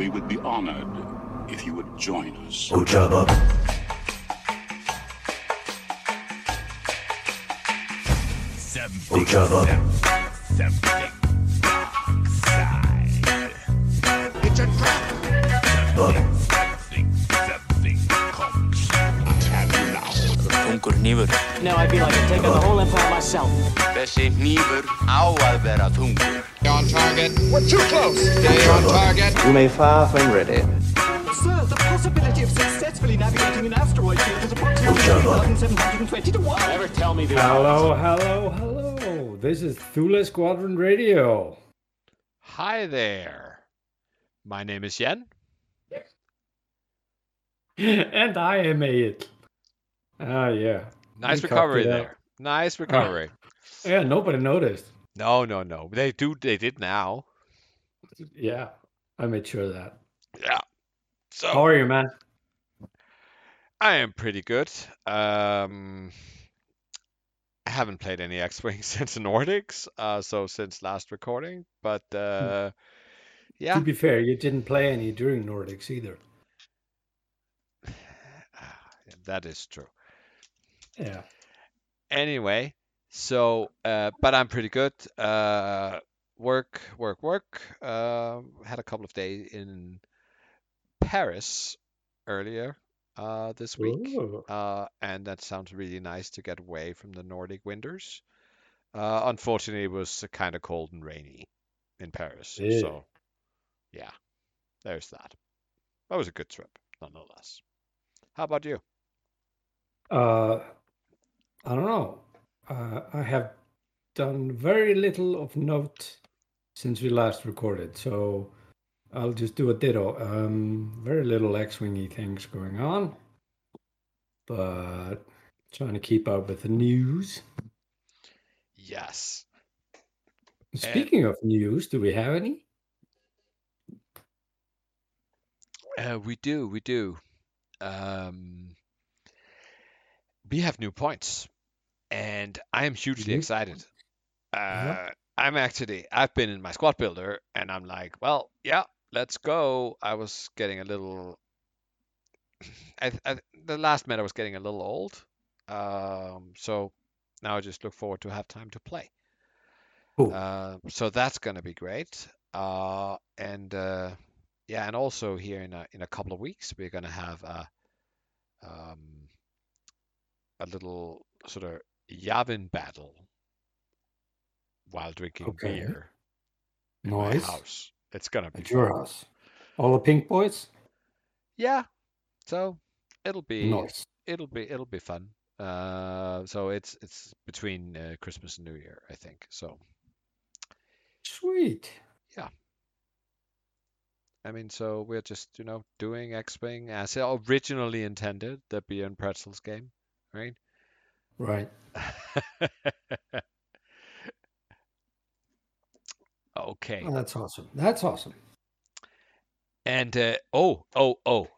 We would be honored if you would join us. Ojaba. Ojaba. It's a trap. Bub. Þungur nýfur. Now I feel like I'm taking the whole empire myself. Þessi nýfur á að vera þungur. Stay on target. We're too close. Stay on target. You may fire when ready. Sir, the possibility of successfully navigating an asteroid field is approximately 1,720 to 1. Never tell me the Hello, hello, hello. This is Thule Squadron Radio. Hi there. My name is Yen. and I am it. Ah, yeah. Nice We recovery there. Nice recovery. Yeah, nobody noticed. No, no, no. They do. They did now. Yeah, I made sure of that. Yeah. So How are you, man? I am pretty good. Um, I haven't played any X-wing since the Nordics. Uh, so since last recording, but uh, yeah, To be fair, you didn't play any during Nordics either. that is true. Yeah. Anyway, so uh, but I'm pretty good. Uh, work, work, work. Uh, had a couple of days in Paris earlier uh, this week, Ooh. uh, and that sounds really nice to get away from the Nordic winters. Uh, unfortunately, it was kind of cold and rainy in Paris, Yeah. so yeah, there's that. That was a good trip, nonetheless. How about you? Uh, I don't know. Uh, I have done very little of note since we last recorded, so I'll just do a ditto. Um, very little X-wingy things going on, but trying to keep up with the news. Yes. Speaking of news, do we have any? Uh, we do, we do. Um, we have new points, and I am hugely Mhm. excited. Uh, Yeah. I'm actually, I've been in my squad builder, and I'm like, well, yeah, let's go. I was getting a little, I, I, the last meta was getting a little old, um, so now I just look forward to have time to play. Uh, so that's gonna be great. Uh, and uh, yeah, and also here in a in a couple of weeks we're gonna have a um, a little sort of Yavin battle while drinking Okay. beer in Nice. my house. It's gonna be At your fun. house. All the pink boys? Yeah, so it'll be Nice. it'll be it'll be fun. Uh, so it's it's between uh, Christmas and New Year, I think. So Sweet. Yeah. I mean, so we're just, you know, doing X-Wing as originally intended, the beer and pretzels game, right? Right. Okay. Oh, that's awesome. That's awesome. And uh, oh, oh, oh,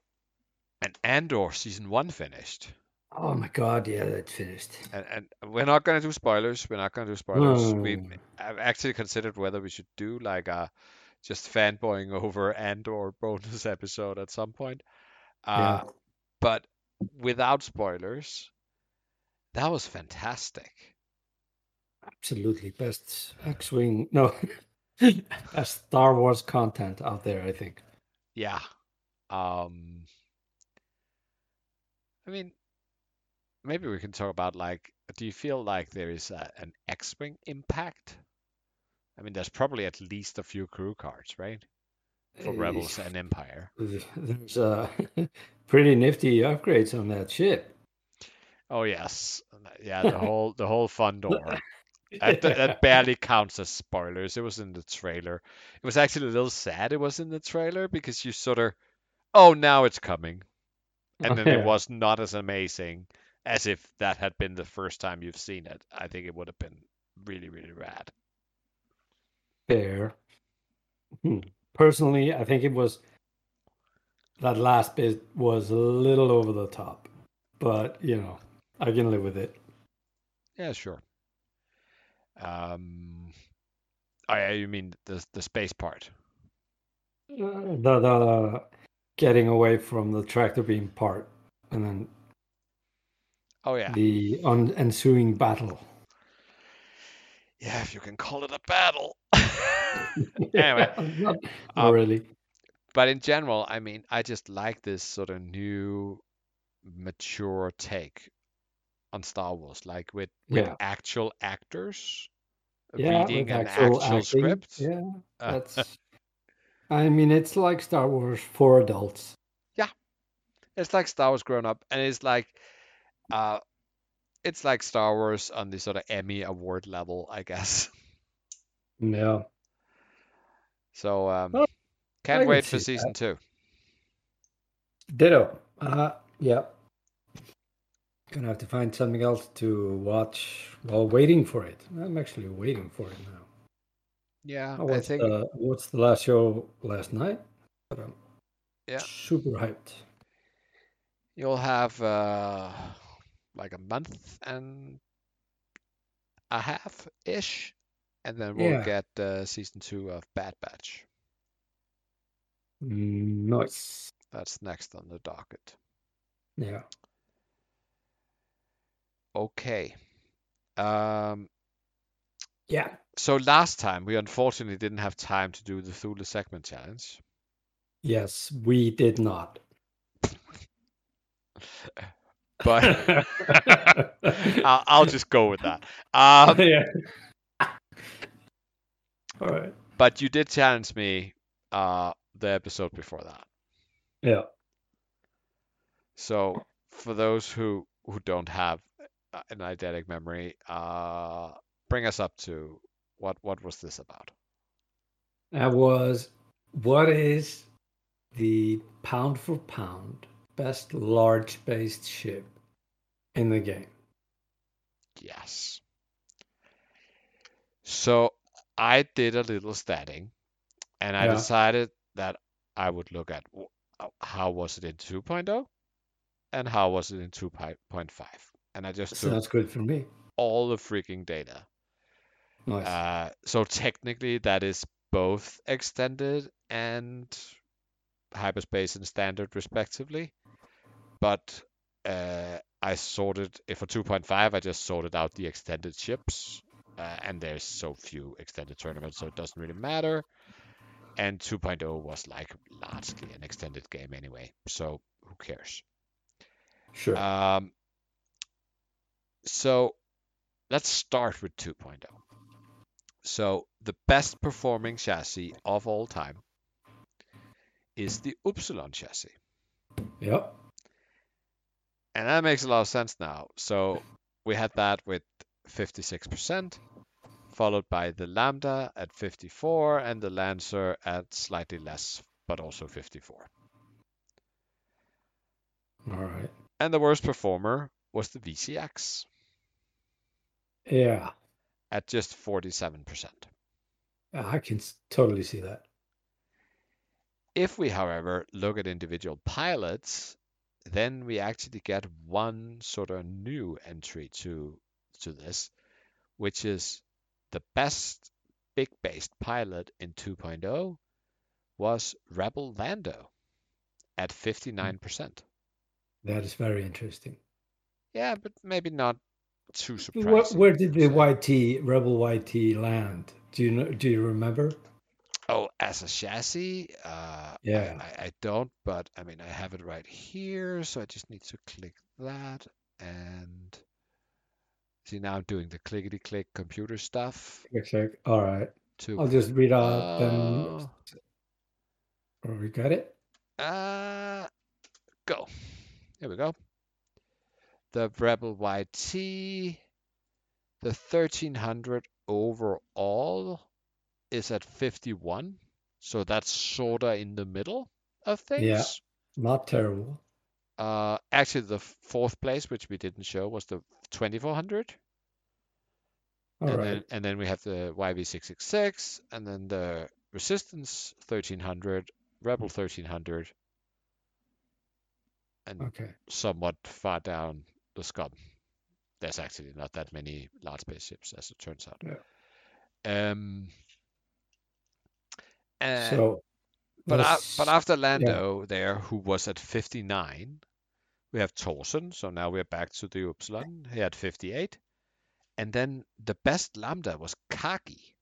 and Andor season one finished, Oh my god, yeah, that finished. and and we're not gonna do spoilers. We're not gonna do spoilers. We No. I've actually considered whether we should do like a just fanboying over Andor bonus episode at some point. Uh, Yeah. but without spoilers, that was fantastic. Absolutely best X-wing. No, best Star Wars content out there. I think. Yeah. Um I mean maybe we can talk about like do you feel like there is a, an X-wing impact? I mean there's probably at least a few crew cards, right? For Rebels and Empire. There's uh, pretty nifty upgrades on that ship. Oh yes. Yeah, the whole the whole fun door. That, that barely counts as spoilers. It was in the trailer. It was actually a little sad it was in the trailer because you sort of, oh, now it's coming. And then it was not as amazing as if that had been the first time you've seen it. I think it would have been really, really rad. Fair. Hmm. Personally, I think it was that last bit was a little over the top, but you know, I can live with it. Yeah, sure. Um, oh, yeah, you mean the the space part? Uh, the the getting away from the tractor beam part, and then Oh yeah, the un- ensuing battle. yeah, if you can call it a battle. Anyway, not, not um, really. but in general, I mean, I just like this sort of new, mature take on Star Wars, like with, with Yeah. actual actors Yeah, reading an actual actual, script. Yeah, that's. I mean, it's like Star Wars for adults. Yeah, it's like Star Wars grown up, and it's like, uh, it's like Star Wars on the sort of Emmy award level, I guess. Yeah. So um, I can't can wait for see that. season two. Ditto. Uh, yeah. Gonna have to find something else to watch while waiting for it. I'm actually waiting for it now. Yeah, I I think uh, watched the last show last night. But I'm Yeah. super hyped. you'll have uh, like a month and a half ish, and then we'll Yeah. get uh, season two of Bad Batch. Nice. That's next on the docket. Yeah. Okay. Um, Yeah. so last time we unfortunately didn't have time to do the Thule segment challenge. Yes, we did not. But I'll, I'll just go with that. Um, yeah. All right. but you did challenge me uh, the episode before that. Yeah. So for those who who don't have an eidetic memory, uh, bring us up to what what was this about? That was what is the pound for pound best large based ship in the game? Yes. So I did a little statting, and I Yeah. decided that I would look at uh, how was it in 2.0 and how was it in 2.5, and I just Sounds good for me. all the freaking data. Nice. Uh, so technically, that is both extended and hyperspace and standard, respectively. But uh, I sorted it for 2.5. I just sorted out the extended ships, uh, and there's so few extended tournaments, so it doesn't really matter. And 2.0 was like largely an extended game anyway, so who cares? sure. Um, so let's start with 2.0. So the best performing chassis of all time is the Upsilon chassis. yep. And that makes a lot of sense now. So we had that with 56%, followed by the Lambda at 54 and the Lancer at slightly less, but also 54. All right. And the worst performer was the VCX Yeah. at just 47%. I can totally see that. If we, however, look at individual pilots, then we actually get one sort of new entry to to this, which is the best big based pilot in 2.0 was Rebel Lando at hmm. 59%. That is very interesting. Yeah, but maybe not too surprising. Where, where did the YT Rebel YT land? Do you know? Do you remember? Oh, as a chassis, uh, I- Yeah. I, I don't, but I mean, I have it right here, so I just need to click that and see now I'm doing the clickety click computer stuff Check, check. All right. to I'll just read out. uh, Then oh, we got it. uh, go. Here we go. The Rebel YT, the 1300 overall is at 51, so that's sorta in the middle of things. Yeah. Not terrible. Uh, actually, the fourth place, which we didn't show, was the 2400. All and right. then and then we have the YV666, and then the Resistance 1300, Rebel 1300, and Okay. somewhat far down the scum. There's actually not that many large spaceships, as it turns out. Um. And So But, a- but after Lando there, who was at 59, we have Thorson. So now we're back to the Upsilon. He had 58. And then the best Lambda was Kagi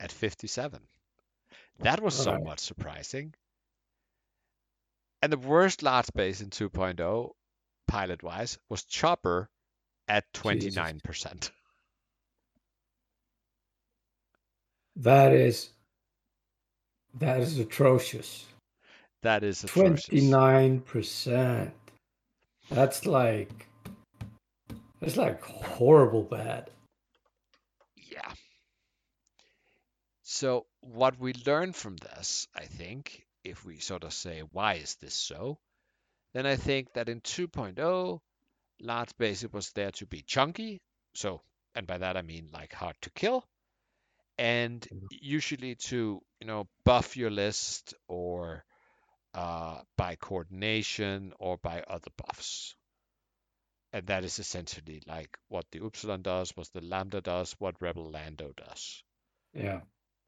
at 57. That was Alright. somewhat surprising. And the worst large base in 2.0, pilot wise, was Chopper at 29%. that is that is atrocious. That is atrocious. Twenty nine percent. That's like that's like horrible bad. Yeah. So what we learn from this, I think, if we sort of say why is this so, then I think that in 2.0, large basic was there to be chunky. So, and by that I mean like hard to kill, and usually to you know buff your list or uh, by coordination or by other buffs. And that is essentially like what the Upsilon does, what the Lambda does, what Rebel Lando does. Yeah.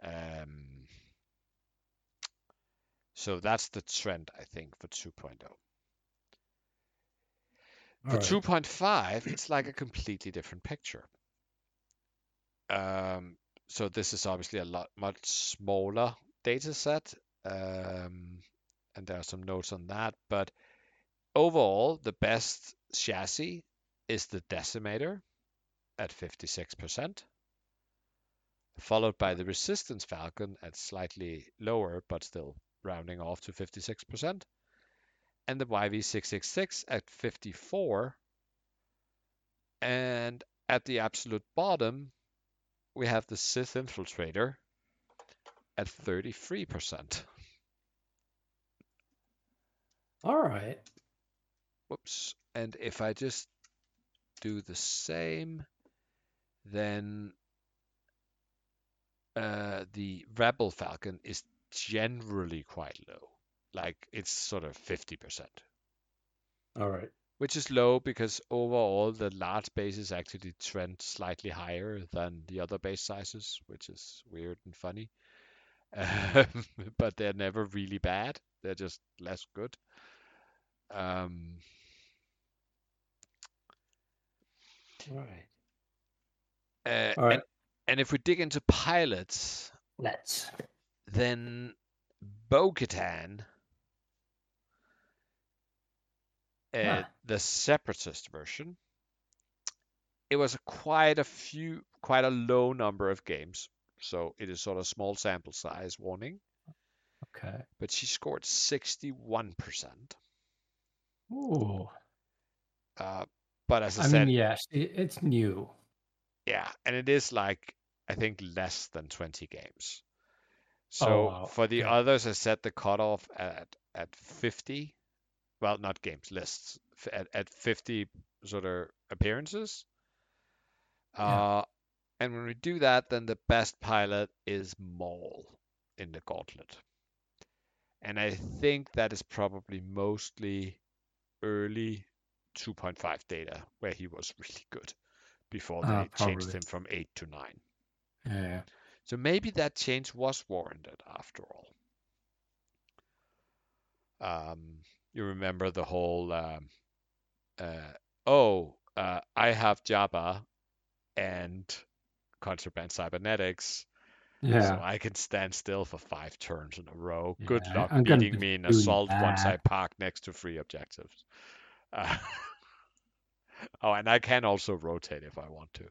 Um, so that's the trend, I think, for 2.0. For right. 2.5, it's like a completely different picture. Um, so this is obviously a lot much smaller data set, um, and there are some notes on that. But overall, the best chassis is the Decimator at 56%, followed by the Resistance Falcon at slightly lower, but still rounding off to 56%, and the YV666 at 54. And at the absolute bottom, we have the Sith Infiltrator at 33%. All right. Whoops. And if I just do the same, then uh, the Rebel Falcon is generally quite low. Like it's sort of 50%, All right. which is low because overall the large bases actually trend slightly higher than the other base sizes, which is weird and funny. Um, but they're never really bad. They're just less good. Um, All right. uh, All right. and, and if we dig into pilots, Let's. then Bo-Katan, uh, Huh. the separatist version, it was a quite a few, quite a low number of games. So it is sort of small sample size warning, Okay. but she scored 61%. Ooh. Uh, but as I, I said, mean, yes, it, it's new. yeah, and it is like, I think less than 20 games. So Oh, wow. for the Okay. others, I set the cutoff at, at 50. Well, not games, lists. f- At, at 50 sort of appearances. Yeah. Uh, and when we do that, then the best pilot is Maul in the gauntlet. And I think that is probably mostly early 2.5 data where he was really good before they Ah, changed him from 8 to 9. Yeah. So maybe that change was warranted after all. Um, you remember the whole, um, uh, oh, uh, I have Java and contraband cybernetics, so Yeah. I can stand still for five turns in a row. Good luck I'm beating me in assault once I park next to free objectives. Uh, oh, and I can also rotate if I want to.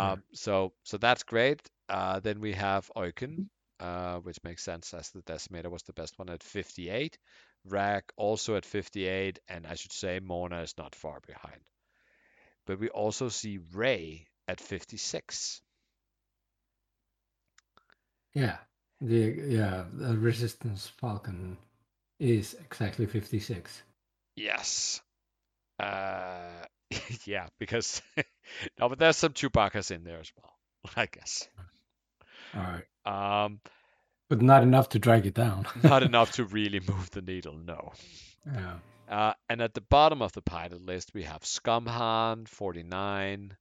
Yeah. Um, so so that's great. Uh, then we have Eugen, uh, which makes sense as the decimator was the best one at 58. Rag also at 58, and I should say Mona is not far behind. But we also see Ray at 56. Yeah. The yeah, the resistance falcon is exactly 56. Yes. Uh, yeah, because no, but there's some Chewbacca's in there as well, I guess. All right. Um, But not enough to drag it down. not enough to really move the needle, no. yeah. Uh, and at the bottom of the pilot list, we have Scumhan 49,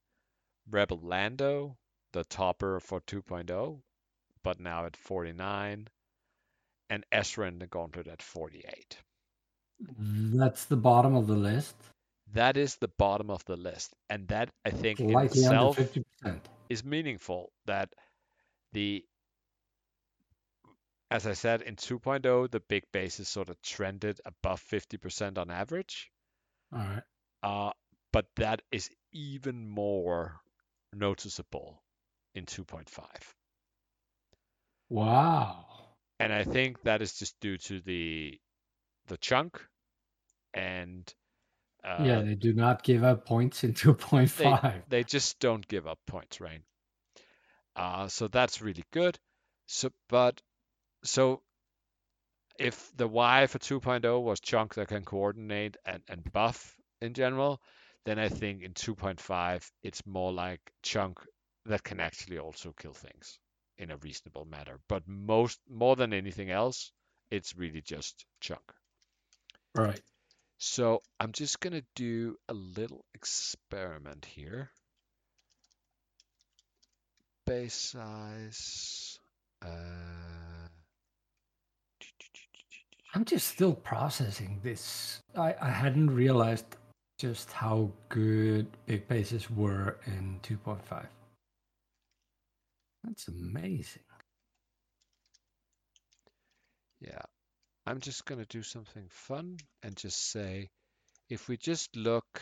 Rebel Lando, the topper for 2.0, but now at 49, and Ezra in the Gauntlet at 48. That's the bottom of the list. That is the bottom of the list, and that I think in itself is meaningful. That the as I said in 2.0, the big bases sort of trended above 50% on average. All right. Uh, but that is even more noticeable in 2.5. Wow. And I think that is just due to the the chunk and uh, yeah, they do not give up points in 2.5. they, they just don't give up points, right? Uh, so that's really good. So, but so if the Y for 2.0 was chunk that can coordinate and, and buff in general, then I think in 2.5 it's more like chunk that can actually also kill things in a reasonable manner. But most more than anything else, it's really just chunk. Right. So I'm just gonna do a little experiment here. Base size. Uh, I'm just still processing this. I, I hadn't realized just how good big bases were in 2.5. That's amazing. yeah, I'm just gonna do something fun and just say, if we just look,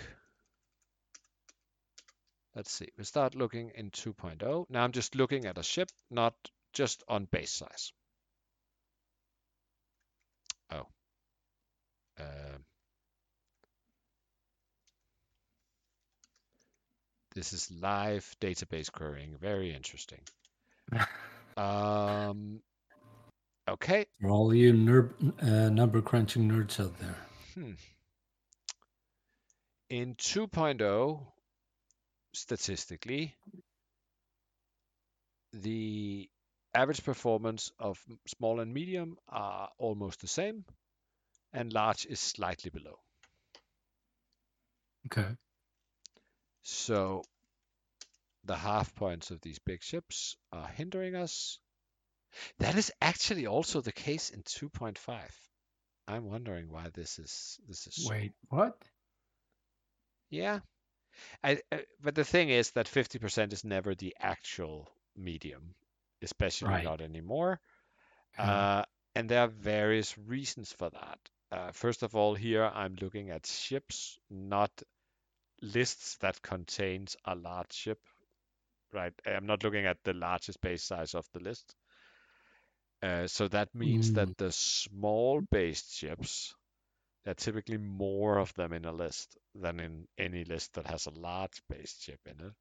let's see, we start looking in 2.0. Now I'm just looking at a ship, not just on base size. Oh. Um, this is live database querying. Very interesting. Um, okay. For all you ner- uh, number crunching nerds out there. Hmm. In 2.0, statistically, the average performance of small and medium are almost the same, and large is slightly below. Okay. So the half points of these big ships are hindering us. That is actually also the case in 2.5. I'm wondering why this is this is. Wait, what? Yeah. I, I but the thing is that 50% is never the actual medium, especially Right. not anymore. Yeah. Uh, and there are various reasons for that. Uh, first of all, here I'm looking at ships, not lists that contains a large ship. Right? I'm not looking at the largest base size of the list. Uh, so that means Mm. that the small based ships, there are typically more of them in a list than in any list that has a large based ship in it.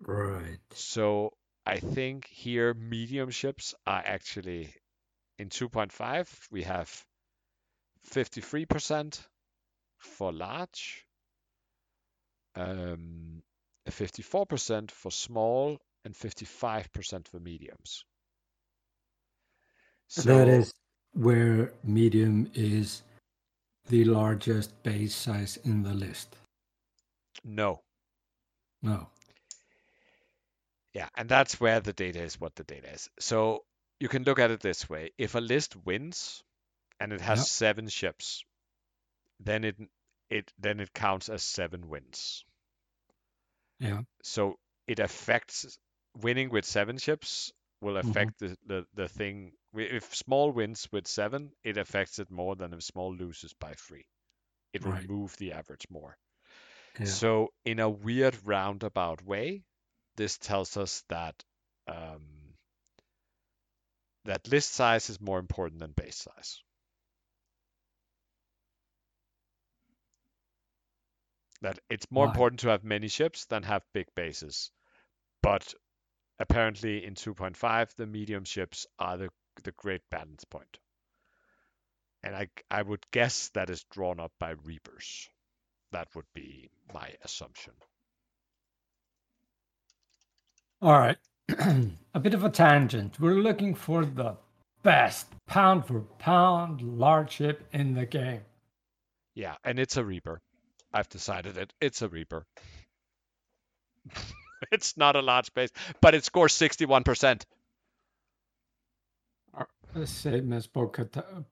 Right. So I think here medium ships are actually in 2.5 we have 53% for large, um, 54% for small, and 55% for mediums. So- that is where medium is the largest base size in the list. no. No. Yeah, and that's where the data is what the data is. So you can look at it this way. If a list wins and it has Yep. seven ships, then it it then it counts as seven wins. Yeah. So it affects winning with seven ships will Mhm. affect the, the, the thing. If small wins with seven, it affects it more than if small loses by three. It will Right. move the average more. Yeah. So, in a weird roundabout way, this tells us that um, that list size is more important than base size. That it's more Why? important to have many ships than have big bases. But apparently, in 2.5, the medium ships are the the great balance point. And I I would guess that is drawn up by Reapers. That would be my assumption. All right. a bit of a tangent. We're looking for the best pound for pound large ship in the game. Yeah, and it's a Reaper. I've decided it. It's a Reaper. it's not a large base, but it scores 61%. The same as Bo-Katan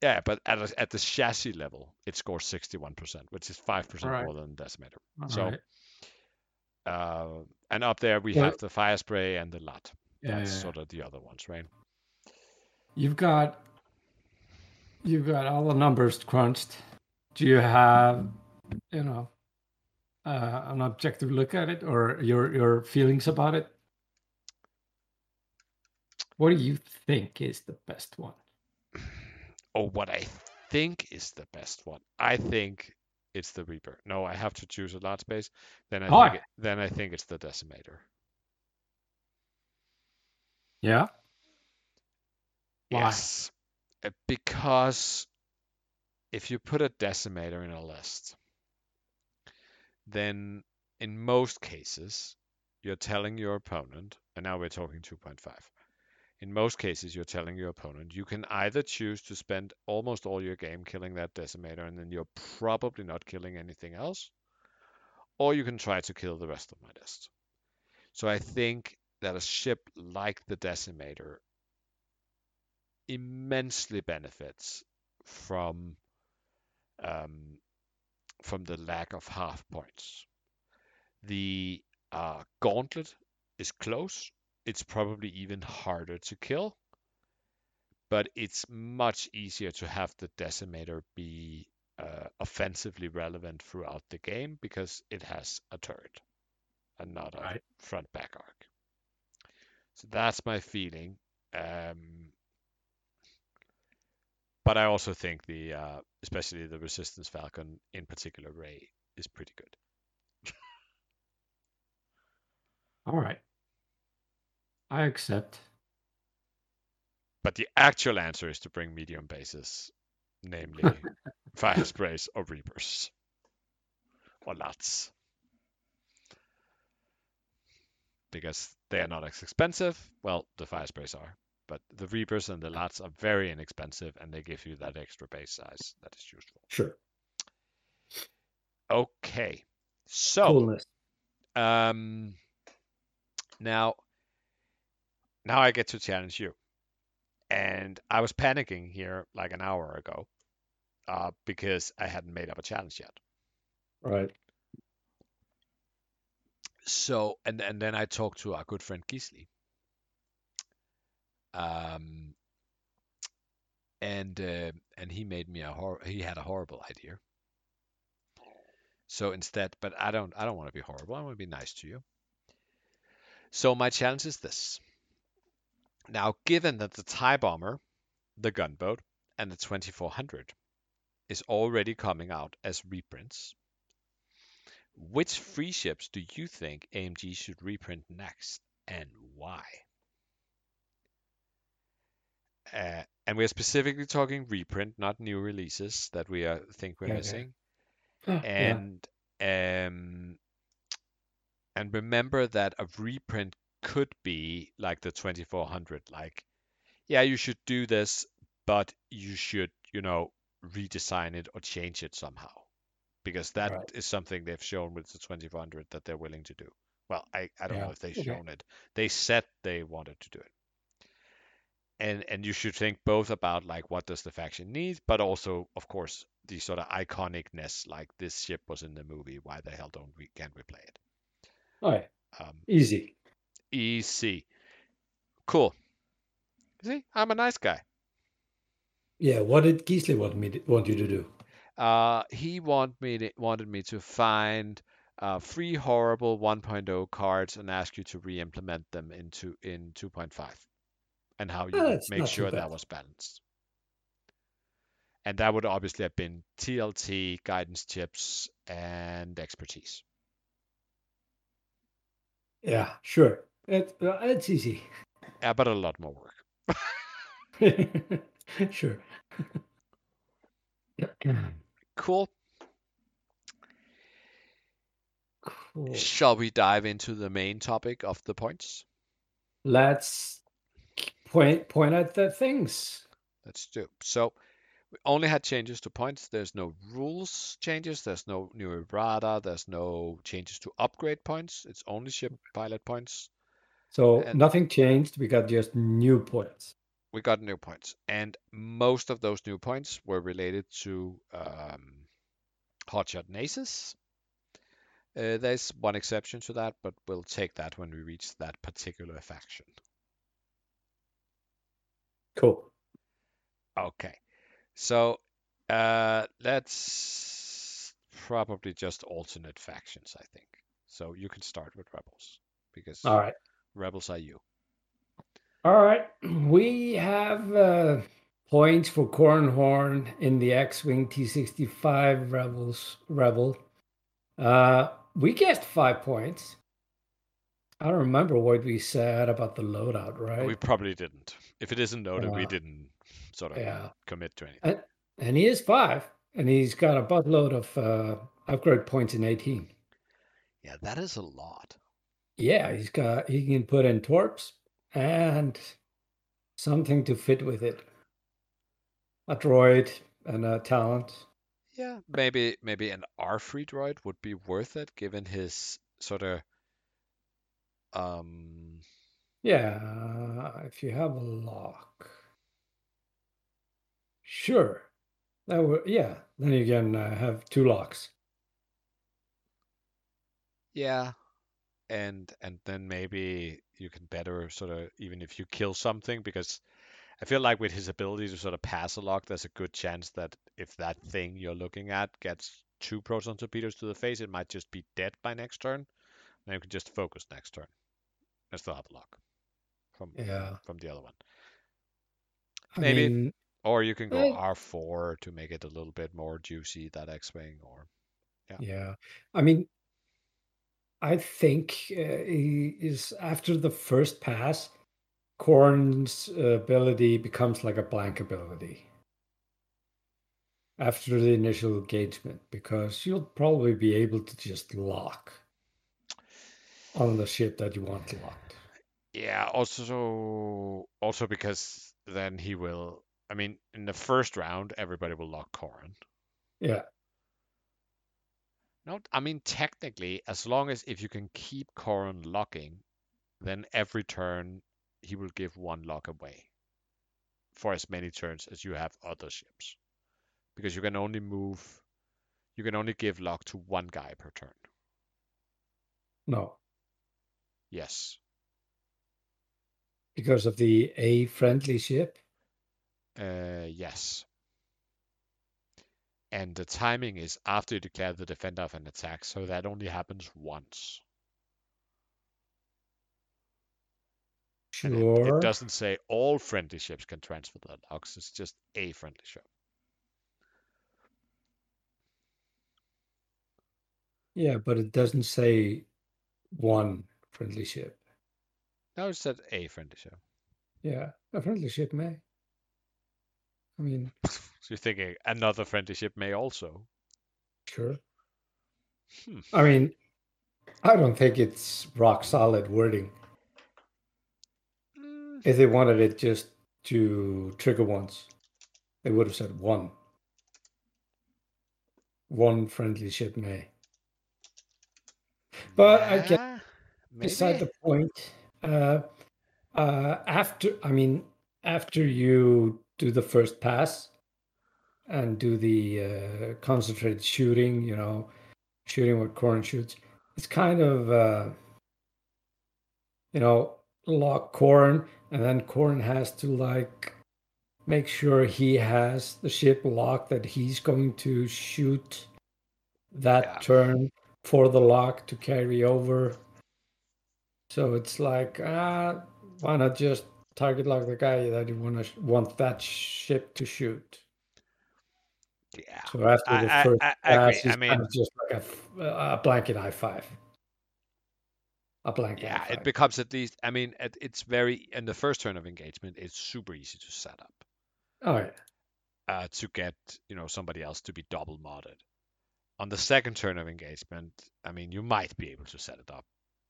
Yeah, but at a, at the chassis level, it scores 61%, which is 5% Right. more than Decimator. All So, right. Uh, and up there we Well- have the Fire Spray and the Lot. Yeah, That's yeah, yeah. sort of the other ones, right? You've got you've got all the numbers crunched. Do you have you know uh, an objective look at it or your your feelings about it? What do you think is the best one? Or what I think is the best one. I think it's the Reaper. No, I have to choose a lot space. Then I think it, then I think it's the Decimator. Yeah. Why? Yes. Uh, Because if you put a decimator in a list, then in most cases, you're telling your opponent, and now we're talking 2.5. In most cases, you're telling your opponent you can either choose to spend almost all your game killing that decimator, and then you're probably not killing anything else, or you can try to kill the rest of my list. So I think that a ship like the decimator immensely benefits from um, from the lack of half points. The uh, gauntlet is close. It's probably even harder to kill, but it's much easier to have the decimator be uh, offensively relevant throughout the game because it has a turret and not a Right. front back arc. So that's my feeling. Um, but I also think the, uh, especially the Resistance Falcon, in particular Ray, is pretty good. All right. I accept. But the actual answer is to bring medium bases, namely fire sprays or reapers or lots, because they are not as expensive. Well, the fire sprays are, but the reapers and the lots are very inexpensive, and they give you that extra base size that is useful. Sure. Okay, so. Coolness. Um, now, now I get to challenge you. And I was panicking here like an hour ago uh, because I hadn't made up a challenge yet. Right. So, and, and then I talked to our good friend Gisli. Um, and uh, and he made me a hor- he had a horrible idea. So instead, but I don't I don't want to be horrible. I want to be nice to you. So my challenge is this. Now, given that the TIE bomber, the gunboat, and the 2400 is already coming out as reprints, which free ships do you think AMG should reprint next and why? Uh, and we're specifically talking reprint, not new releases that we are, think we're Yeah, yeah. missing. Yeah. And um, and remember that a reprint could be like the 2400 like yeah you should do this but you should you know redesign it or change it somehow because that is Right. something they've shown with the 2400 that they're willing to do well i, I don't know if they've okay. shown it they said they wanted to do it and and you should think both about like what does the faction need but also of course the sort of iconicness like this ship was in the movie why the hell don't we can't we play it All right. um, Easy. EC. Cool. See, I'm a nice guy. Yeah. What did Gisli want me to, want you to do? Uh, he want me to, wanted me to find uh, free horrible 1.0 cards and ask you to re-implement them into in 2.5, and how you Oh, make sure that was balanced. And that would obviously have been TLT, guidance chips, and expertise. Yeah. Sure. It, uh, it's easy. Yeah, but a lot more work. sure. Cool. cool. Shall we dive into the main topic of the points? Let's point point at the things. Let's do. So we only had changes to points. There's no rules changes. There's no new errata. There's no changes to upgrade points. It's only ship pilot points. So And- nothing changed. We got just new points. we got new points, and most of those new points were related to um, hotshot and aces. Uh, there's one exception to that, but we'll take that when we reach that particular faction. Cool. Okay, so uh, let's probably just alternate factions, I think. So you can start with rebels because All right. Rebels are you. All right. We have uh, points for Corran Horn in the X-wing T65 Rebels Rebel. Uh, we guessed five points. I don't remember what we said about the loadout, right? We probably didn't. If it isn't noted, we didn't sort of Yeah. commit to anything. And, and he is five, and he's got a buttload of uh, upgrade points in 18. Yeah, that is a lot. Yeah, he's got he can put in torps and something to fit with it. A droid and a talent. Yeah, maybe maybe an R3 droid would be worth it given his sort of um Yeah, if you have a lock. Sure. That would yeah, then you can uh, have two locks. yeah and and then maybe you can better sort of even if you kill something because I feel like with his ability to sort of pass a lock, there's a good chance that if that thing you're looking at gets two proton torpedoes to the face, it might just be dead by next turn. Then you can just focus next turn. And still have a lock from Yeah. from the other one. I Maybe. mean, Or you can go Eh. R4 to make it a little bit more juicy, that X-Wing, or Yeah. Yeah. I mean, I think uh, he is after the first pass, Korn's uh, ability becomes like a blank ability after the initial engagement because you'll probably be able to just lock on the ship that you want locked. Yeah, also also because then he will I mean, in the first round everybody will lock Corran. Yeah. No, I mean technically, as long as if you can keep Corran locking, then every turn he will give one lock away for as many turns as you have other ships. Because you can only move you can only give lock to one guy per turn. No, Yes. because of the A friendly ship. Uh, yes. And the timing is after you declare the defender of an attack, so that only happens once. And it- Sure. it, doesn't say all friendly ships can transfer the locks, it's just a friendly ship. Yeah, but it doesn't say one friendly ship. No, it said a friendly ship. Yeah, a friendly ship may. I mean, So you're thinking another friendly ship may also. sure. Hmm. I mean, I don't think it's rock solid wording. Mm, If they wanted it just to trigger once, they would have said one. One friendly ship may. But I get yeah, beside the point. Uh, uh, after, I mean, after you do the first pass and do the uh, concentrated shooting, you know, shooting what Corn shoots, it's kind of, uh, you know, lock Corn, and then Corn has to like make sure he has the ship locked that he's going to shoot that Yeah. turn for the lock to carry over. So it's like, ah, why not just target lock the guy that you want to want that ship to shoot? Yeah. So after I- the I- first I- I pass, agree. I it's kind of mean- just like a, a blanket high five. A blanket. Yeah, it becomes at least. I mean, it, it's very in the first turn of engagement. It's super easy to set up oh yeah, uh, to get you know somebody else to be double modded. On the second turn of engagement, I mean, you might be able to set it up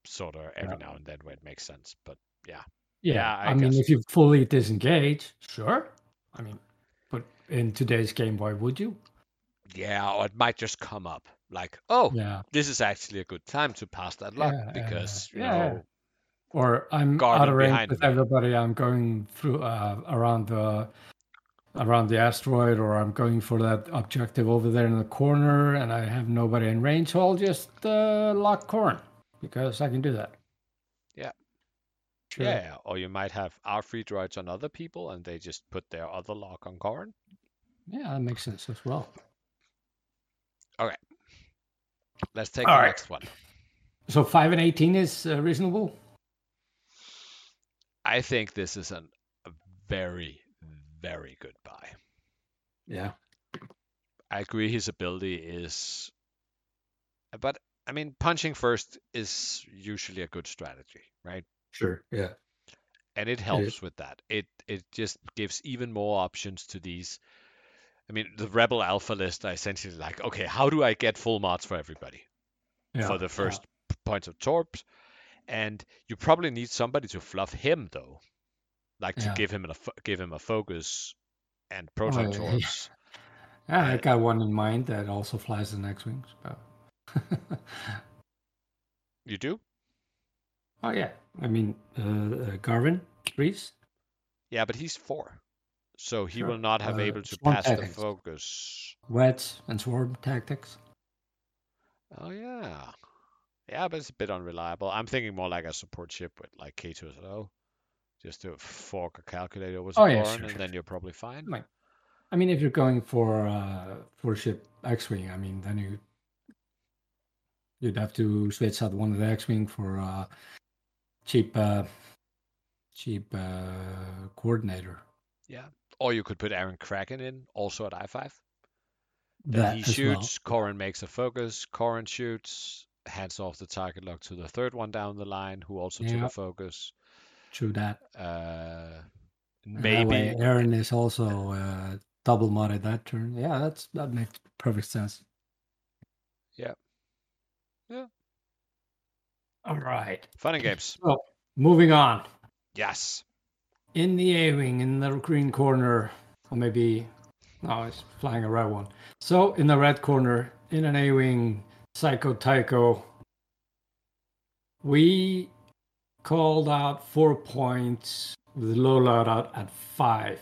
sort of every Yeah. now and then where it makes sense. But yeah. Yeah, I I, mean, if you fully disengage, sure. I mean, but in today's game, why would you? yeah, or it might just come up like, oh, Yeah. this is actually a good time to pass that lock Yeah, because you yeah. know or I'm out of range with me. everybody. I'm going through uh, around the around the asteroid, or I'm going for that objective over there in the corner, and I have nobody in range. So I'll just uh, lock corn because I can do that. Yeah. Yeah, or you might have our free droids on other people and they just put their other lock on Corran. Yeah, that makes sense as well. Okay. Let's take All the right. next one. So five and eighteen is uh, reasonable. I think this is an, a very, very good buy. Yeah. I agree his ability is, but I mean, punching first is usually a good strategy, right? Sure. Yeah. and it helps with that. It it just gives even more options to these. I mean, the Rebel Alpha list are essentially like, okay, how do I get full mods for everybody Yeah. for the first p- points of torps? And you probably need somebody to fluff him though, like to Yeah. give him a give him a focus and proton Oh, yeah. torps. Yeah, I got one in mind that also flies the next wings. But... You do? Oh yeah, I mean uh, uh, Garven Dreis. Yeah, but he's four, so he Sure. will not have Uh, able to swarm pass the focus. Wets and swarm tactics. Oh yeah. Yeah, but it's a bit unreliable. I'm thinking more like a support ship with like K2SO. Just to fork a calculator over to Oh, yeah, sure, and sure, then you're probably fine. Right. I mean, if you're going for uh, for ship X-wing, I mean, then you you'd have to switch out one of the X-wing for uh, cheap uh, cheap uh, coordinator. Yeah. Or you could put Airen Cracken in, also at I5. Then That he as well. shoots, Corran makes a focus, Corran shoots, hands off the target lock to the third one down the line, who also took Yeah. a focus. True that. Uh, that way maybe Aaron is also uh, double modded that turn. Yeah, that's that makes perfect sense. Yeah. Yeah. All right. fun and games. So moving on. Yes. In the A wing, in the green corner, or maybe no, it's flying a red one. So in the red corner, in an A wing, Psycho Tycho, we called out four points with low loadout at five.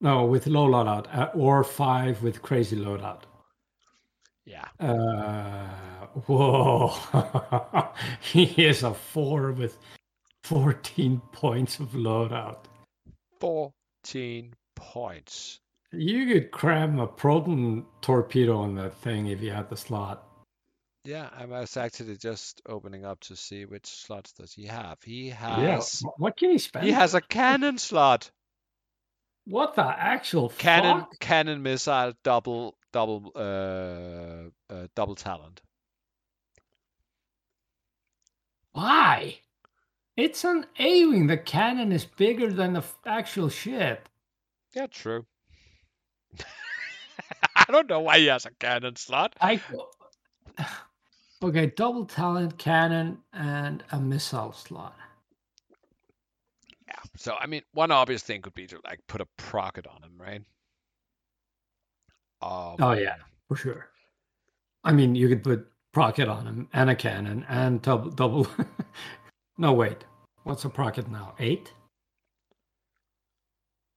No, with low loadout at, or five with crazy loadout. Yeah. Uh, whoa. he is a four with 14 points of loadout. 14 points. You could cram a proton torpedo on that thing if you had the slot. Yeah, I was actually just opening up to see which slots does he have. He has wh- What can he spend? he has a cannon slot. What the actual Cannon fuck? cannon missile double double uh, uh double talent. Why? It's an A wing. The cannon is bigger than the f- actual ship. Yeah, true. I don't know why he has a cannon slot. I okay, double talent cannon and a missile slot. Yeah. So I mean, one obvious thing could be to like put a procket on him, right? Um, Oh yeah, for sure. I mean, you could put procket on him and a cannon and double double. no, wait. What's a procket now? Eight.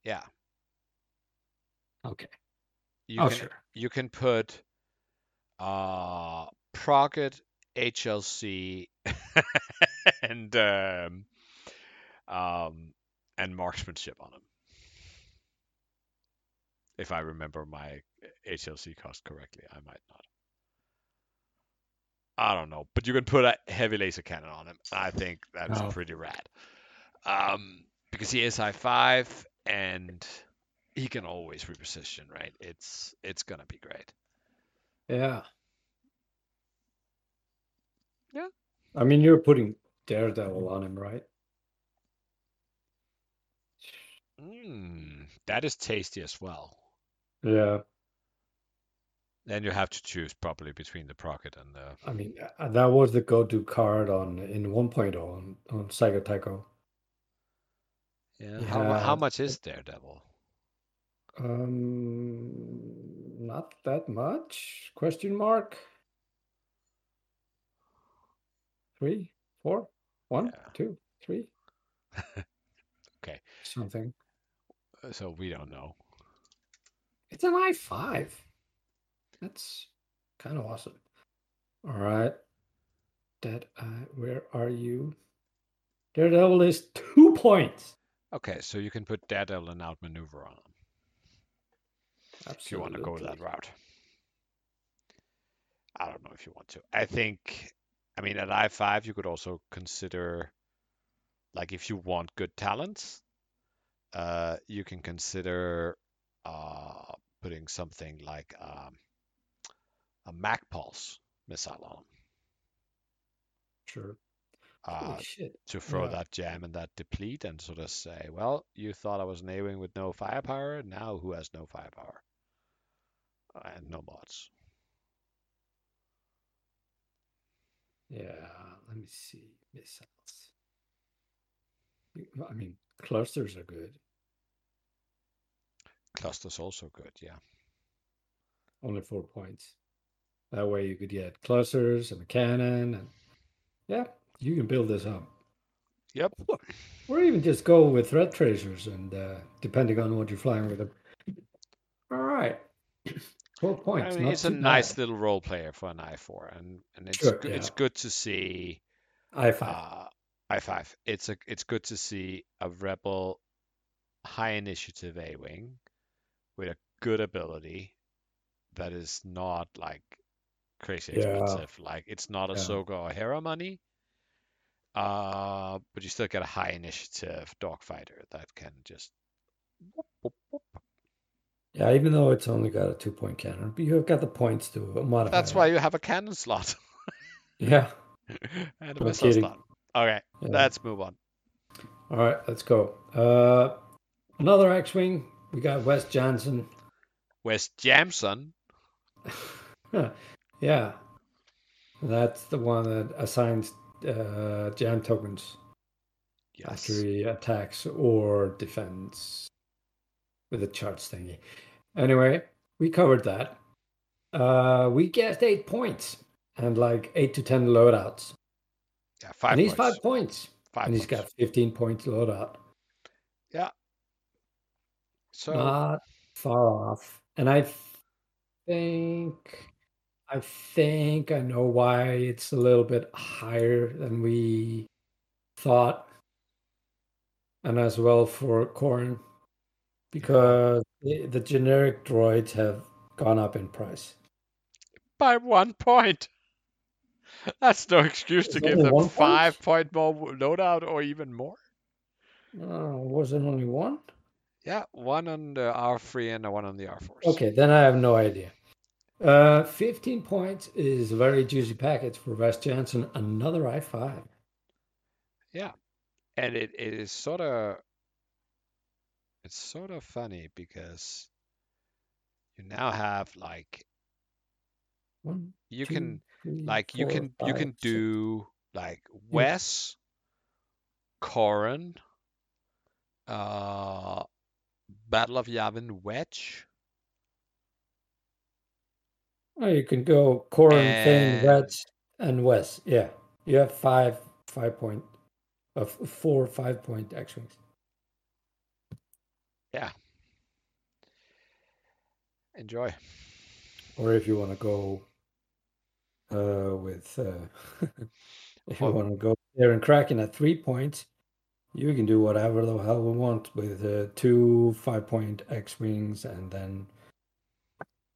Yeah. Okay. You oh can sure. you can put uh Procket, HLC, and um, um, and marksmanship on them. If I remember my HLC cost correctly, I might not. I don't know, but you can put a heavy laser cannon on him. I think that's Oh. pretty rad. Um, because he is I5 and he can always reposition, right? It's it's gonna be great. Yeah. Yeah. I mean, you're putting Daredevil on him, right? Mm, that is tasty as well. Yeah. Then you have to choose properly between the Procket and the. I mean, uh, that was the go-to card on in 1.0 on on Psycho Tycho. Yeah. How, mu- how much is Daredevil? Um, not that much? Question mark. Three, four, one, Yeah. two. three. Okay. Something. Uh, So we don't know. It's an I five. That's kind of awesome. All right. Dead Eye, where are you? Daredevil is two points. Okay, so you can put Daredevil and outmaneuver on them if you want to go that route. I don't know if you want to. I think, I mean, at I5, you could also consider, like, if you want good talents, uh, you can consider uh, putting something like um, a Mag-Pulse missile on them Sure. uh, to throw Yeah. that jam and that deplete and sort of say, well, you thought I was an A-wing with no firepower. Now who has no firepower? And no mods. Yeah. Let me see. Missiles. I mean, clusters are good. Cluster's also good, yeah. Only four points. That way you could get clusters and a cannon and yeah, you can build this up. Yep. Or even just go with threat tracers and uh, depending on what you're flying with them. All right. Four I points. mean, it's a nice bad. little role player for an I4, and and it's Sure, good, it's good to see I five. uh, I5. It's a it's good to see a rebel high initiative A-wing with a good ability that is not like crazy Yeah. expensive. Like it's not a Yeah. Soga or Hera money. Uh, but you still get a high initiative dogfighter that can just whoop, whoop, whoop. yeah, even though it's only got a two point cannon, but you've got the points to modify. That's it. why you have a cannon slot Yeah. and a No missile kidding. slot. Okay, yeah. let's move on. All right, let's go. Uh, another X Wing. We got Wes Janson. Wes Jamson. yeah. That's the one that assigns uh, jam tokens Yes. after he attacks or defends with a charge thingy. Anyway, we covered that. Uh, we get eight points and like eight to ten loadouts. Yeah, five and he's points. five points. Five and he's got 15 points loadout. Yeah. So Not far off. And I think I think I know why it's a little bit higher than we thought. And as well for Corran. Because the, the generic droids have gone up in price. by one point. That's no excuse to give them one point? five point more loadout or even more. Oh, was it only one? Yeah, one on the R3 and one on the R4. Okay, then I have no idea. Uh, 15 points is a very juicy package for Wes Janson. Another I5. Yeah, and it, it is sort of it's sort of funny because you now have like One, you two, can three, like you four, can you five, can six. do like Wes, Corran, uh, Battle of Yavin Wedge, Oh, you can go Corran, Thane, And- Wedge, and Wes. Yeah, you have five, five point, uh, four, five point X wings. Yeah. Enjoy. Or if you want to go uh, with, uh, if you Well- want to go there and Cracken at three points, you can do whatever the hell we want with uh, two five point X wings and then,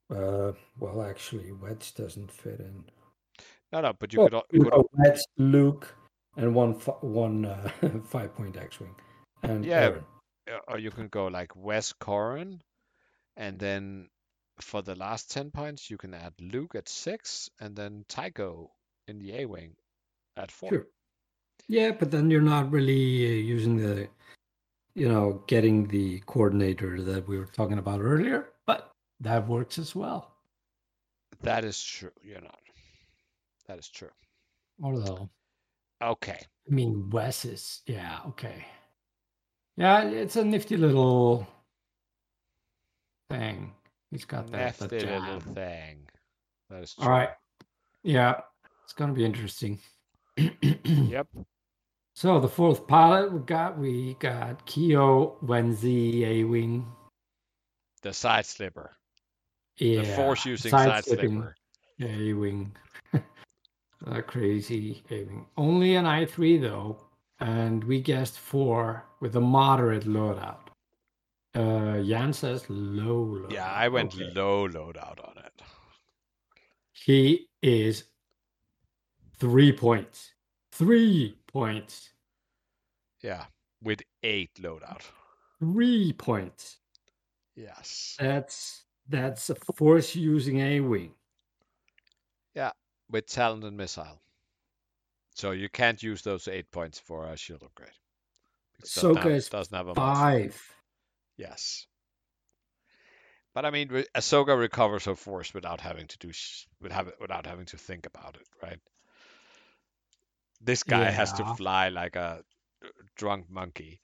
uh, well, actually, Wedge doesn't fit in. No, no, but you Well, could you could go Wedge, Luke, and one one uh, five point X wing, and Yeah, Airen. uh, or you can go like Wes Corran, and then for the last 10 points, you can add Luke at six, and then Tycho in the A Wing at four. Sure. Yeah, but then you're not really uh, using the, you know, getting the coordinator that we were talking about earlier. That works as well. That is true. You're not. That is true. Although, Okay. I mean, Wes is yeah okay. Yeah, it's a nifty little thing. He's got that, Nifty little thing. That is true. All right. Yeah, it's gonna be interesting. Yep. So the fourth pilot we got we got Keo Venzee A Wing. The side slipper. Yeah. The force using side slipper. A Wing. uh, crazy A Wing. Only an I three though, and we guessed four with a moderate loadout. Uh, Jan says low. loadout. Yeah, I went Okay. low loadout on it. He is three points. Three points. Yeah, with eight loadout. Three points. Yes. That's that's a force using a wing. Yeah, with talent and missile. So you can't use those eight points for a shield upgrade. Because it doesn't Ahsoka is doesn't have a. Five. Yes. But I mean, Ahsoka recovers her force without having to do without having to think about it, right? This guy has to fly like a drunk monkey,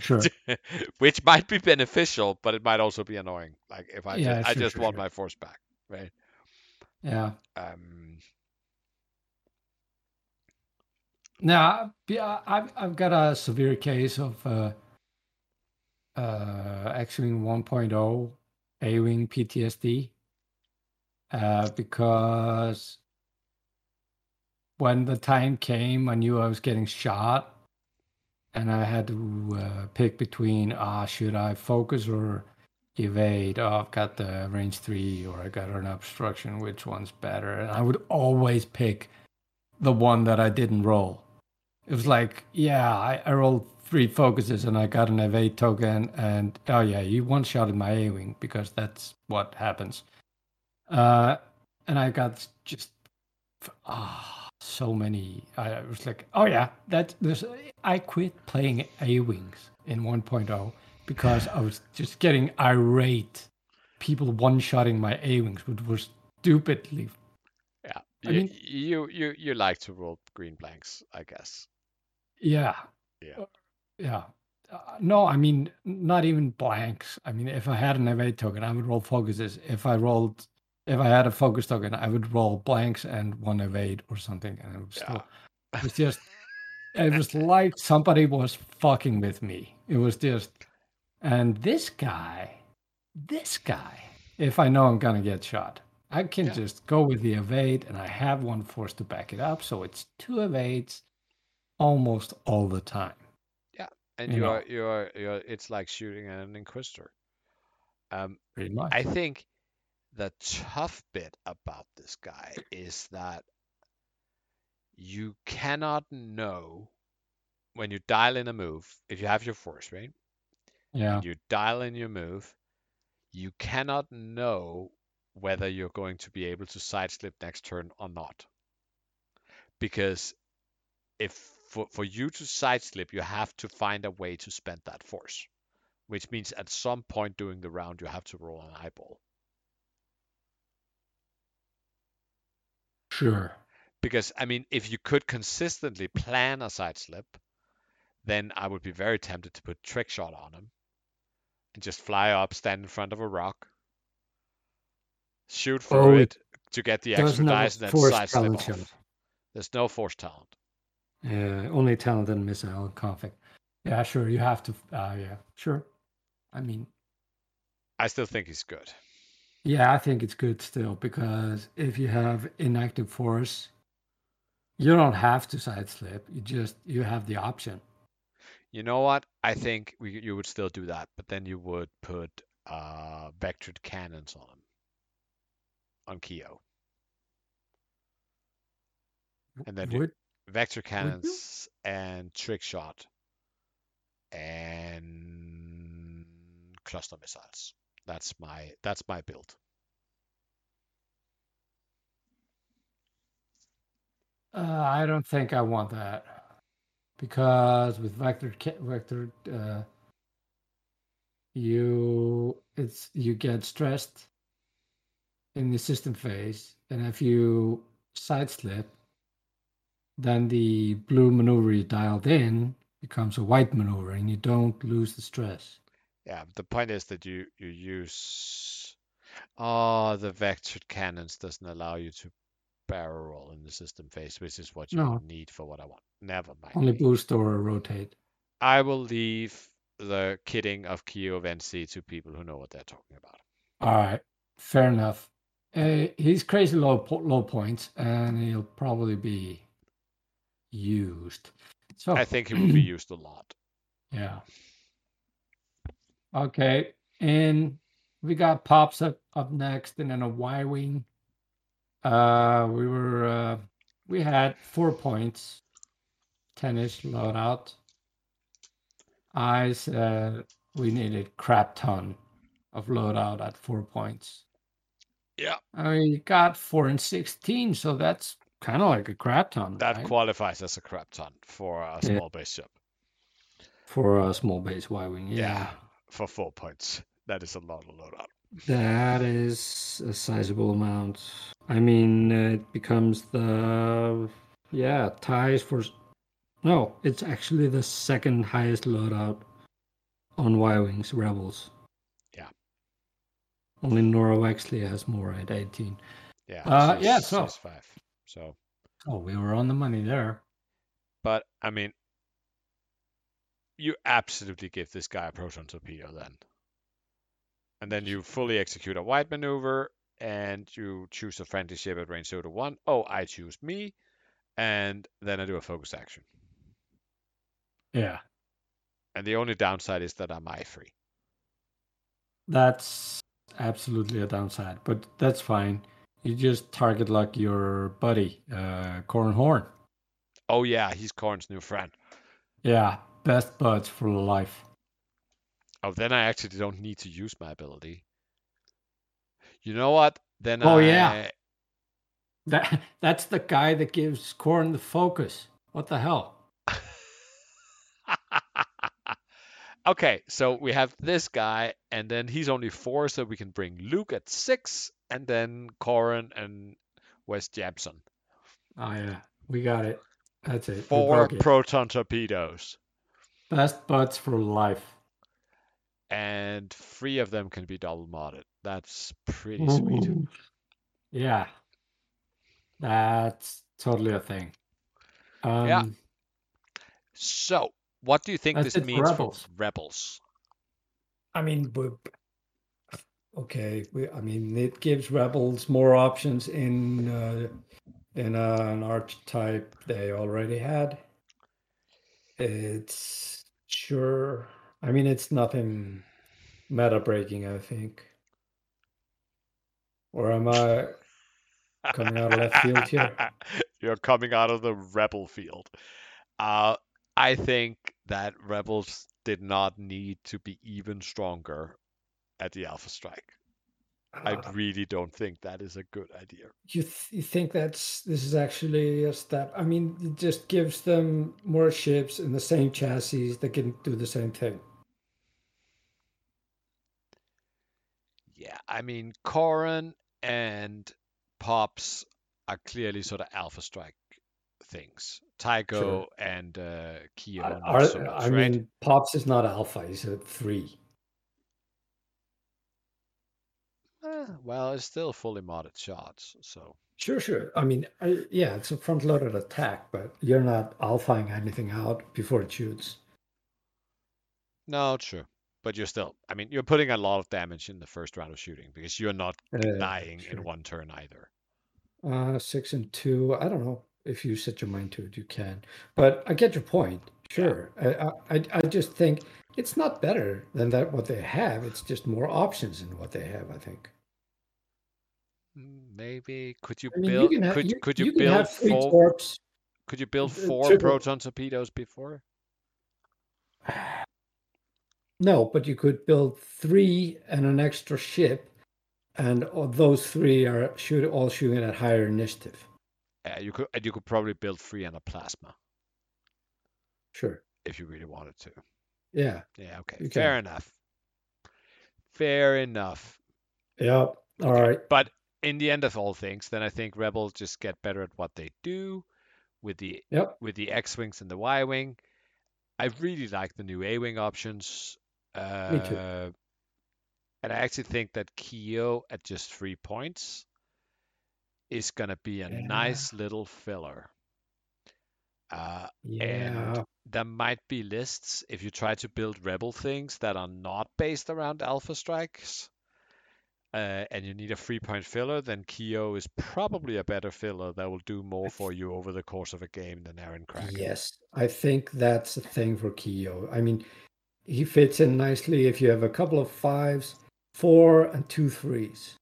Sure. which might be beneficial, but it might also be annoying. Like if I Yeah, just, I just sure, want sure. my force back, right? Yeah. Um, Now, I've I've got a severe case of uh, uh, X-wing 1.0 A-wing PTSD uh, because when the time came, I knew I was getting shot, and I had to uh, pick between ah, should I focus or evade? Oh, I've got the range three, or I got an obstruction. Which one's better? And I would always pick the one that I didn't roll. It was like, yeah, I, I rolled three focuses and I got an evade token, and oh yeah, you one shot in my A wing because that's what happens. Uh, and I got just ah so many. I was like, oh yeah, that there's. I quit playing A wings in 1.0 because I was just getting irate. People one shotting my A wings, which was stupidly yeah, I you, mean- you you you like to roll green blanks, I guess. Yeah. Yeah. Uh, Yeah. Uh, no, I mean, not even blanks. I mean, if I had an evade token, I would roll focuses. If I rolled, if I had a focus token, I would roll blanks and one evade or something. And it was Yeah. still, it was just, it was like somebody was fucking with me. It was just, and this guy, this guy, if I know I'm going to get shot, I can Yeah. just go with the evade and I have one force to back it up. So it's two evades almost all the time. Yeah, and You you know. are you are you are it's like shooting at an inquisitor. Um, Pretty much. I think the tough bit about this guy is that you cannot know when you dial in a move, if you have your force, right? yeah. You dial in your move, you cannot know whether you're going to be able to sideslip next turn or not. Because if for, for you to sideslip, you have to find a way to spend that force, which means at some point during the round, you have to roll an eyeball. Sure. Because, I mean, if you could consistently plan a side slip, then I would be very tempted to put trick shot on him and just fly up, stand in front of a rock, shoot through Oh, it to get the extra dice, and then side slip off. shot. There's no force talent. Yeah, only talent and missile and conflict. Yeah, sure. You have to. Uh, yeah, sure. I mean, I still think he's good. Yeah, I think it's good still because if you have inactive force, you don't have to side slip. You just you have the option. You know what? I think we, you would still do that, but then you would put uh, vectored cannons on him, on Keo. And then you- vector cannons and trick shot and cluster missiles. That's my that's my build. uh, I don't think I want that because with vector vector, uh, you it's you get stressed in the system phase, and if you side slip, then the blue maneuver you dialed in becomes a white maneuver, and you don't lose the stress. Yeah, the point is that you you use oh the vectored cannons doesn't allow you to barrel roll in the system phase, which is what you No. need for what I want. Never mind. Only boost or rotate. I will leave the kidding of Keo Venzee to people who know what they're talking about. All right, fair enough. Uh, he's crazy low po- low points, and he'll probably be used. So I think he will be used a lot. yeah. Okay, and we got pops up up next, and then a Y wing. Uh, we were uh, we had four points, ten-ish loadout. I said we needed crap ton of loadout at four points. Yeah. I got four and sixteen, so that's kind of like a crap ton. That right? qualifies as a crap ton for a Yeah. small base ship. for a small base Y wing. Yeah. Yeah, For four points. That is a lot of loadout. that is a sizable amount. I mean, it becomes the yeah ties for. No, it's actually the second highest loadout on Y wings Rebels. Yeah. Only Norra Wexley has more at 18. Yeah. Uh, yeah, so- five. So Oh, we were on the money there. but I mean you absolutely give this guy a proton torpedo then. And then you fully execute a wide maneuver and you choose a friendly ship at range 0 to 1. Oh, I choose me. And then I do a focus action. Yeah, And the only downside is that I'm I free. that's absolutely a downside, but that's fine. You just target like your buddy, uh, Corran Horn. Oh yeah, he's Corran's new friend. Yeah, best buds for life. Oh, then I actually don't need to use my ability. You know what? Then Oh, I yeah. That that's the guy that gives Corran the focus. What the hell? okay, so we have this guy, and then he's only four, so we can bring Luke at six, and then Corran and Wes Jabson. Oh yeah, we got it. That's it. Four proton torpedoes, best buds for life. and three of them can be double modded. That's pretty sweet. Yeah, that's totally a thing. Um, Yeah. So, what do you think this it for means Rebels. for Rebels? I mean, but okay. We, I mean, it gives rebels more options in uh, in uh, an archetype they already had. It's sure. I mean, it's nothing meta breaking. I think. Or am I coming out of left field here? You're coming out of the rebel field. Uh, I think that rebels did not need to be even stronger at the Alpha Strike. I really don't think that is a good idea. you, th- you think that's this is actually a step? I mean, it just gives them more ships in the same chassis that can do the same thing. Yeah, I mean, Corran and Pops are clearly sort of Alpha Strike things. Tycho and uh, Keo, I- not Are, so much, I right? mean, Pops is not alpha; he's a three. Well, it's still fully modded shots, so Sure, sure. I mean, I, yeah, it's a front-loaded attack, but you're not alphaing anything out before it shoots. no, true. But you're still, I mean, you're putting a lot of damage in the first round of shooting because you're not Uh, dying sure. in one turn either. Uh, six and two. I don't know if you set your mind to it, you can. But I get your point. Sure. I, I, I just think it's not better than that what they have. It's just more options in what they have. I think. Maybe could you I mean, build? you have could you, could you, you build four? torps. Could you build four proton torpedoes before? No, but you could build three and an extra ship, and those three are shoot all shooting at higher initiative. Yeah, you could. and You could probably build three and a plasma Sure. if you really wanted to. Yeah. Yeah. Okay. You Fair can. enough. Fair enough. Yeah. All right. But in the end of all things, then I think rebels just get better at what they do with the Yep. with the X wings and the Y wing. I really like the new A wing options. Uh, Me too. And I actually think that Keo at just three points is going to be a Yeah. nice little filler. Uh, Yeah. there might be lists if you try to build rebel things that are not based around alpha strikes uh, and you need a three point filler then Keo is probably a better filler that will do more for you over the course of a game than Airen Cracken. Yes, I think that's a thing for Keo. I mean, he fits in nicely if you have a couple of fives, four, and two threes.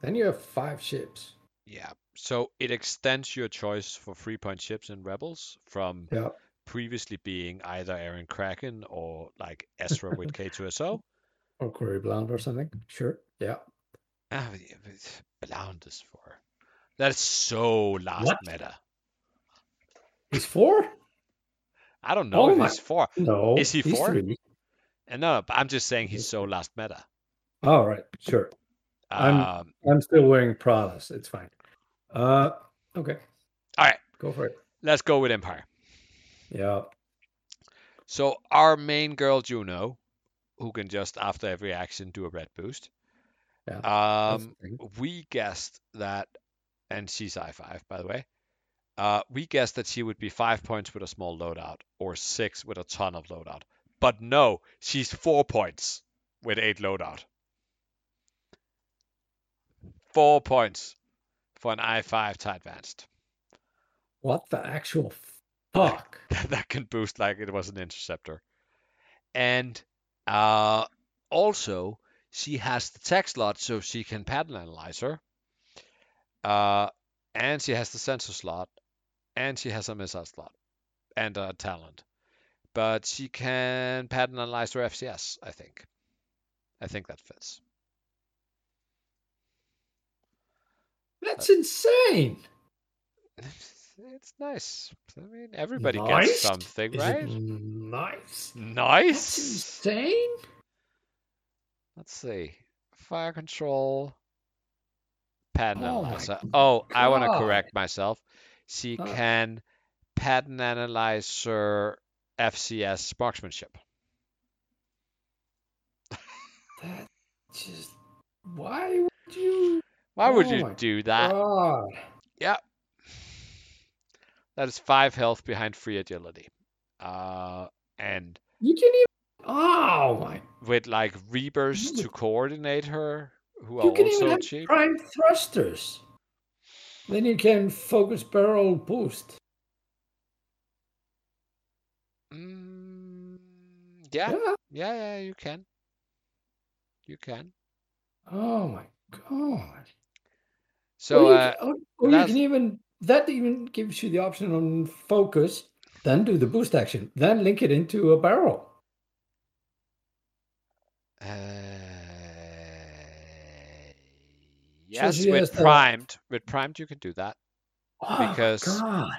Then you have five ships. Yeah. So it extends your choice for three point ships in rebels from Yeah. previously being either Airen Cracken or like Ezra with K2SO. Or Corey Blount or something. Sure. Yeah. Ah, yeah, is for. That's so last What? meta. He's four? I don't know Oh if my- he's four. No. Is he four? three. And no, but I'm just saying he's so last meta. All right. Sure. I'm- Um, I'm still wearing Pradas. It's fine. Uh, okay. all right, Go for it. let's go with Empire. Yeah. So our main girl Juno, who can just after every action do a red boost. Yeah, Um, we guessed that, and she's I five by the way. Uh, we guessed that she would be five points with a small loadout or six with a ton of loadout. But no, she's four points with eight loadout. Four points for an I5 to advanced. What the actual fuck? that can boost like it was an interceptor. And uh, also, she has the text slot so she can pattern analyze her. Uh, and she has the sensor slot. And she has a missile slot. And a talent. But she can pattern analyze her FCS, I think. I think that fits. That's insane. It's nice. I mean, everybody Nice? gets something, Is right? it nice? That's Nice. insane. Let's see. Fire control. Pattern Oh analyzer. Oh, I want to correct myself. She Uh. can pattern analyzer FCS marksmanship. That just why would you? Why would Oh you do that? God. That is five health behind free agility. Uh, and You can even. Oh my! with like Reapers to coordinate her, who are You can even also have cheap. prime thrusters. Then you can focus barrel boost. Mm, yeah, Yeah. yeah, yeah, you can. You can. Oh my god. So, or you, uh, or, or you can even that even gives you the option on focus, then do the boost action, then link it into a barrel. Uh, yes, she with primed, with primed you can do that. Oh Because- God.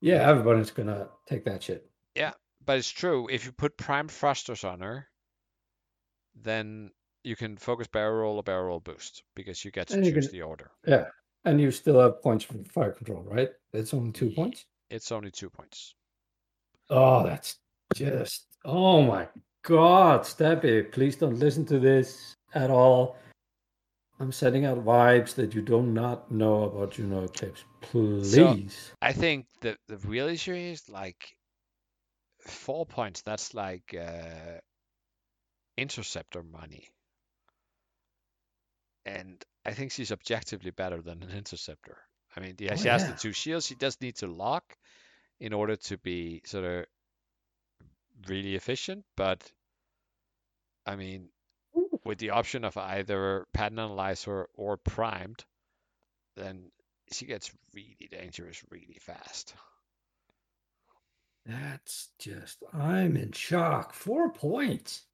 Yeah, everybody's gonna take that shit. Yeah, but it's true. If you put primed thrusters on her, then you can focus barrel roll or barrel roll boost because you get to And choose can- the order. Yeah. And you still have points for fire control, right? It's only two points. It's only two points. Oh, that's just oh my god, Steppy, please don't listen to this at all. I'm sending out vibes that you do not know about Juno Eclipse. Please. So I think the the real issue is like four points. That's like uh, interceptor money, and I think she's objectively better than an interceptor. I mean, yeah, Oh, she has yeah. the two shields. She does need to lock in order to be sort of really efficient, but I mean, with the option of either pattern analyzer or primed, then she gets really dangerous really fast. That's just I'm in shock. Four points.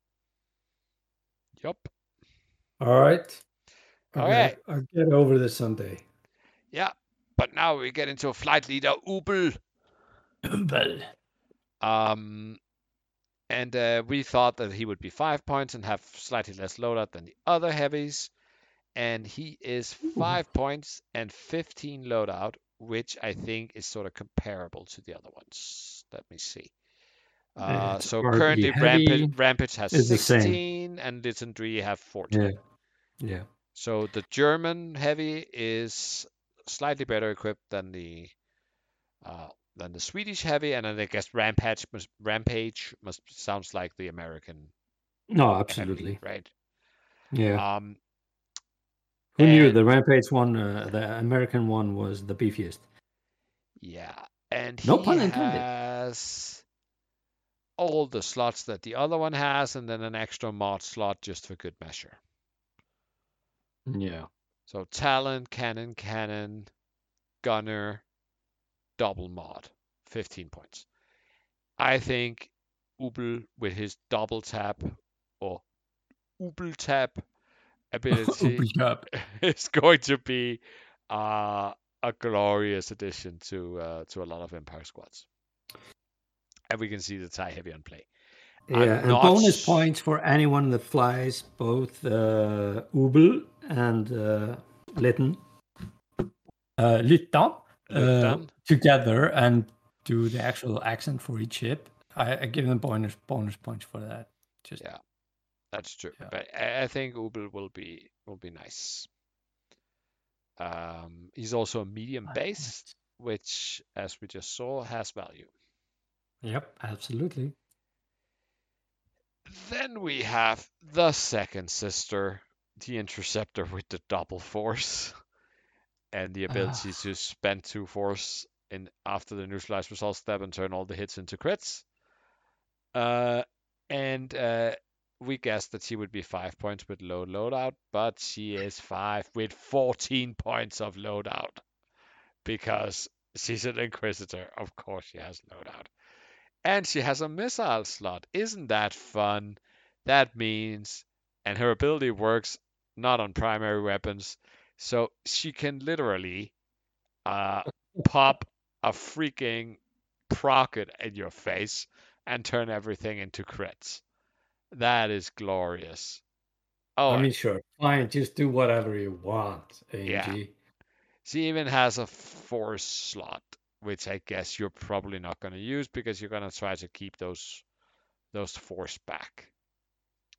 Yep. All right. All Okay, right. I'll get over this Sunday. Yeah. But now we get into flight leader Ubel. Ubel. Um, and uh, we thought that he would be five points and have slightly less loadout than the other heavies. And he is five points and 15 loadout, which I think is sort of comparable to the other ones. Let me see. Uh, so currently Rampage, Rampage has is the same. 16 and Lyttan Dree have 14. Yeah. Yeah. So the German heavy is slightly better equipped than the uh, than the Swedish heavy, and then I guess Rampage must, Rampage must sounds like the American No, heavy, absolutely. right? Yeah. Um, Who knew the Rampage one, uh, the American one, was the beefiest? Yeah, and No he pun intended. has all the slots that the other one has, and then an extra mod slot just for good measure. Yeah. So talent, cannon, cannon, gunner, double mod, 15 points. I think Ubel with his double tap or Ubel tap ability is going to be uh, a glorious addition to uh, to a lot of Empire squads. And we can see the TIE heavy on play. I'm Yeah, and not bonus s- points for anyone that flies both uh, Ubel and uh, Lyttan. Uh, Lyttan, uh, together and do the actual accent for each ship. I, I give them bonus bonus points for that. Just Yeah. That's true. Yeah. But I I think Ubel will be will be nice. Um, he's also a medium base, which, as we just saw, has value. Yep, absolutely. Then we have the second sister, the interceptor with the double force and the ability to spend two force in after the neutralized result step and turn all the hits into crits. Uh, and uh, we guessed that she would be five points with low loadout, but she is five with 14 points of loadout because she's an inquisitor. Of course, she has loadout. And she has a missile slot. Isn't that fun? That means, and her ability works not on primary weapons, so she can literally uh, pop a freaking procket in your face and turn everything into crits. That is glorious. Oh, I mean, sure, fine. Just do whatever you want, AMG. Yeah. She even has a force slot, which I guess you're probably not going to use because you're going to try to keep those those force back.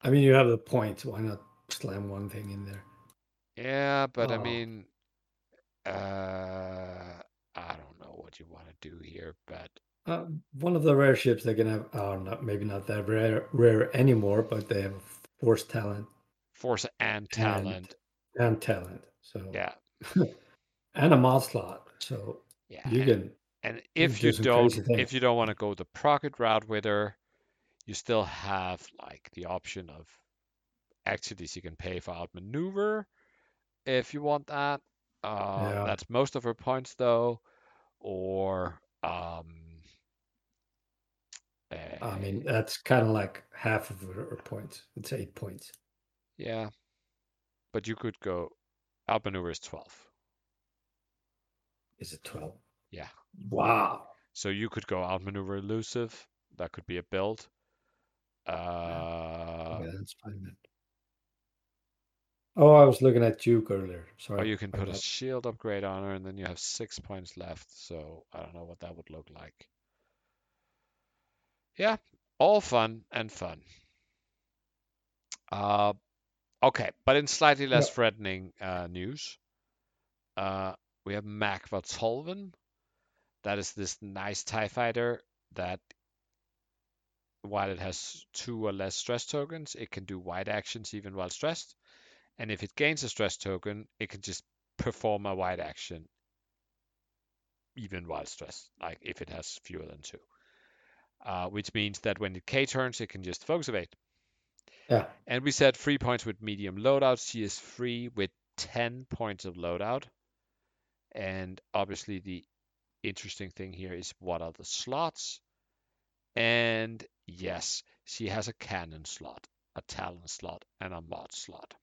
I mean, you have the point. Why not slam one thing in there? Yeah, but I Oh. mean, uh, I don't know what you want to do here, but Uh, one of the rare ships they can have are not maybe not that rare rare anymore, but they have force talent force and talent. and talent. So Yeah, and a mod slot. So yeah. you and- can And You if do you some don't, crazy if you don't want to go the procket route with her, you still have like the option of actually you can pay for outmaneuver if you want that. Uh, Yeah. That's most of her points though, or um. I eh, mean that's kind of like half of her, points. It's eight points. yeah, but you could go outmaneuver is twelve, Is it twelve? Yeah. Wow. so you could go outmaneuver elusive. That could be a build. Uh, okay, that's fine then. Oh, I was looking at Duke earlier. Sorry. Or you can put a shield upgrade on her, and then you have six points left. So I don't know what that would look like. Yeah, all fun and fun. Uh, okay, but in slightly less Yeah. threatening uh, news, uh, we have Mac Vatolven. That is this nice TIE fighter that, while it has two or less stress tokens, it can do wide actions even while stressed. And if it gains a stress token, it can just perform a wide action even while stressed, like if it has fewer than two. Uh, which means that when it K turns, it can just focus evade. Yeah. And we said three points with medium loadout. She is free with 10 points of loadout. And obviously, the interesting thing here is what are the slots? And yes, she has a cannon slot, a talent slot, and a mod slot.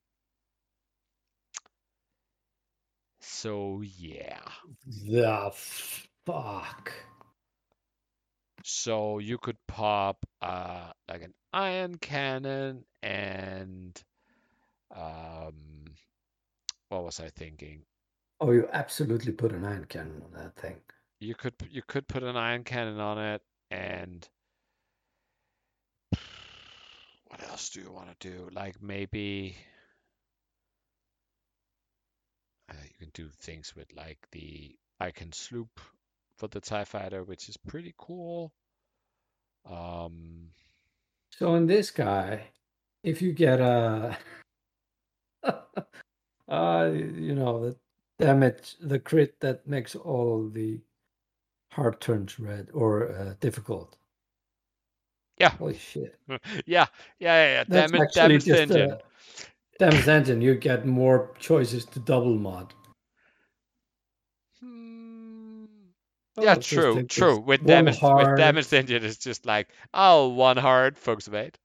So, yeah. The fuck. So you could pop uh, like an ion cannon and um, what was I thinking? Oh, you absolutely put an ion cannon on that thing. You could you could put an ion cannon on it and what else do you want to do? Like maybe uh, you can do things with like the Icon sloop for the TIE fighter, which is pretty cool. Um, So in this guy, if you get a, uh, you know, the damage, the crit that makes all the hard turns red or uh, difficult. Yeah. Holy shit. yeah, yeah, yeah, yeah. Damage, damage engine. a damage engine. You get more choices to double mod. Hmm, Oh, yeah, just true, true. With one damage, with damage engine, it's just like, oh, one hard, focus of eight.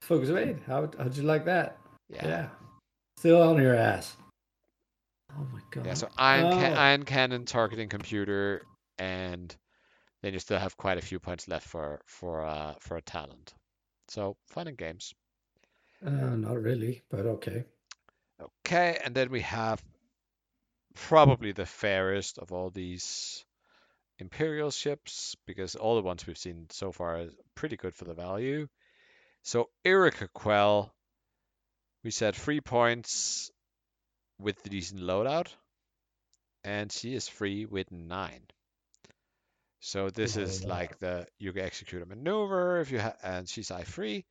Focus of eight. How how'd you like that? Yeah. Yeah. Still on your ass. Oh my god. Yeah, so iron, ca- Oh. ion cannon targeting computer, and then you still have quite a few points left for for uh, for a talent. So fun and games. Uh, not really, but okay. Okay, and then we have probably the fairest of all these Imperial ships, because all the ones we've seen so far are pretty good for the value. So Yrica Quell, we said three points with the decent loadout, and she is free with nine. So this is like the you can execute a maneuver if you ha- and she's I free.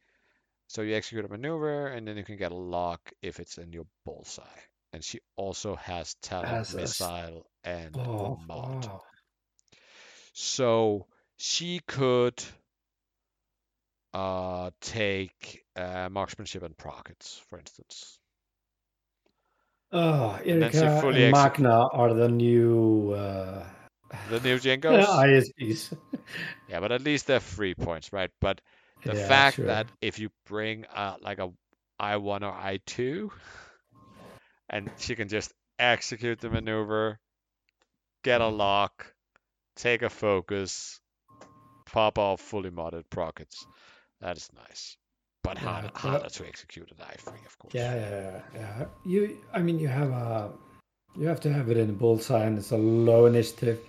So you execute a maneuver and then you can get a lock if it's in your bullseye. And she also has talent Has a s- missile and Oh, mod. wow. So she could uh, take uh, marksmanship and prockets, for instance. Oh, then she Erika fully and exec- Magna are the new uh, The new Jingos? ISPs. yeah, but at least they're three points, right? But the Yeah, fact sure. that if you bring uh, like a I1 or I2, and she can just execute the maneuver, get a lock, take a focus, pop off fully modded prockets. That is nice. But Yeah, harder, harder to execute an I3, of course. Yeah, yeah, yeah, yeah. You, I mean, you have a, you have to have it in the bullseye, and it's a low initiative.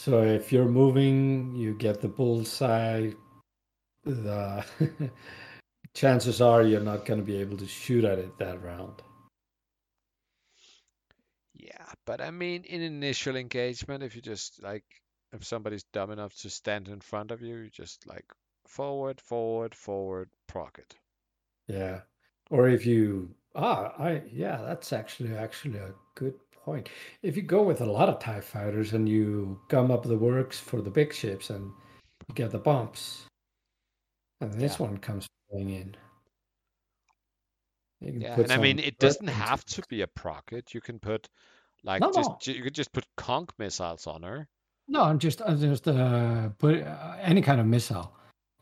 So if you're moving, you get the bullseye. The chances are you're not going to be able to shoot at it that round. Yeah, but I mean, in initial engagement, if you just like, if somebody's dumb enough to stand in front of you, you just like forward, forward, forward, procket. Yeah. Or if you ah, I yeah, that's actually actually a good point. If you go with a lot of TIE fighters and you gum up the works for the big ships and you get the bumps, and this Yeah. one comes going in. You can Yeah, put and I mean, it doesn't have to be a procket. You can put like No, just no. you could just put conch missiles on her. No, I'm just I'm just uh put uh, any kind of missile.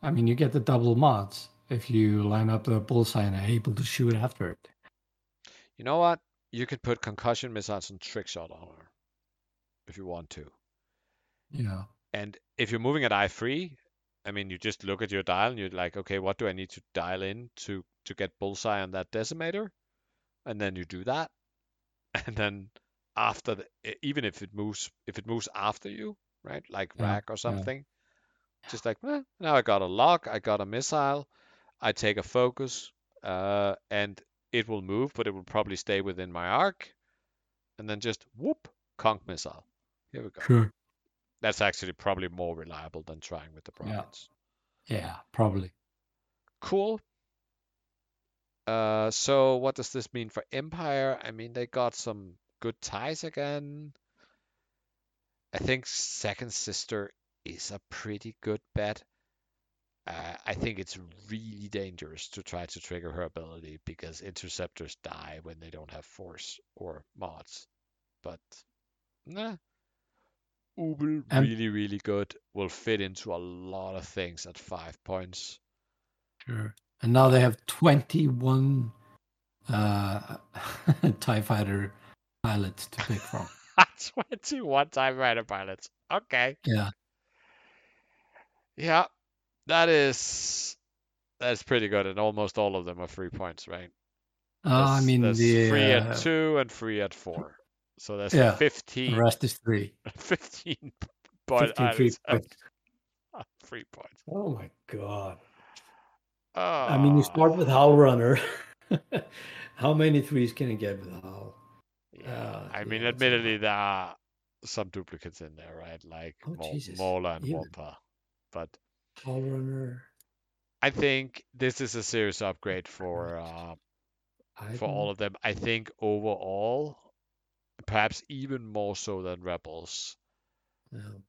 I mean, you get the double mods if you line up the bullseye and are able to shoot after it. You know what? You could put concussion missiles and trick shot on her if you want to. Yeah. And if you're moving at I3, I mean, you just look at your dial and you're like, okay, what do I need to dial in to to get bullseye on that decimator? And then you do that. And then after the, even if it moves, if it moves after you, right, like Yeah, rack or yeah. something, just like, well, now I got a lock, I got a missile, I take a focus, uh, and it will move, but it will probably stay within my arc, and then just whoop, conk missile. Here we go. Sure. That's actually probably more reliable than trying with the Yeah. Yeah, probably. Cool. Uh, so what does this mean for Empire? I mean, they got some good ties again. I think Second Sister is a pretty good bet. Uh, I think it's really dangerous to try to trigger her ability because interceptors die when they don't have force or mods. But nah. Ubel, And- really, really good. Will fit into a lot of things at five points. Sure. And now they have 21 uh, TIE fighter pilots to pick from. 21 time fighter pilots. Okay. Yeah. Yeah. That is that's pretty good, and almost all of them are three points, right? Uh, I mean, the, three uh, at two and three at four. So that's Yeah, 15, the rest is three. 15 point 15 free points. three points. Oh my god. Oh, I mean, you start with Howlrunner. How many threes can you get with Hull? yeah. Uh, I mean, yeah, admittedly, there are some duplicates in there, right? Like Oh, Mo- Mola and even. Wampa. But Howlrunner. I think this is a serious upgrade for uh, for all of them. I think overall, perhaps even more so than Rebels,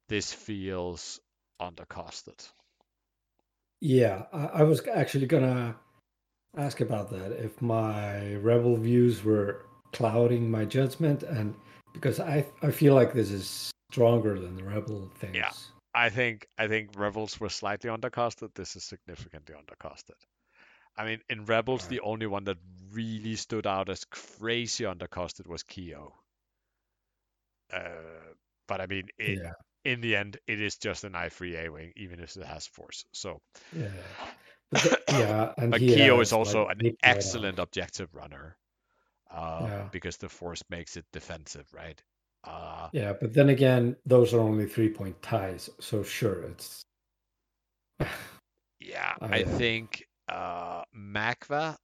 this feels undercosted. Yeah, I, I was actually gonna ask about that. If my rebel views were clouding my judgment, and because I I feel like this is stronger than the rebel things. Yeah. I think I think Rebels were slightly undercosted. This is significantly undercosted. I mean, in Rebels, the only one that really stood out as crazy undercosted was Keo. Uh, but I mean, it, Yeah. in the end, it is just an I3 A-wing, even if it has force. So, Yeah. But yeah, and but he Keo is also like, an excellent objective runner, uh, Yeah. because the force makes it defensive, right? Uh, Yeah, but then again, those are only three point ties, so sure, it's Yeah, Oh, I think uh Makva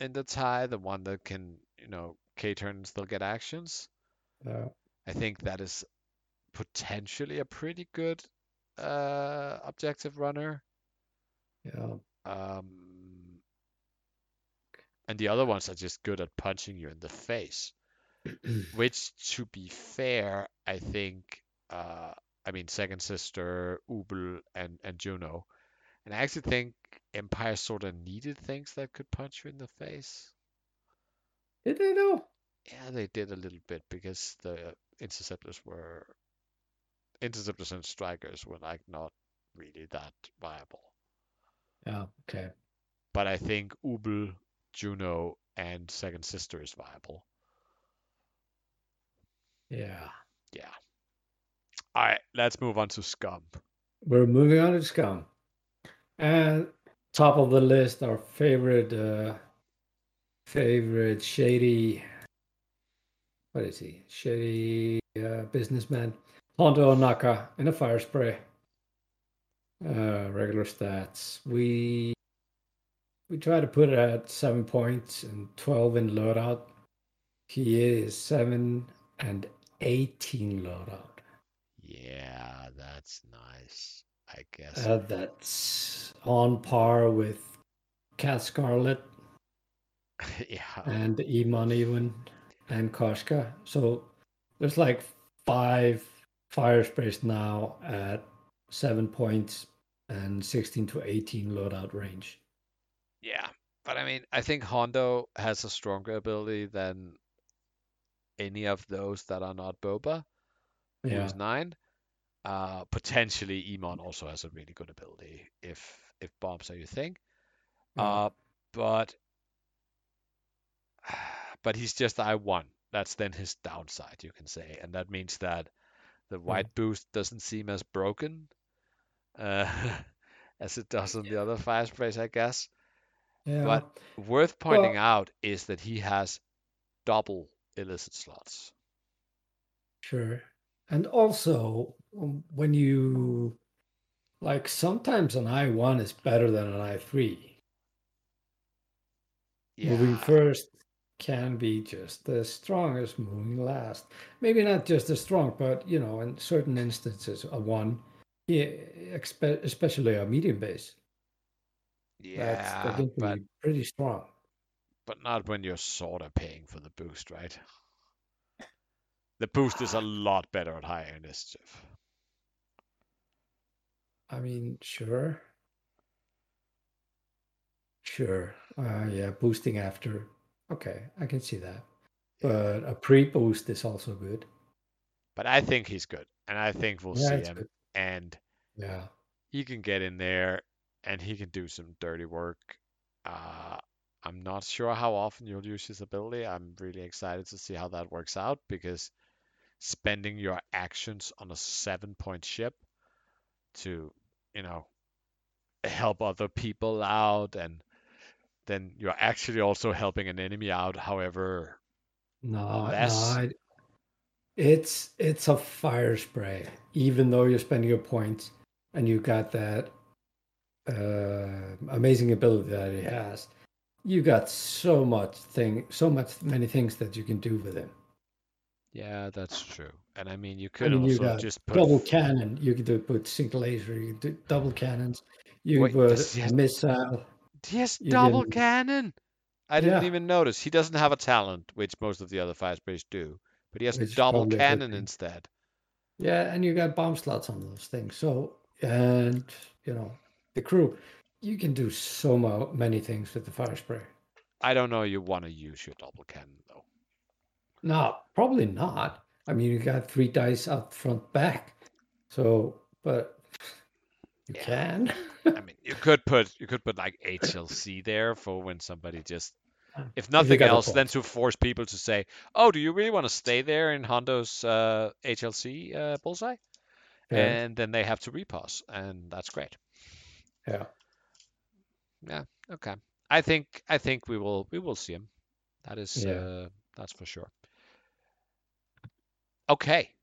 in the tie, the one that can, you know, K turn and still get actions. uh, I think that is potentially a pretty good uh objective runner. yeah. Um and the other ones are just good at punching you in the face. Which to be fair, I think uh I mean Second Sister, Ubel and and Juno. And I actually think Empire sort of needed things that could punch you in the face. Did they know? Yeah, they did a little bit because the interceptors were interceptors and strikers were like not really that viable. Yeah, okay. But I think Ubel, Juno, and Second Sister is viable. Yeah. Yeah. All right, let's move on to Scum. We're moving on to Scum. And top of the list, our favorite uh favorite shady what is he? Shady uh, businessman. Hondo Ohnaka in a fire spray. Uh regular stats. We we try to put it at seven points and twelve in loadout. He is seven and eighteen loadout. Yeah, that's nice. I guess. Uh, that's on par with Kath Scarlet yeah. and Emon even and Koshka. So there's like five fire sprays now at seven points and 16 to 18 loadout range. Yeah, but I mean, I think Hondo has a stronger ability than any of those that are not Boba, Yeah. who's nine. Uh, potentially, Emon also has a really good ability if if bombs are your thing. Yeah. Uh, but but he's just I one. That's then his downside, you can say, and that means that the white boost doesn't seem as broken uh, as it does on the other fire sprays, I guess. yeah. But worth pointing Well- out is that he has double illicit slots. Sure. And also, um, when you like, sometimes an I1 is better than an I3. Yeah. Moving first can be just the strongest moving last. Maybe not just as strong, but you know, in certain instances, a one, yeah, especially a medium base, that's yeah, that can but be pretty strong. but not when you're sort of paying for the boost, right? The boost is a lot better at higher initiative. I mean, sure, sure, uh, yeah, boosting after. Okay, I can see that. But a pre-boost is also good. But I think he's good, and I think we'll Yeah, see him, good. and Yeah, he can get in there, and he can do some dirty work. Uh, I'm not sure how often you'll use his ability. I'm really excited to see how that works out because spending your actions on a seven-point ship to, you know, help other people out, and then you're actually also helping an enemy out. However, no, Less. no, I, it's it's a fire spray. Even though you're spending your points and you got that uh, amazing ability that he has, you got so much thing, so much many things that you can do with him. Yeah, that's true. And I mean, you I could mean, you also got just put double cannon. You could do, put single laser. You could do double cannons. You Wait, could does he put have- missile. Yes, you double can- cannon. I didn't Yeah. even notice. He doesn't have a talent, which most of the other fire sprays do, but he has Which double probably a good cannon instead. Yeah, and you got bomb slots on those things. So, and you know, the crew, you can do so mo- many things with the fire spray. I don't know you want to use your double cannon though. No, probably not. I mean, you got three dice up front, back. So, but you Yeah. can. I mean, you could put you could put like HLC there for when somebody just, if nothing else, then to force people to say, "Oh, do you really want to stay there in Hondo's uh, HLC uh, bullseye?" Yeah. And then they have to repause, and that's great. yeah. Yeah, okay. I think I think we will we will see him. That is Yeah. uh, that's for sure. Okay.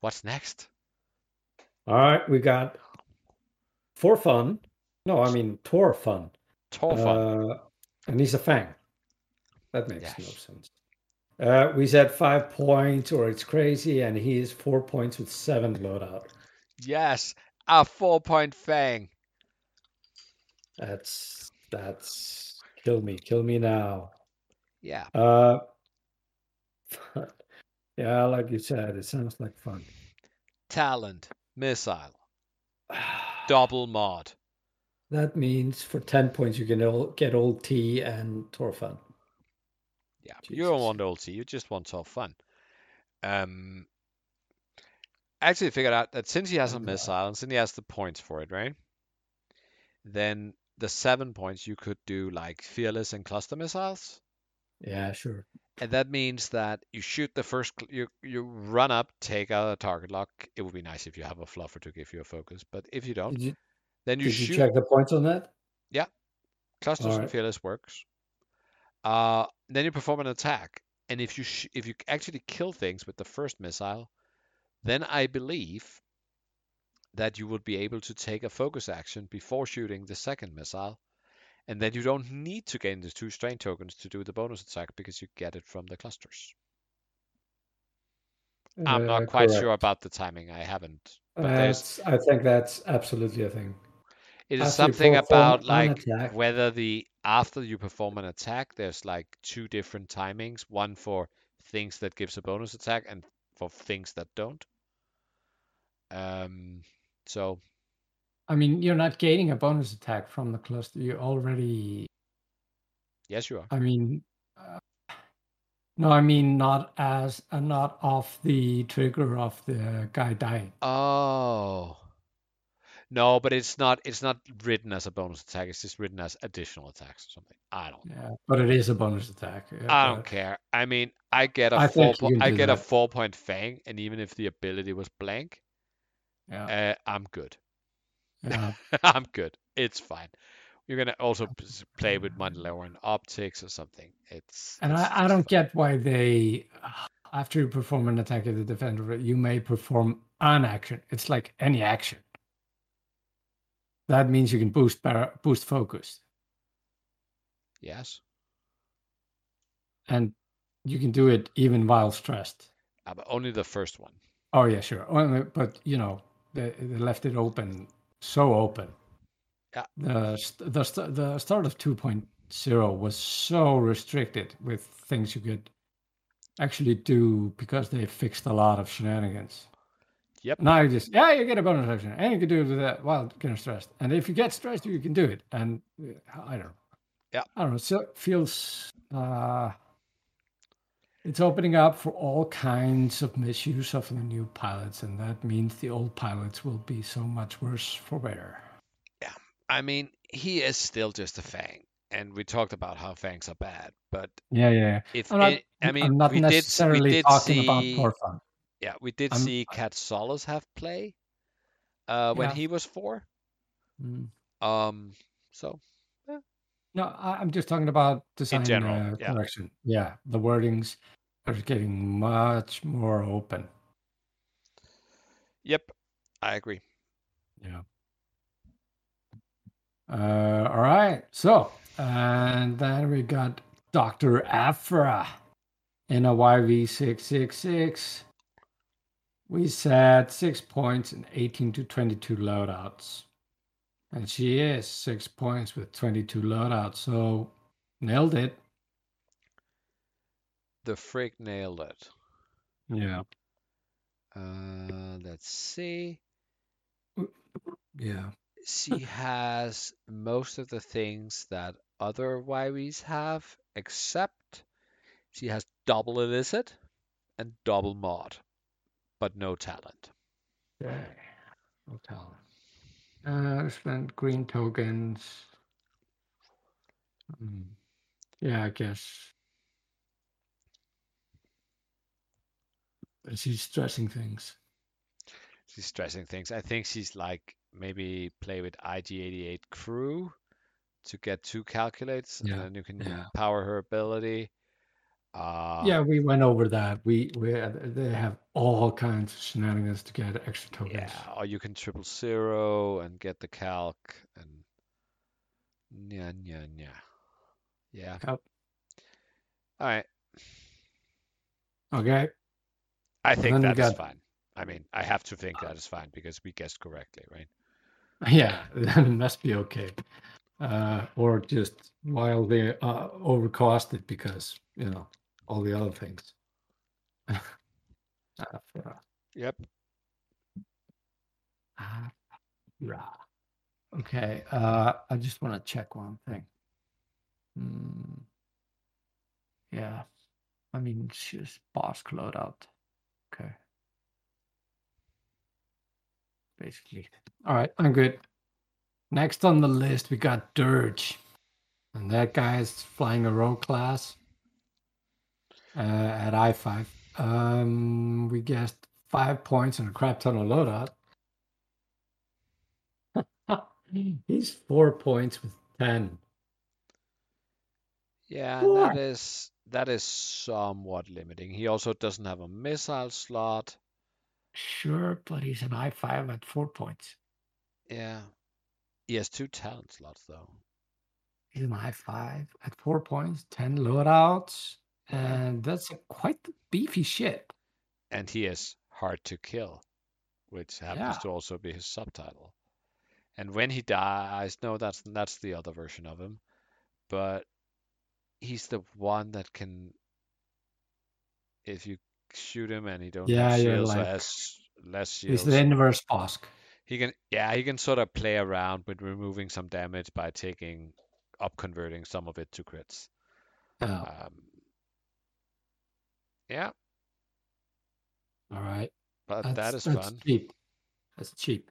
What's next? All right, we got for fun. No, I mean Tor fun. Tor fun. Uh, and he's a fang. That makes no sense. Uh, we said five points, or it's crazy, and he is four points with seven loadout. yes, a four point fang. That's that's kill me, kill me now. Yeah. Uh, fun. yeah, like you said, it sounds like fun. Talent, missile, double mod. That means for ten points you can get old T and Torfun. Yeah, you don't want old T, you just want to have fun. Um, actually figured out that since he has a missile and since he has the points for it, right? Then the seven points you could do like fearless and cluster missiles, Yeah, sure. and that means that you shoot the first, you you run up, take out a target lock. It would be nice if you have a fluffer to give you a focus, but if you don't, you then you did you shoot check the points on that? Yeah, clusters and Alright. fearless works. Uh, then you perform an attack, and if you sh- if you actually kill things with the first missile, then I believe that you would be able to take a focus action before shooting the second missile, and then you don't need to gain the two strain tokens to do the bonus attack because you get it from the clusters. I'm not Uh, quite correct. sure about the timing. I haven't. But there's I think that's absolutely a thing. It is After something about like attack- whether the after you perform an attack, there's like two different timings, one for things that gives a bonus attack and for things that don't. Um, so I mean, you're not gaining a bonus attack from the cluster. You already. yes, you are. I mean, uh, no, I mean not as uh, not off the trigger of the guy dying. Oh. No, but it's not it's not written as a bonus attack, it's just written as additional attacks or something. I don't Yeah, but it is a bonus attack. yeah, I don't care. I mean, I get a I four po- I get a four point fang, and even if the ability was blank, Yeah, uh, I'm good. Yeah. I'm good. It's fine. You're gonna also play with Mandalorian optics or something. It's And it's I, I don't fine. get why they, after you perform an attack at the defender, you may perform an action. It's like any action. That means you can boost bar- boost focus, Yes, and you can do it even while stressed. uh, but only the first one. Oh yeah, sure. Only- But you know, they, they left it open, so open. Yeah. The the the start of 2.0 was so restricted with things you could actually do because they fixed a lot of shenanigans. Yep. Now you just yeah, you get a bonus action, and you can do it with that while getting stressed. And if you get stressed, you can do it. And uh, I don't know. Yeah. I don't know. So it feels uh it's opening up for all kinds of misuse of the new pilots, and that means the old pilots will be so much worse for wear. Yeah, I mean, he is still just a Fang, and we talked about how Fangs are bad. But Yeah, yeah. if not, it, I mean, I'm not we did we did talking see, about yeah, we did I'm- see Kad Solus have play uh, when Yeah. he was four. Mm. Um, so No, I'm just talking about design general, uh, yeah. correction. Yeah, the wordings are getting much more open. yep, I agree. Yeah. Uh, all right. So, and then we got Dr. Aphra. in a YV666. We said six points and 18 to 22 loadouts. And she is six points with 22 loadouts. So nailed it. The freak nailed it. Yeah. Uh, let's see. Yeah. She has most of the things that other YVs have, except she has double illicit and double mod, but no talent. Yeah, No talent. Uh, spent green tokens. Mm. Yeah, I guess. But she's stressing things. She's stressing things. I think she's like maybe play with IG88 crew to get two calculates, Yeah, and then you can yeah. power her ability. Uh, yeah, we went over that. We we uh, they have all kinds of shenanigans to get extra tokens. Yeah, or you can triple zero and get the calc and yeah, yeah, yeah. Yeah. All right. Okay. I think that is got- fine. I mean, I have to think that is fine because we guessed correctly, right? Yeah, then it must be okay. Uh, or just while they uh, overcosted because you know all the other things. Uh, for- Yep. Ah. Okay, uh, I just want to check one thing. Hmm. Yeah, I mean, she's boss loadout. Okay. Basically. All right, I'm good. Next on the list, we got Dirge. And that guy is flying a rogue class uh, at I5. Um, we guessed five points and a crap ton of loadout. He's four points with 10. Yeah, and that Four. is that is somewhat limiting. He also doesn't have a missile slot. Sure, but he's an I5 at four points. Yeah. He has two talent slots though. He's an I5 at four points, 10 loadouts. Uh-huh. And that's a quite beefy shit. And he is hard to kill, which happens Yeah. to also be his subtitle. And when he dies, no, that's that's the other version of him. But he's the one that can if you shoot him and he don't Yeah, have shields like- less He's shields. the inverse boss. He can, yeah, he can sort of play around with removing some damage by taking up converting some of it to crits. Oh, Um, yeah, all right. but That's, that is that's fun. cheap. That's cheap.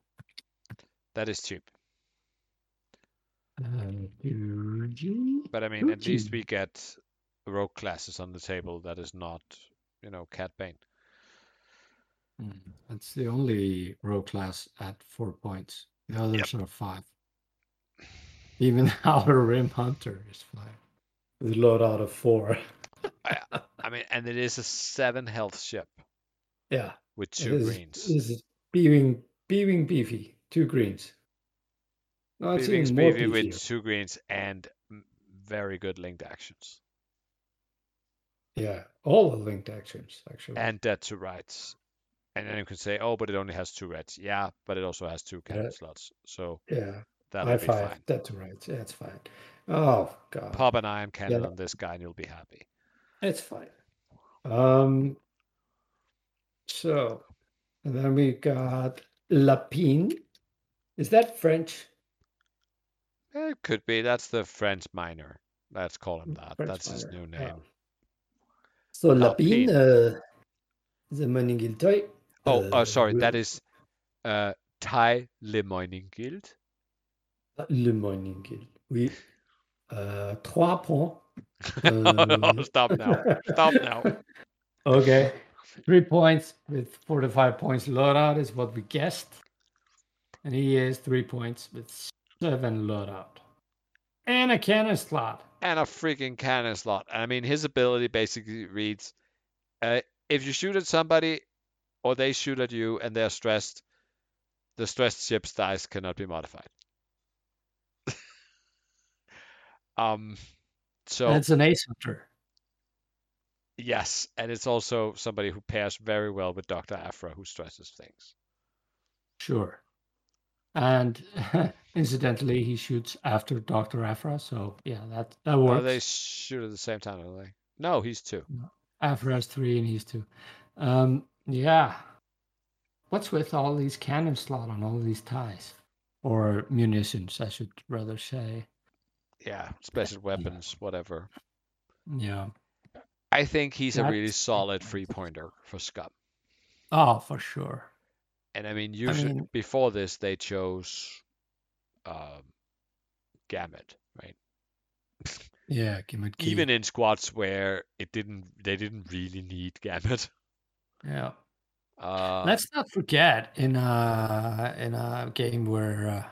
That is cheap. Uh, But I mean, at least we get rogue classes on the table that is not, you know, Cad Bane. Mm, That's the only rogue class at four points. The others are five. Even our Rim Hunter is five. With a loadout of four. I mean, and it is a seven health ship Yeah. with two is- greens. This is beaming, beaming beefy. Two greens. No, it's even more beefy with two greens and very good linked actions. Yeah, all the linked actions actually. and dead to rights. And then you can say, oh, but it only has two reds. Yeah, but it also has two cannon Yeah. slots. So yeah, that'll I be five. fine. That's right. Yeah, it's fine. Oh god, Pop an ion cannon that- on this guy and you'll be happy. it's fine. Um. So, and then we got Lapine. Is that French? It could be. That's the French minor. Let's call him that. French That's his minor, new oh. name. So Lapine. Lapine, uh, the Maningil toy. Oh, uh, sorry. we- That is uh, Thai Lemoining Guild. Le Maningil. Oui. Uh, trois points. Uh, Stop now. Stop now. Okay. Three points with four to five points loadout is what we guessed. And he is three points with seven loadout. And a cannon slot. and a freaking cannon slot. I mean, his ability basically reads, uh, if you shoot at somebody or they shoot at you and they're stressed, the stressed ship's dice cannot be modified. um, so That's an ace hunter. Yes, and it's also somebody who pairs very well with Dr. Aphra, who stresses things. Sure. And incidentally, he shoots after Doctor Aphra, so yeah, that that Oh, works. they shoot at the same time, don't they? No, he's two. Aphra's three and he's two. Um, yeah. What's with all these cannon slot on all these ties? Or munitions, I should rather say. Yeah, special weapons, whatever. Yeah. I think he's a really solid free pointer for Scum. Oh, for sure. And I mean, usually mean- before this, they chose um, Gamut, right? Yeah, Gamut Key. Even in squads where it didn't, they didn't really need Gamut. yeah. Uh, Let's not forget in a in a game where uh,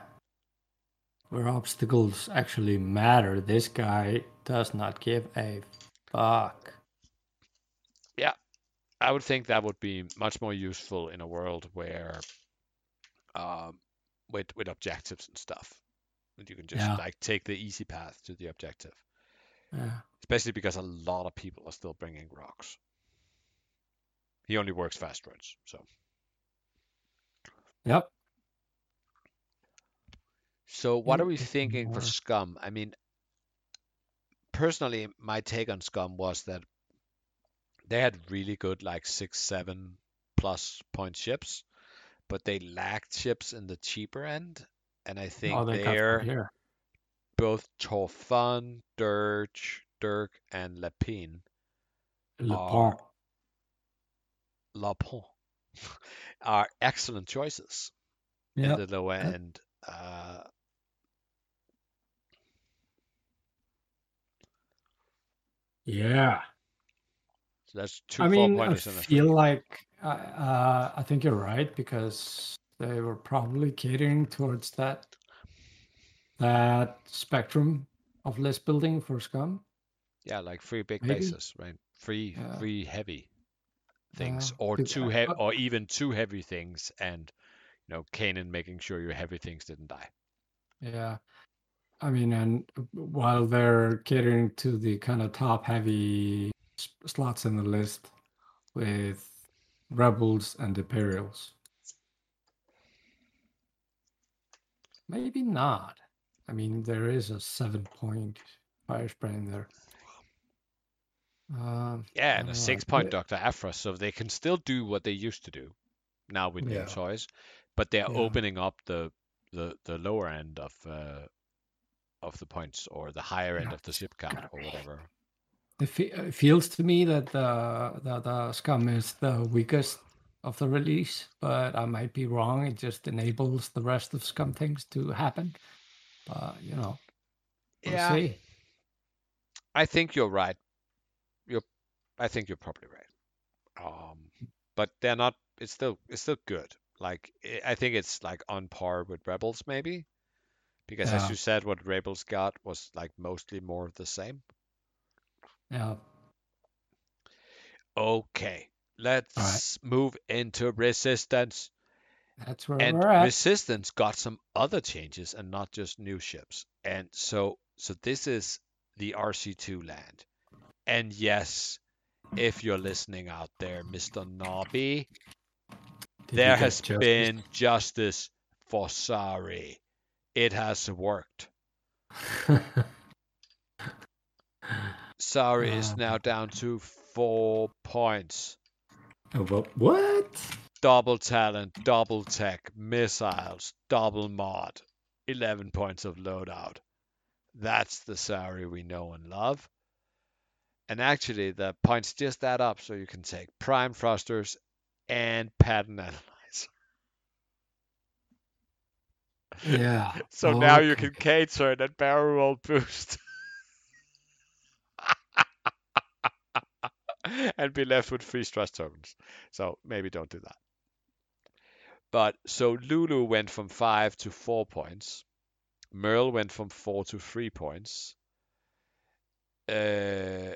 where obstacles actually matter, this guy does not give a fuck. I would think that would be much more useful in a world where, um, with with objectives and stuff, you can just Yeah. like take the easy path to the objective. Yeah. Especially because a lot of people are still bringing rocks. He only works fast runs, so. Yep. So what are we thinking for. Scum? I mean, personally, my take on Scum was that they had really good, like six, seven plus point ships, but they lacked ships in the cheaper end. And I think oh, they they're here. both Torfun, Dirge, Dirk, and Lapine, Le are- Pont. Lapon, are excellent choices in Yep. the lower Yep. end. Uh, Yeah. So that's two I mean, I pointers and a three. feel like uh, uh, I think you're right because they were probably catering towards that that spectrum of list building for Scum. Yeah, like three big Maybe. bases, right? Three, Yeah. three heavy things, Yeah, or two heavy, or even two heavy things, and you know, Kanan making sure your heavy things didn't die. Yeah. I mean, and while they're catering to the kind of top heavy slots in the list with Rebels and Imperials. Maybe not. I mean, there is a seven point fire spray in there. Um, Yeah, and a Uh, six-point. Doctor Aphra, so they can still do what they used to do now with new Yeah. toys, but they're Yeah. opening up the the the lower end of uh, of the points or the higher end of the ship count or whatever. It, feels to me that the, the the scum is the weakest of the release, but I might be wrong. It just enables the rest of scum things to happen. But you know, we'll Yeah, see. I think you're right. You're, I think you're probably right. Um, but they're not. It's still, it's still good. Like I I think it's like on par with Rebels maybe, because as you said, what Rebels got was like mostly more of the same. Yeah, Okay, let's move into Resistance. that's where And we're at. Resistance got some other changes and not just new ships. And so so this is the RC2 land. And yes, if you're listening out there, Mr. Nobby, Did there has justice? been justice for Zari. It has worked. Zari is now down to four points. Oh, what? Double talent, double tech, missiles, double mod, 11 points of loadout. That's the Zari we know and love. And actually, the points just add up so you can take prime thrusters and pattern analyzer. Yeah. So now you can cater that barrel roll boost. and be left with three stress tokens. So maybe don't do that. But so Lulu went from five to four points. Merle went from four to three points. Uh,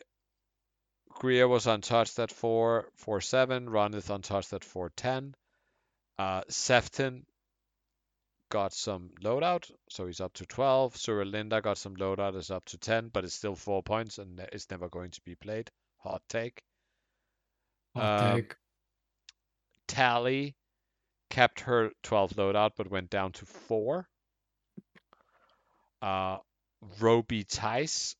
Greer was untouched at four, four seven. Ronith untouched at four ten. Uh, Sefton got some loadout, so he's up to 12. Suralinda got some loadout, is up to 10, but it's still four points and it's never going to be played. Hot take. I'll Um, take. Tally kept her 12 loadout but went down to 4. Uh, Wrobie Tyce,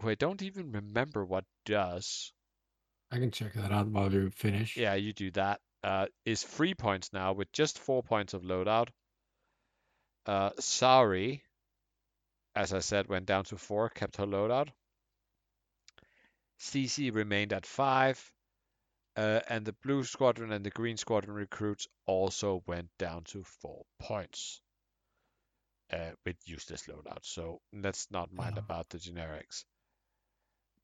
who I don't even remember what does. I can check that out while you finish. Yeah, you do that. Uh, is 3 points now with just 4 points of loadout. Uh, Zari, as I said, went down to 4, kept her loadout. CC remained at 5. Uh, and the blue squadron and the green squadron recruits also went down to four points uh, with useless loadout. So let's not mind about the generics.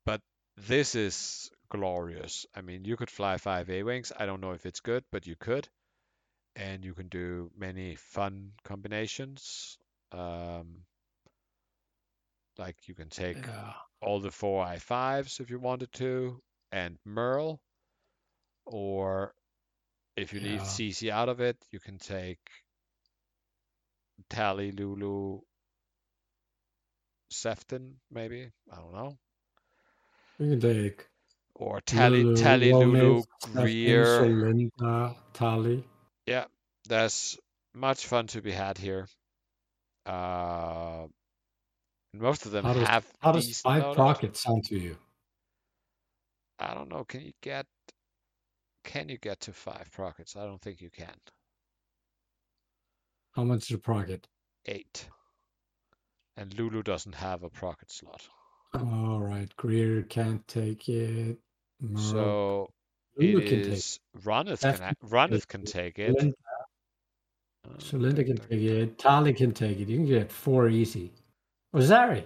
But this is glorious. I mean, you could fly five A wings. I don't know if it's good, but you could, and you can do many fun combinations. Um, like you can take Yeah. all the four i5s if you wanted to, and Merle. Or if you leave Yeah. CC out of it, you can take Tally, Lulu, Sefton, maybe. I don't know. We can take Or Tally, Lulu, Tally, Lulu, Romace, Stefan, Greer. Solinda, Tali. Yeah, there's much fun to be had here. Uh, most of them How does, have how does five pockets sound to you? I don't know. Can you get can you get to five prockets? I don't think you can. How much is a pocket? Eight. And Lulu doesn't have a procket slot. All right, Greer can't take it. Merle, So Lulu it can take is That's can ha- can take it. Linda, Uh, so Linda can take it. Tali can take it. You can get four easy. Oh, Zari.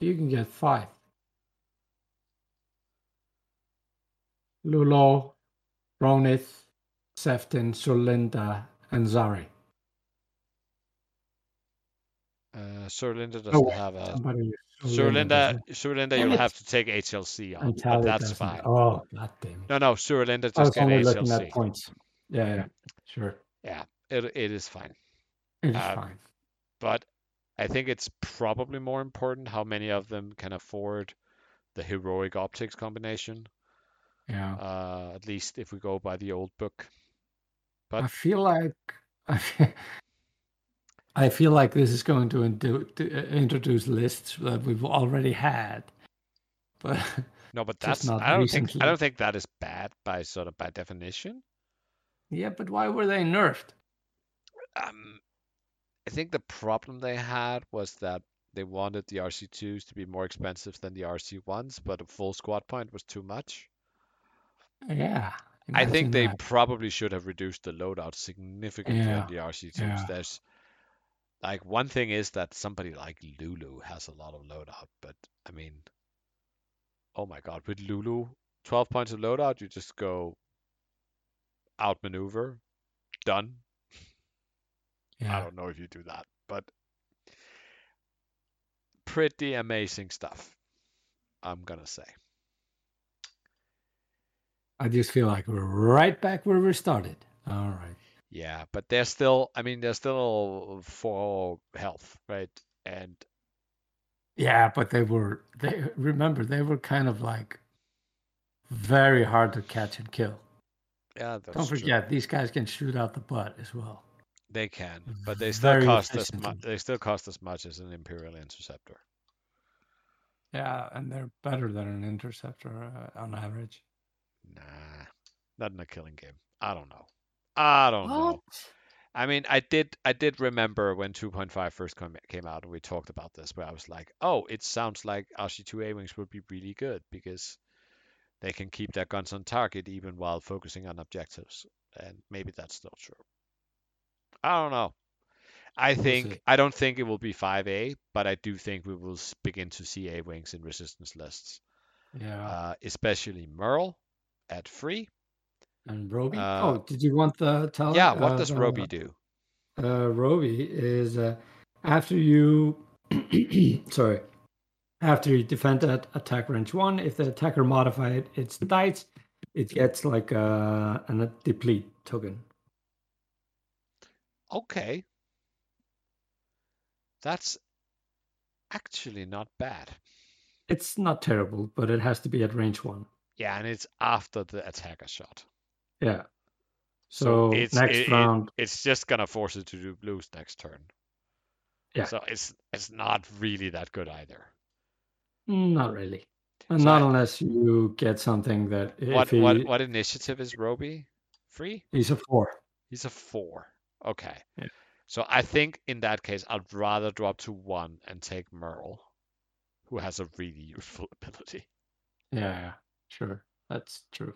You can get five. Lulo, Ronith, Sefton, Solinda, and Zari. Uh, Sir Linda doesn't Oh, have a. somebody. Sir Linda, doesn't. Sir Linda, you'll have to take HLC on, but that's fine. Oh, god damn it. No, no, Sir Linda I just get only looking at points. Yeah, yeah, sure. Yeah, it it is fine. It's Um, fine. But I think it's probably more important how many of them can afford the heroic optics combination. Yeah. Uh, at least if we go by the old book. But I feel like I feel, like this is going to, to uh, introduce lists that we've already had, but no, but that's not I don't think. I don't think that is bad by sort of by definition. yeah, but why were they nerfed? Um, I think the problem they had was that they wanted the RC2s to be more expensive than the RC1s, but a full squad point was too much. Yeah, I think they that. probably should have reduced the loadout significantly Yeah, on the RC2s. yeah. There's like one thing is that somebody like Lulu has a lot of loadout, but I mean, oh my God, with Lulu, 12 points of loadout, you just go outmaneuver, done. I don't know if you do that, but pretty amazing stuff, I'm gonna say. I just feel like we're right back where we started. All right. Yeah, but they're still, I mean, they're still for health, right? And Yeah, but they were they remember they were kind of like very hard to catch and kill. yeah, Don't true. forget these guys can shoot out the butt as well. They can, but they still Very cost as much. efficiently. They still cost as much as an Imperial Interceptor. Yeah, and they're better than an interceptor uh, on average. Nah, not in a killing game. I don't know. I don't know. I mean, I did. I did remember when 2.5 first come, came out, and we talked about this, where I was like, "Oh, it sounds like RC2 A-wings would be really good because they can keep their guns on target even while focusing on objectives." And maybe that's not true. I don't know. I think. I don't think it will be 5A, but I do think we will begin to see A-wings in resistance lists, Yeah. uh, especially Merle at free. and Wrobie. uh, oh, did you want the tell? Yeah, what uh, does Wrobie do? Uh, Roby is uh, after you, sorry, after you defend at attack range one, if the attacker modified its dice, it gets like uh, a, a deplete token. Okay. That's actually not bad. It's not terrible, but it has to be at range one. Yeah, and it's after the attacker shot. Yeah. So, it's next it- it- round, it's just gonna force it to do lose next turn. Yeah. So it's it's not really that good either. not really. So not I- unless you get something that What he, what what initiative is Wrobie? Free? he's a four. He's a four. Okay. Yeah. So I think in that case I'd rather drop to one and take Merl, who has a really useful ability. Yeah, yeah, sure. That's true.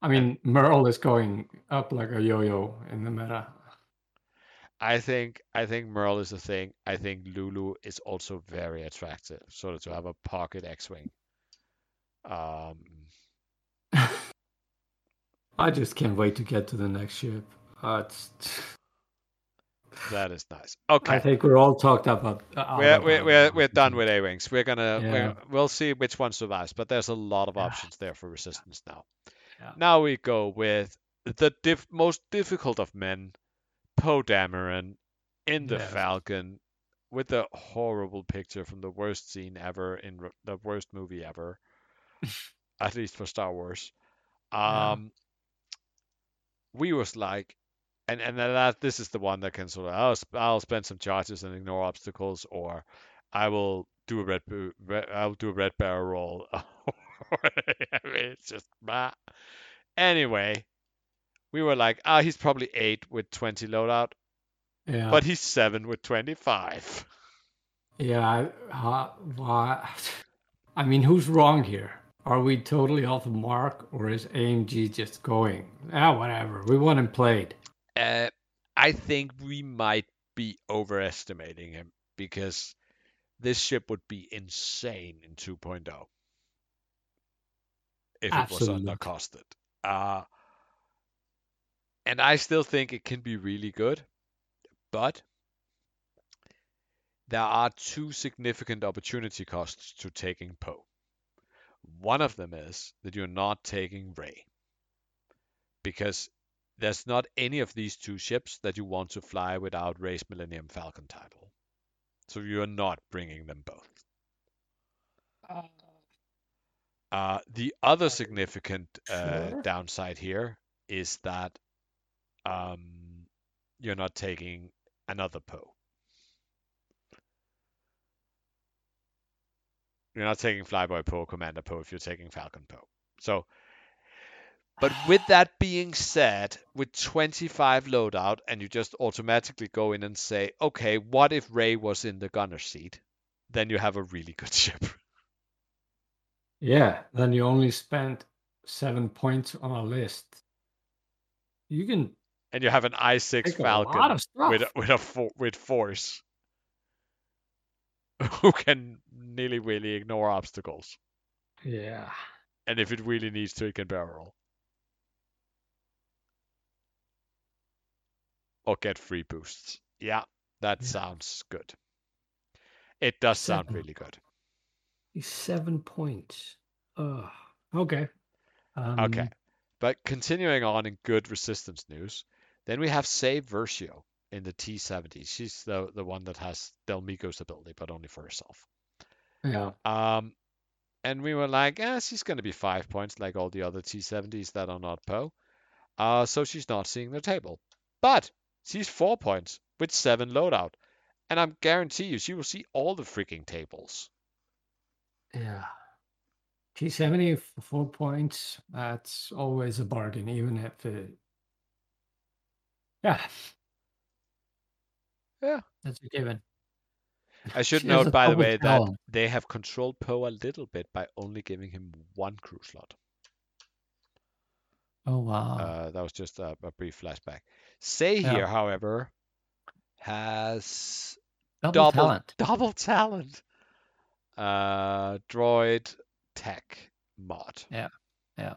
I mean, Merl is going up like a yo-yo in the meta. I think I think Merl is a thing. I think Lulu is also very attractive, sort of to have a pocket X-wing. Um, I just can't wait to get to the next ship. Uh, it's, that is nice. Okay. I think we're all talked about. Uh, we're we're we're, we're done with A-wings. We're gonna Yeah. we're, we'll see which one survives, but there's a lot of Yeah. options there for resistance now. Yeah. Now we go with the diff- most difficult of men, Poe Dameron, in the Yes. Falcon, with the horrible picture from the worst scene ever in r- the worst movie ever, at least for Star Wars. Um, we was like, and and then that this is the one that can sort of I'll, I'll spend some charges and ignore obstacles, or I will do a red, red I'll do a red barrel roll. I mean, it's just bah. Anyway, we were like, ah, he's probably eight with 20 loadout, Yeah. but he's seven with 25. Yeah, I- uh, why? I mean, who's wrong here? Are we totally off the mark, or is AMG just going? Ah, whatever. We want him played. Uh, I think we might be overestimating him because this ship would be insane in 2.0 if it was Absolutely. undercosted. Uh, and I still think it can be really good, but there are two significant opportunity costs to taking Poe. One of them is that you're not taking Rey because there's not any of these two ships that you want to fly without Rey's Millennium Falcon title. So you're not bringing them both. Uh, the other significant uh, Sure. downside here is that um, you're not taking another Poe. You're not taking Flyboy Poe, Commander Poe if you're taking Falcon Poe. So, but with that being said, with 25 loadout, and you just automatically go in and say, okay, what if Rey was in the gunner seat? Then you have a really good ship. Yeah, then you only spent seven points on a list. You can And you have an I6 take a Falcon with with a fo- with force who can nearly really ignore obstacles. Yeah. And if it really needs to, it can barrel Or get free boosts. Yeah, that Yeah. sounds good. It does sound really good. Seven points. Okay. Um, Okay. But continuing on in good resistance news, then we have Zay Versio in the T70. She's the, the one that has Del Meeko's ability, but only for herself. Yeah. Um, and we were like, eh, she's going to be five points like all the other T70s that are not Poe. Uh, so she's not seeing the table. But she's four points with seven loadout. And I'm guarantee you, she will see all the freaking tables. Yeah. T70 for four points. That's always a bargain, even if it. Yeah. Yeah. That's a given. I should She has a note, by the way, that they have controlled Poe a little bit by only giving him one crew slot. Oh, wow. Uh, that was just a, a brief flashback. Zay Yeah. here, however, has double, double talent. double talent. Uh, droid tech mod. Yeah, yeah.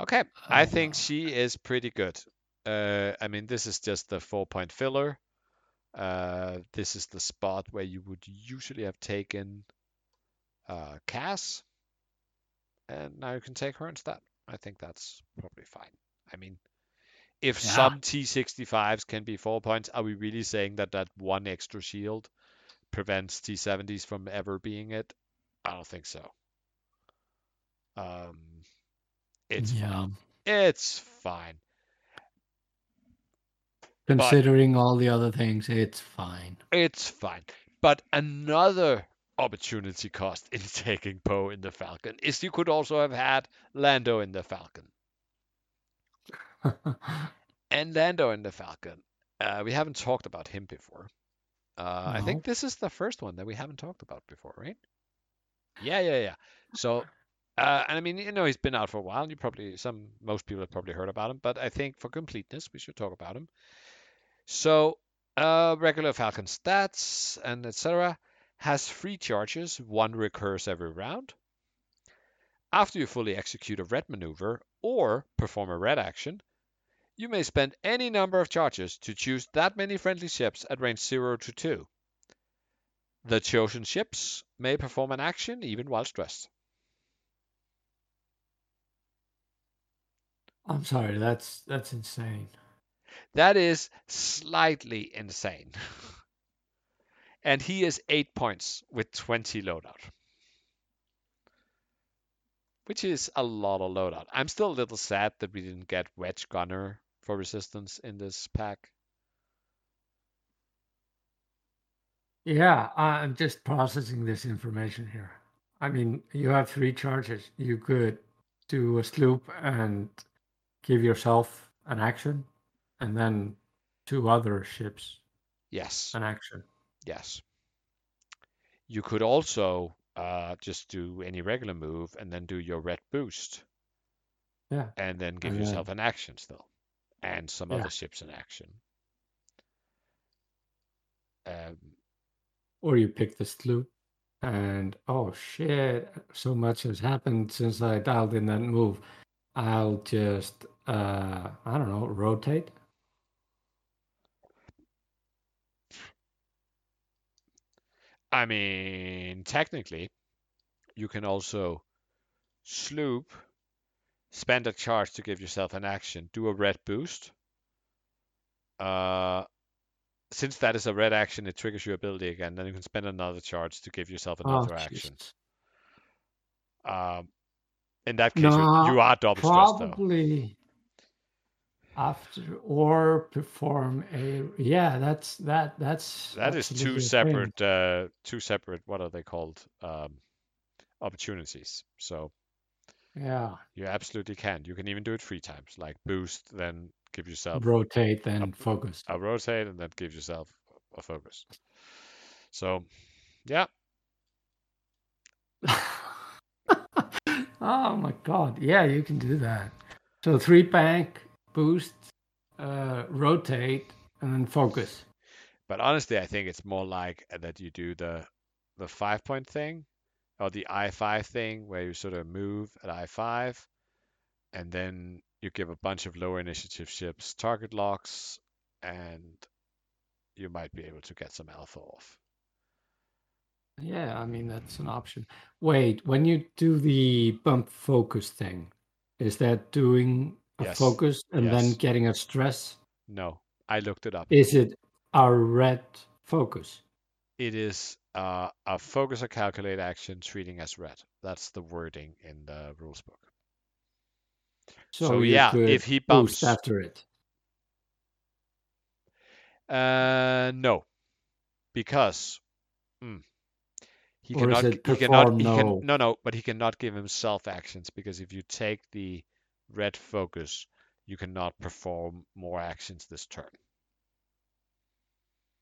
Okay, I Oh, think she is pretty good. Uh, I mean, this is just the four point filler. Uh, this is the spot where you would usually have taken uh, Kaz, and now you can take her instead. I think that's probably fine. I mean, if Yeah. some T65s can be four points, are we really saying that that one extra shield prevents T70s from ever being it? I don't think so. Um, it's yeah. fine. It's fine. Considering all the other things, it's fine. It's fine. But another opportunity cost in taking Poe in the Falcon is you could also have had Lando in the Falcon. And Lando in the Falcon, uh, we haven't talked about him before. Uh, I think this is the first one that we haven't talked about before, right? Yeah, yeah, yeah. So, uh, and I mean, you know, he's been out for a while. You probably, some, most people have probably heard about him, but I think for completeness, we should talk about him. So, uh, regular Falcon stats and etc. has three charges. One recurs every round. After you fully execute a red maneuver or perform a red action, you may spend any number of charges to choose that many friendly ships at range 0 to 2. The chosen ships may perform an action even while stressed. I'm sorry, that's that's insane. That is slightly insane. and he is 8 points with 20 loadout. Which is a lot of loadout. I'm still a little sad that we didn't get Wedge Gunner for resistance in this pack. Yeah, I'm just processing this information here. I mean, you have three charges. You could do a sloop and give yourself an action, and then two other ships Yes. an action. Yes. You could also uh, just do any regular move and then do your red boost Yeah. and then give And then- yourself an action still and some Yeah. other ships in action. Um, Or you pick the sloop, and oh shit, so much has happened since I dialed in that move. I'll just, uh, I don't know, rotate. I mean, technically, you can also sloop, spend a charge to give yourself an action, do a red boost. Uh, since that is a red action, it triggers your ability again. Then you can spend another charge to give yourself Oh, another action. Um, in that case, you- No, you are double stressed though. Probably after or perform a yeah. That's that. That's That is two thing. separate, uh, two separate. What are they called? Um, opportunities. So Yeah, you absolutely can. You can even do it three times, like boost, then give yourself rotate then focus. a rotate, and then give yourself a focus. So, yeah, oh my god! Yeah, you can do that. So three bank boost, uh, rotate, and then focus. but honestly, I think it's more like that you do the the five point thing or the I five thing where you sort of move at I five, and then you give a bunch of lower initiative ships target locks, and you might be able to get some alpha off. Yeah, I mean that's an option. Wait, when you do the bump focus thing, is that doing a Yes, focus and then getting a stress? No, I looked it up. Is it a red focus? It is uh, a focus or calculate action treating as red. That's the wording in the rules book. So, you yeah, if he bumps, after it. uh, no, because mm, he Or cannot. He cannot. perform He can, no, no, but he cannot give himself actions because if you take the red focus, you cannot perform more actions this turn.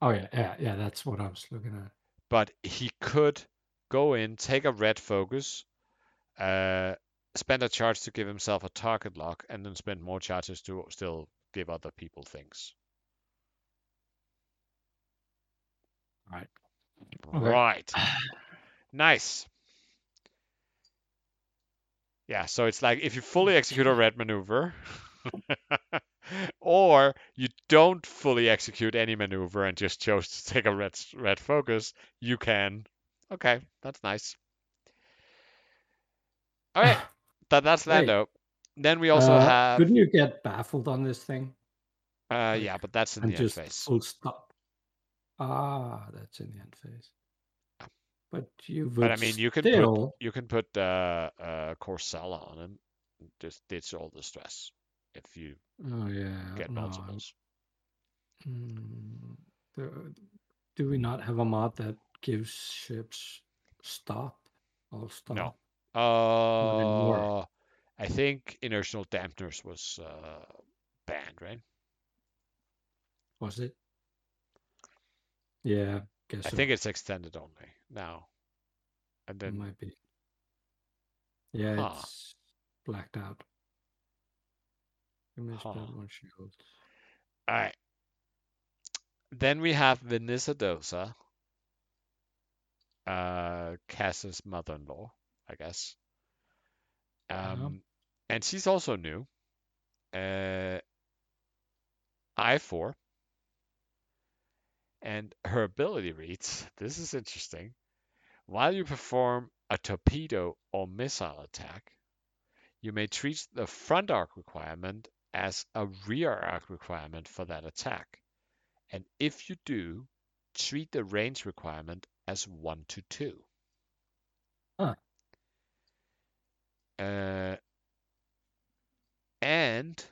Oh yeah, yeah, yeah. That's what I was looking at. But he could go in, take a red focus, uh, spend a charge to give himself a target lock, and then spend more charges to still give other people things. Right. Okay. Right. nice. Yeah, so it's like if you fully execute a red maneuver, or you don't fully execute any maneuver and just chose to take a red red focus, you can. Okay, that's nice. All right, that, that's Wait. Lando. Then we also Uh, have, Couldn't you get baffled on this thing uh, yeah, but that's in and the end just phase. full stop? Ah, that's in the end phase. But you would But I mean, you can put you can put uh, uh, Korr Sella on him, just ditch all the stress if you Oh yeah. get multiples. mm, do we not have a mod that gives ships stop? All stop. No. Uh, I think inertial dampeners was uh, banned, right? Was it? Yeah. Guess I so. think it's extended only now. And it might be. Yeah, Huh. it's blacked out. You may spend Huh. one shield. all right. Then we have Venisa Doza, uh, Kaz's mother-in-law, I guess. Uh-huh. Um, and she's also new. Uh, I4. And her ability reads, this is interesting. While you perform a torpedo or missile attack, you may treat the front arc requirement as a rear arc requirement for that attack. And if you do, treat the range requirement as 1 to 2. Huh. Uh, and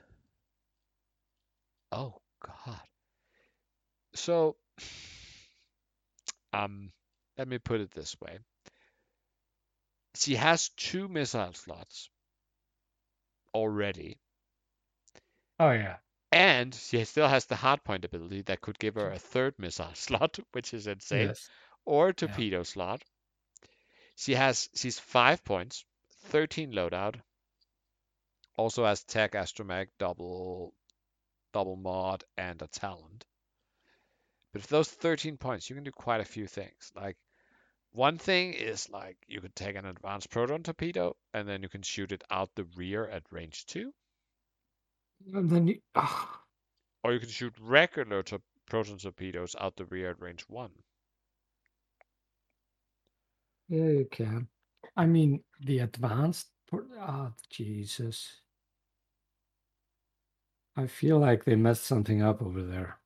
oh god. So um let me put it this way. She has two missile slots already, Oh yeah. and she still has the hardpoint ability that could give her a third missile slot, which is insane, Yes. or a torpedo slot. She has she's five points, 13 loadout. Also has tech, astromech, double double mod, and a talent. But for those 13 points, you can do quite a few things. Like one thing is like you could take an advanced proton torpedo and then you can shoot it out the rear at range two, And then you. ah, or you can shoot regular to- proton torpedoes out the rear at range one. yeah, you can. I mean, the advanced. Ah, Jesus. I feel like they messed something up over there.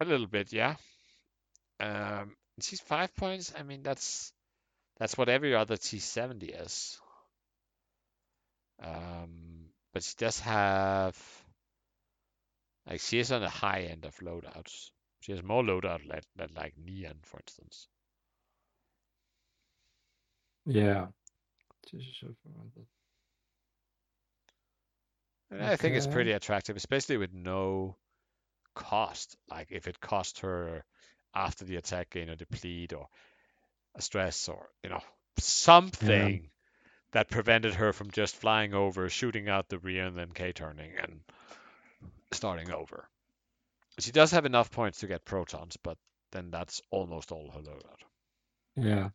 A little bit, yeah. Um, she's five points. I mean, that's that's what every other T70 is. Um, but she does have like she is on the high end of loadouts. She has more loadout than, than like Nien, for instance. Yeah. Jesus, I forgot that. And I think it's pretty attractive, especially with no cost. Like if it cost her after the attack gain or deplete or a stress or you know something that prevented her from just flying over, shooting out the rear and then K turning and starting over. She does have enough points to get protons, but then that's almost all her loadout. Yeah.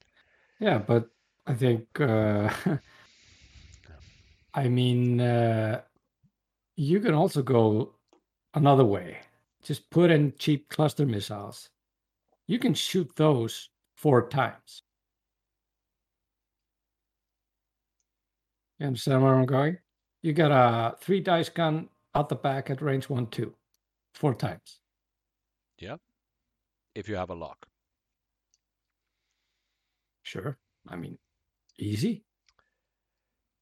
Yeah, but I think uh I mean uh you can also go another way. Just put in cheap cluster missiles. You can shoot those four times. You understand where I'm going? You got a three dice gun out the back at range one, two, four times. Yeah. If you have a lock. Sure. I mean, easy.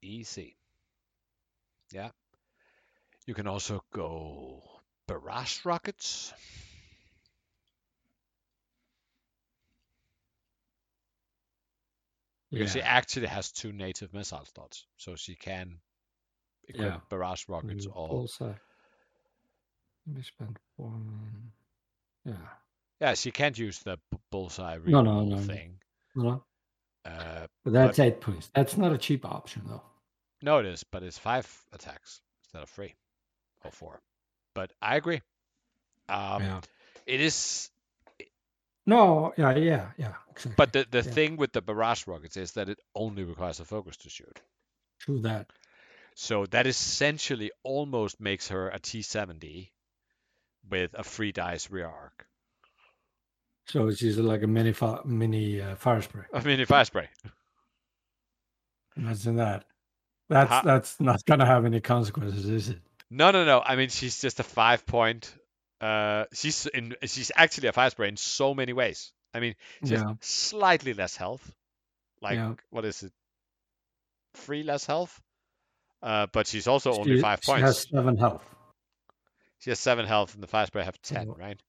Easy. Yeah. You can also go barrage rockets. Because she actually has two native missile slots, so she can equip Yeah. barrage rockets Mm, or bullseye. Let me spend one. Yeah. yeah, she can't use the b- bullseye No, no, no, no. thing. No, Uh, but that's eight points. That's not a cheap option, though. no, it is, but it's five attacks instead of three or four. But I agree. Um, yeah. It is No. Yeah. Yeah. Yeah. Exactly. But the, the Yeah. thing with the barrage rockets is that it only requires a focus to shoot. True that. So that essentially almost makes her a T70 with a free dice rear arc. So she's like a mini fi- mini uh, fire spray. I mean, if I spray. Imagine that. That's Ha- that's not gonna have any consequences, is it? No, no, no. I mean, she's just a five point. Uh, she's in. She's actually a fire spray in so many ways. I mean, she Yeah. has slightly less health. Like Yeah. what is it? Three less health. Uh, but she's also only five she points. She has seven health. She has seven health, and the fire spray have ten, right?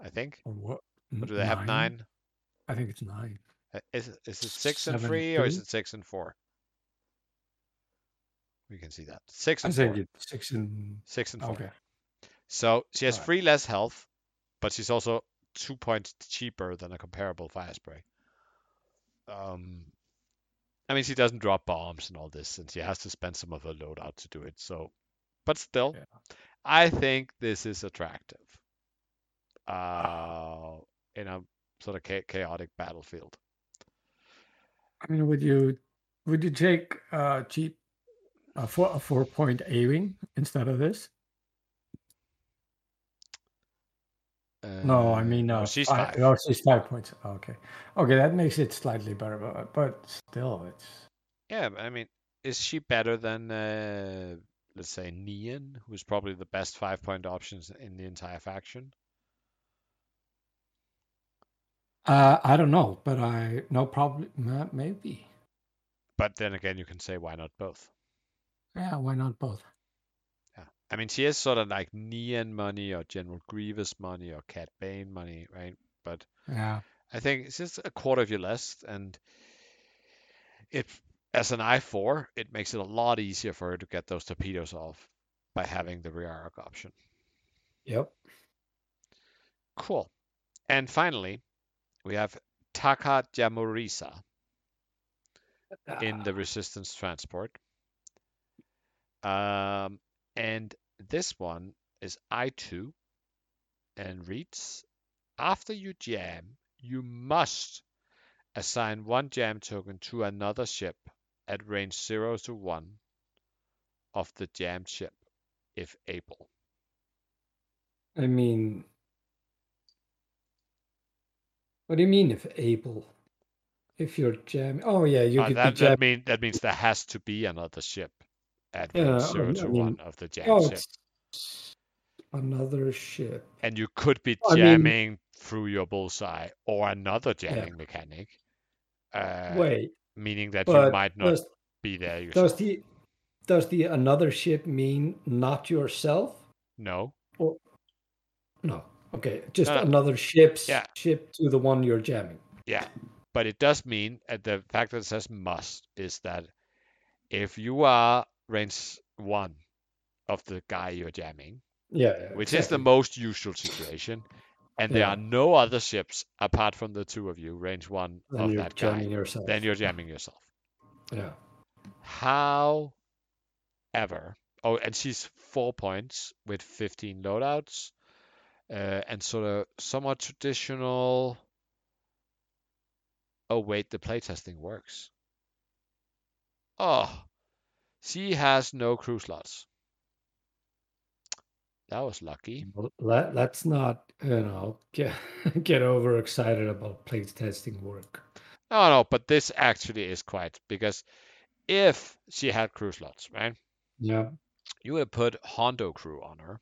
I think. Or what? Or do they have nine? I think it's nine. Uh, Is it, is it six and Seven, three, or is it six and four? We can see that six I and think four. six and Six and four. okay. So she has Alright. three less health, but she's also two points cheaper than a comparable fire spray. Um, I mean, she doesn't drop bombs and all this, and she has to spend some of her loadout to do it. So, but still, Yeah. I think this is attractive. Uh, in a sort of cha- chaotic battlefield. I mean, would you would you take uh cheap a four a four point A wing instead of this? No, I Uh, mean no, uh, she's fi- five. Oh, she's five points. Okay, okay, that makes it slightly better, but, but still, it's Yeah, but I mean, is she better than, uh, let's say, Nien, who's probably the best five point options in the entire faction? uh I don't know, but I no probably maybe But then again, you can say, why not both? yeah why not both? I mean, she has sort of like Nien money or General Grievous money or Cad Bane money, right? But Yeah, I think it's just a quarter of your list, and it as an I4, it makes it a lot easier for her to get those torpedoes off by having the rear arc option. yep. Cool. And finally, we have Taka Jamoreesa in the resistance transport. Um, and this one is I2 and reads After you jam, you must assign one jam token to another ship at range 0 to 1 of the jammed ship, if able. I mean, what do you mean if able? If you're jamming, oh yeah, you Uh, could that, jamming. that, mean, that means there has to be another ship Yeah, range I mean- to 1 of the jammed Oh, another ship. and you could be I mean- jamming through your bullseye or another jamming mechanic, uh, Wait, meaning that you might not does, be there yourself. does the does the another ship mean not yourself? No, Or no? Okay, just No, no. another ship's Yeah. ship to the one you're jamming. yeah, but it does mean uh, the fact that it says must is that if you are range one of the guy you're jamming, Yeah, yeah, which is the most usual situation, and there Yeah. are no other ships apart from the two of you, range one Then of that guy, jamming yourself. then you're jamming yourself. Yeah. However, oh, and she's four points with 15 loadouts, uh, and sort of somewhat traditional. Oh wait, the playtesting works. Oh, she has no crew slots. That was lucky. Let, let's not, you know, get get overexcited about plate testing work. No, no, but this actually is quite because if she had crew slots, right? Yeah. you would put Hondo crew on her.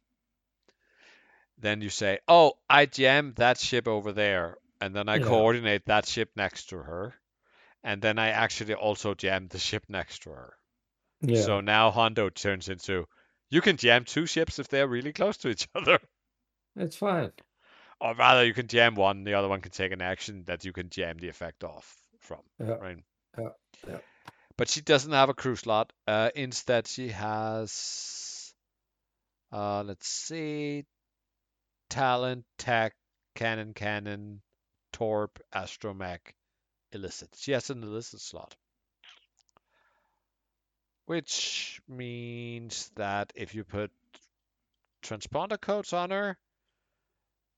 Then you say, "Oh, I jam that ship over there, and then I Yeah. coordinate that ship next to her, and then I actually also jam the ship next to her." Yeah. So now Hondo turns into, you can jam two ships if they're really close to each other, it's fine. or rather, you can jam one, the other one can take an action that you can jam the effect off from, Yeah. right? Yeah, yeah. But she doesn't have a crew slot. Uh, instead, she has, uh, let's see, talent, tech, cannon, cannon, torp, astromech, illicit. She has an illicit slot. Which means that if you put transponder codes on her,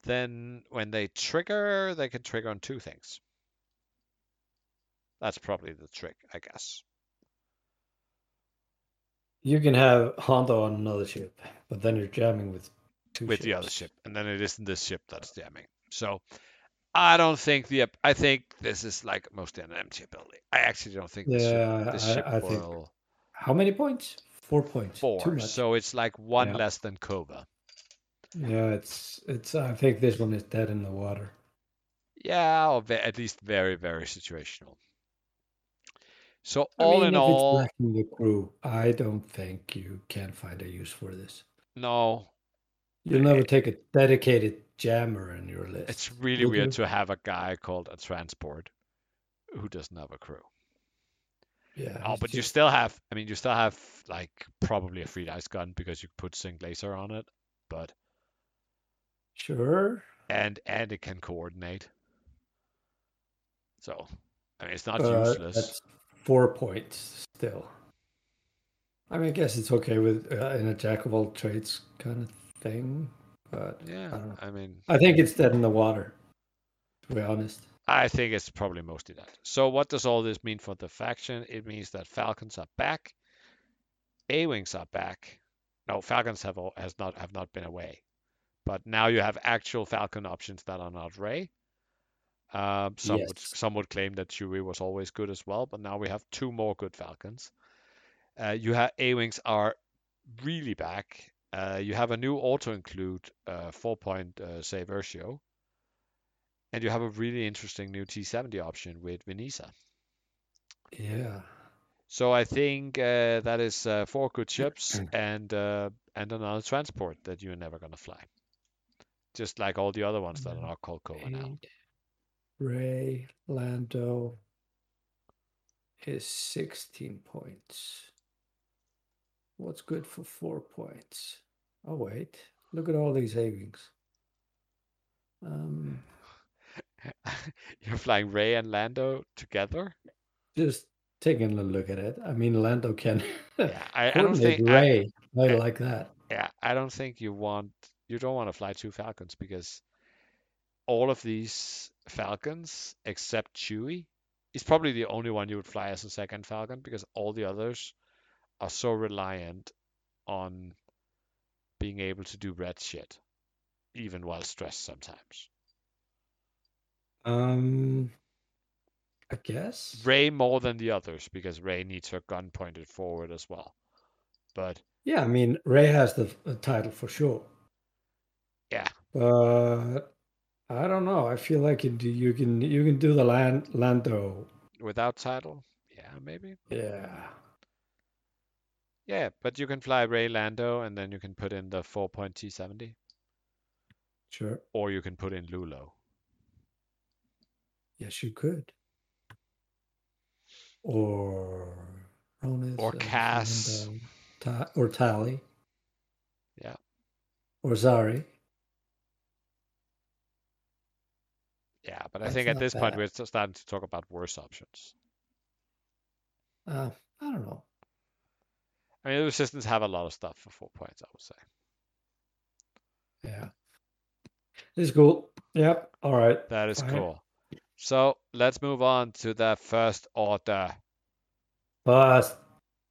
then when they trigger, they can trigger on two things. That's probably the trick, I guess. You can have Hondo on another ship, but then you're jamming with two with the other ship, and then it isn't this ship that's jamming. So I don't think the I think this is like mostly an empty ability. I actually don't think this ship, this I- ship I think will How many points? Four points. Four. So it's like one Yeah. less than Cova. Yeah, it's it's. I think this one is dead in the water. Yeah, or ve- at least very, very situational. So I all mean, in if all, it's lacking the crew, I don't think you can find a use for this. no, You'll never eh, take a dedicated jammer in your list. it's really will weird you? to have a guy called a transport who doesn't have a crew. Yeah. Oh, but you still have, I mean, you still have like probably a free dice gun because you put sync laser on it, but sure. and and it can coordinate. So, I mean, it's not but useless. That's four points still. I mean, I guess it's okay with uh, in a jack of all trades kind of thing, but Yeah, I don't know. I mean, I think it's dead in the water. To be honest. I think it's probably mostly that. So what does all this mean for the faction? It means that Falcons are back, A-wings are back. No, Falcons have all, has not have not been away, but now you have actual Falcon options that are not Rey. Um, some would some would claim that Chewie was always good as well, but now we have two more good Falcons. Uh, you have A-wings are really back. Uh, you have a new auto include uh, four point uh, Zay Versio. And you have a really interesting new T70 option with Venisa. Yeah. So I think uh, that is uh, four good ships and uh, and another transport that you're never gonna fly. Just like all the other ones that are not called Cova now. Rey Lando is 16 points. What's good for four points? Oh, wait. Look at all these savings. Um, You're flying Rey and Lando together. just taking a look at it. I mean, Lando can Yeah, I, I don't think. Rey. I, I- like that. yeah, I don't think you want. You don't want to fly two Falcons because all of these Falcons, except Chewie, is probably the only one you would fly as a second Falcon because all the others are so reliant on being able to do red shit, even while stressed sometimes. Um, I guess. Rey more than the others because Rey needs her gun pointed forward as well. But Yeah, I mean, Rey has the, the title for sure. yeah, But I don't know. I feel like you, do, you can you can do the land, Lando. without title, yeah, maybe. Yeah. Yeah, but you can fly Rey Lando and then you can put in the 4 T70 Sure. or you can put in Lulo. Yes, you could. Or Ronus Or and Kaz. Ta- or Tallie. Yeah. Or Zari. Yeah, but I think at this point we're starting to talk about worse options. Uh, I don't know. I mean, the resistance have a lot of stuff for four points, I would say. Yeah. This is cool. Yep. All right. That is Fine. cool. So let's move on to the first order. First,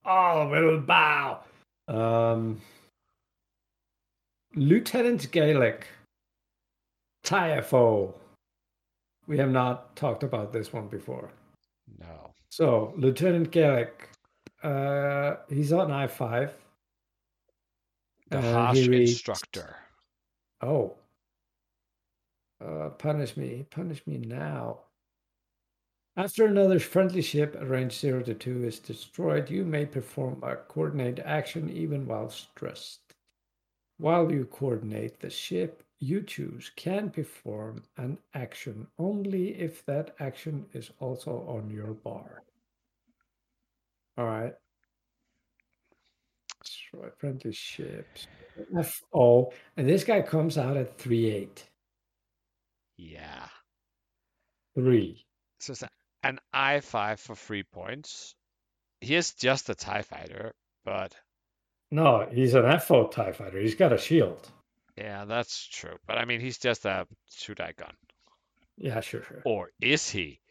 all will bow. Um, Lieutenant Galek, TIFO. We have not talked about this one before. No. So, Lieutenant Galek, uh, he's on I 5. The Uh, harsh reads- instructor. Oh. Uh, punish me. Punish me now. After another friendly ship, range 0 to 2 is destroyed, you may perform a coordinate action even while stressed. While you coordinate, the ship you choose can perform an action only if that action is also on your bar. All right. Destroy friendly ships. FO. And this guy comes out at 3 8. Yeah. 3. So it's an I5 for three points. He is just a TIE fighter, but No, he's an FO TIE fighter. He's got a shield. yeah, that's true. But I mean, he's just a shoot eye gun. Yeah, sure, sure. Or is he?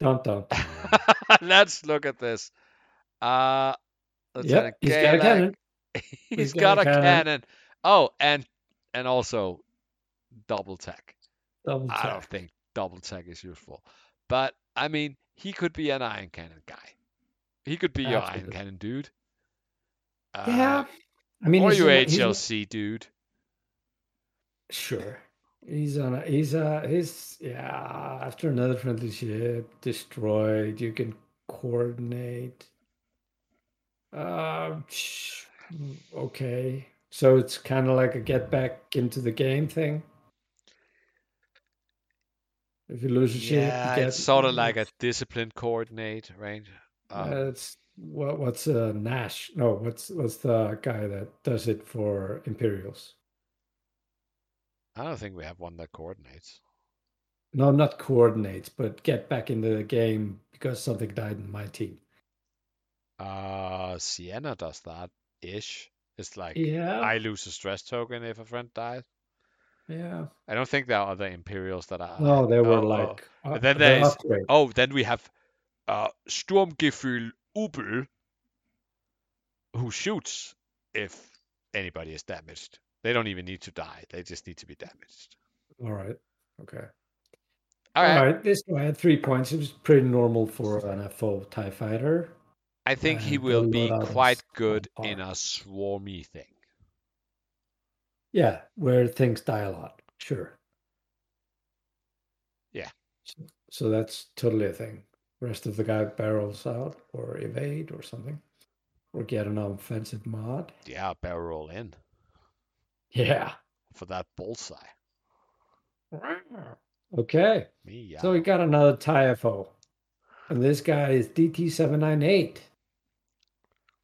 Don't, don't. Let's look at this. Uh, Lieutenant Yep, he's got a cannon. he's got, a cannon. Oh, and and also double tech. Double I don't think double tech is useful, but I mean, he could be an ion cannon guy. He could be your ion cannon dude. Uh, Yeah. I mean, or your not- he's HLC dude. Sure. He's on a he's a he's yeah, after another friendly ship destroyed, you can coordinate. Sh- okay. So it's kind of like a get back into the game thing. If you lose a ship, you Yeah, get- it's sort of like a discipline coordinate, right? Um, Uh, it's what what's uh Nash? No, what's what's the guy that does it for Imperials? I don't think we have one that coordinates. No, not coordinates, but get back in the game because something died in my team. Uh, Sienna does that ish. It's like Yeah. I lose a stress token if a friend dies. Yeah. I don't think there are other Imperials that are. No, they were oh, oh. like And uh, then there is upgrade. oh, then we have uh Sturmgefühl Ubel, who shoots if anybody is damaged. They don't even need to die; they just need to be damaged. All right. Okay. All right, All right. This guy had three points. It was pretty normal for an FO TIE fighter. I think he will be quite good in a swarmy thing. Yeah, where things die a lot. Sure. Yeah. So, so that's totally a thing. Rest of the guy barrels out or evade or something. Or get an offensive mod. Yeah, barrel roll in Yeah. for that bullseye. Okay. Me, yeah. So we got another TIFO. And this guy is DT798.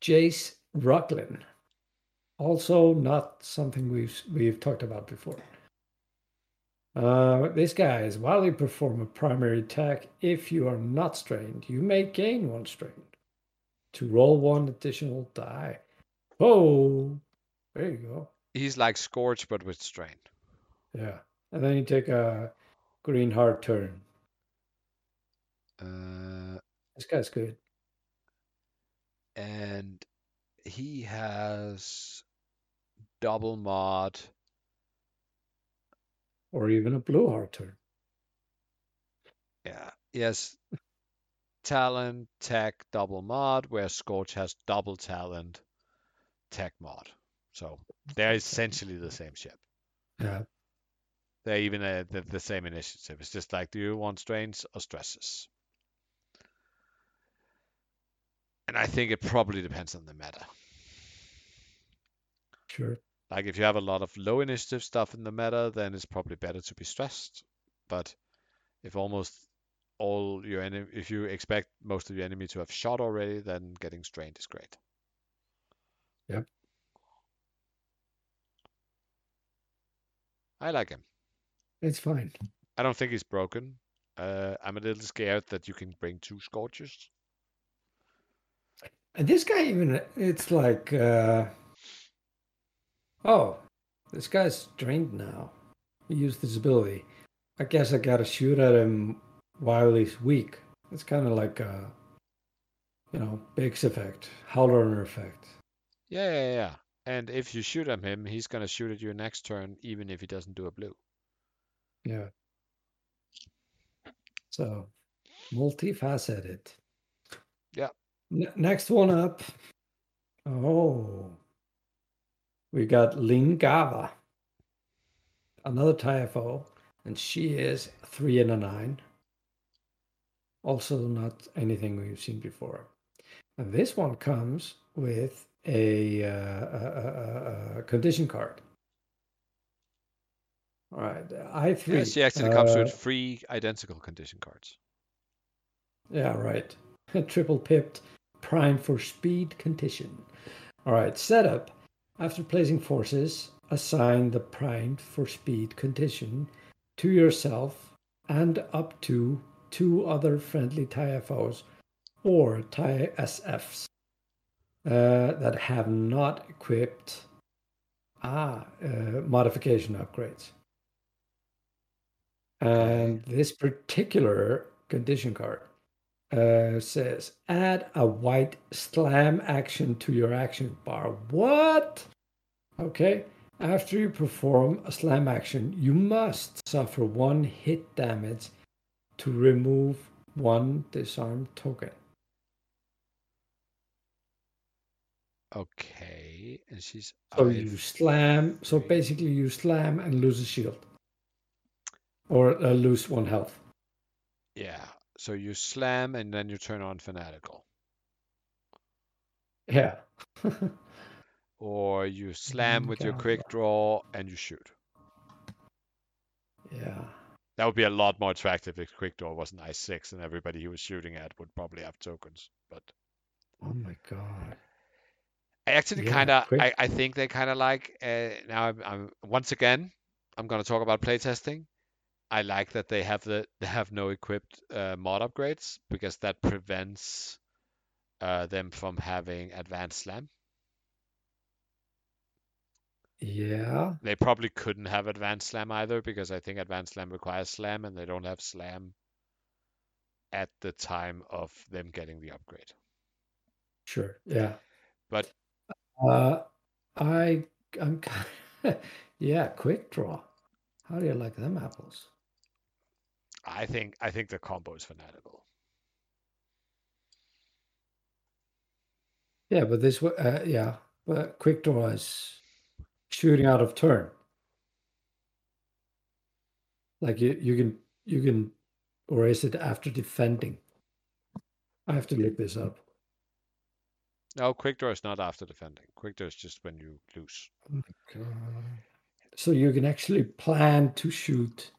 Jace Rucklin. Also not something we've we've talked about before. Uh, this guy is while you perform a primary attack, if you are not strained, you may gain one strain to roll one additional die. Oh, there you go. He's like Scorch, but with strain. Yeah. And then you take a green hard turn. Uh, This guy's good. and he has double mod. Or even a blue turn. Yeah, yes. Talent, tech, double mod, where Scorch has double talent, tech mod. So they're essentially the same ship. Yeah. They're even uh, the, the same initiative. It's just like, do you want strains or stresses? And I think it probably depends on the meta. Sure. Like if you have a lot of low initiative stuff in the meta, then it's probably better to be stressed. But if almost all your enemy, if you expect most of your enemy to have shot already, then getting strained is great. Yep. I like him. It's fine. I don't think he's broken. Uh, I'm a little scared that you can bring two scorches. And this guy even it's like uh oh, this guy's drained now. He used this ability. I guess I gotta shoot at him while he's weak. It's kinda like a you know, Biggs effect, Howler effect. Yeah, yeah, yeah. And if you shoot at him, he's gonna shoot at you next turn, even if he doesn't do a blue. Yeah. So multifaceted. Yeah. N- next one up. Oh, we got Lin Gaava, another TIFO, and she is three and a nine. Also, not anything we've seen before. And this one comes with a, uh, a, a- a- a condition card. All right, I three. Yeah, she actually comes uh, with three identical condition cards. Yeah, right. Triple pipped, prime for speed condition. All right, setup. After placing forces, assign the primed for speed condition to yourself and up to two other friendly TIFOs or TIE SFs uh, that have not equipped ah, uh, modification upgrades. And this particular condition card uh, says add a white slam action to your action bar. What? Okay. After you perform a slam action, you must suffer one hit damage to remove one disarm token. Okay, and she's So I you slam. So basically, you slam and lose a shield. or uh, lose one health. Yeah. So you slam and then you turn on fanatical, Yeah. or you slam with your quick draw and you shoot. yeah. That would be a lot more attractive if quick draw wasn't I six and everybody he was shooting at would probably have tokens. But Oh my god. I actually Yeah, kind of, I, I think they kind of like. Uh, now I'm, I'm once again, I'm gonna talk about playtesting. I like that they have the they have no equipped uh, mod upgrades because that prevents uh, them from having advanced slam. Yeah. They probably couldn't have advanced slam either because I think advanced slam requires slam and they don't have slam at the time of them getting the upgrade. Sure. Yeah. But Uh, I I'm kind yeah. Quick draw. How do you like them apples? I think I think the combo is fanatical. Yeah, but this uh, yeah, but quick draw is shooting out of turn. Like you you can you can or is it after defending? I have to look this up. No, quick draw is not after defending. Quick draw is just when you lose. Okay. So you can actually plan to shoot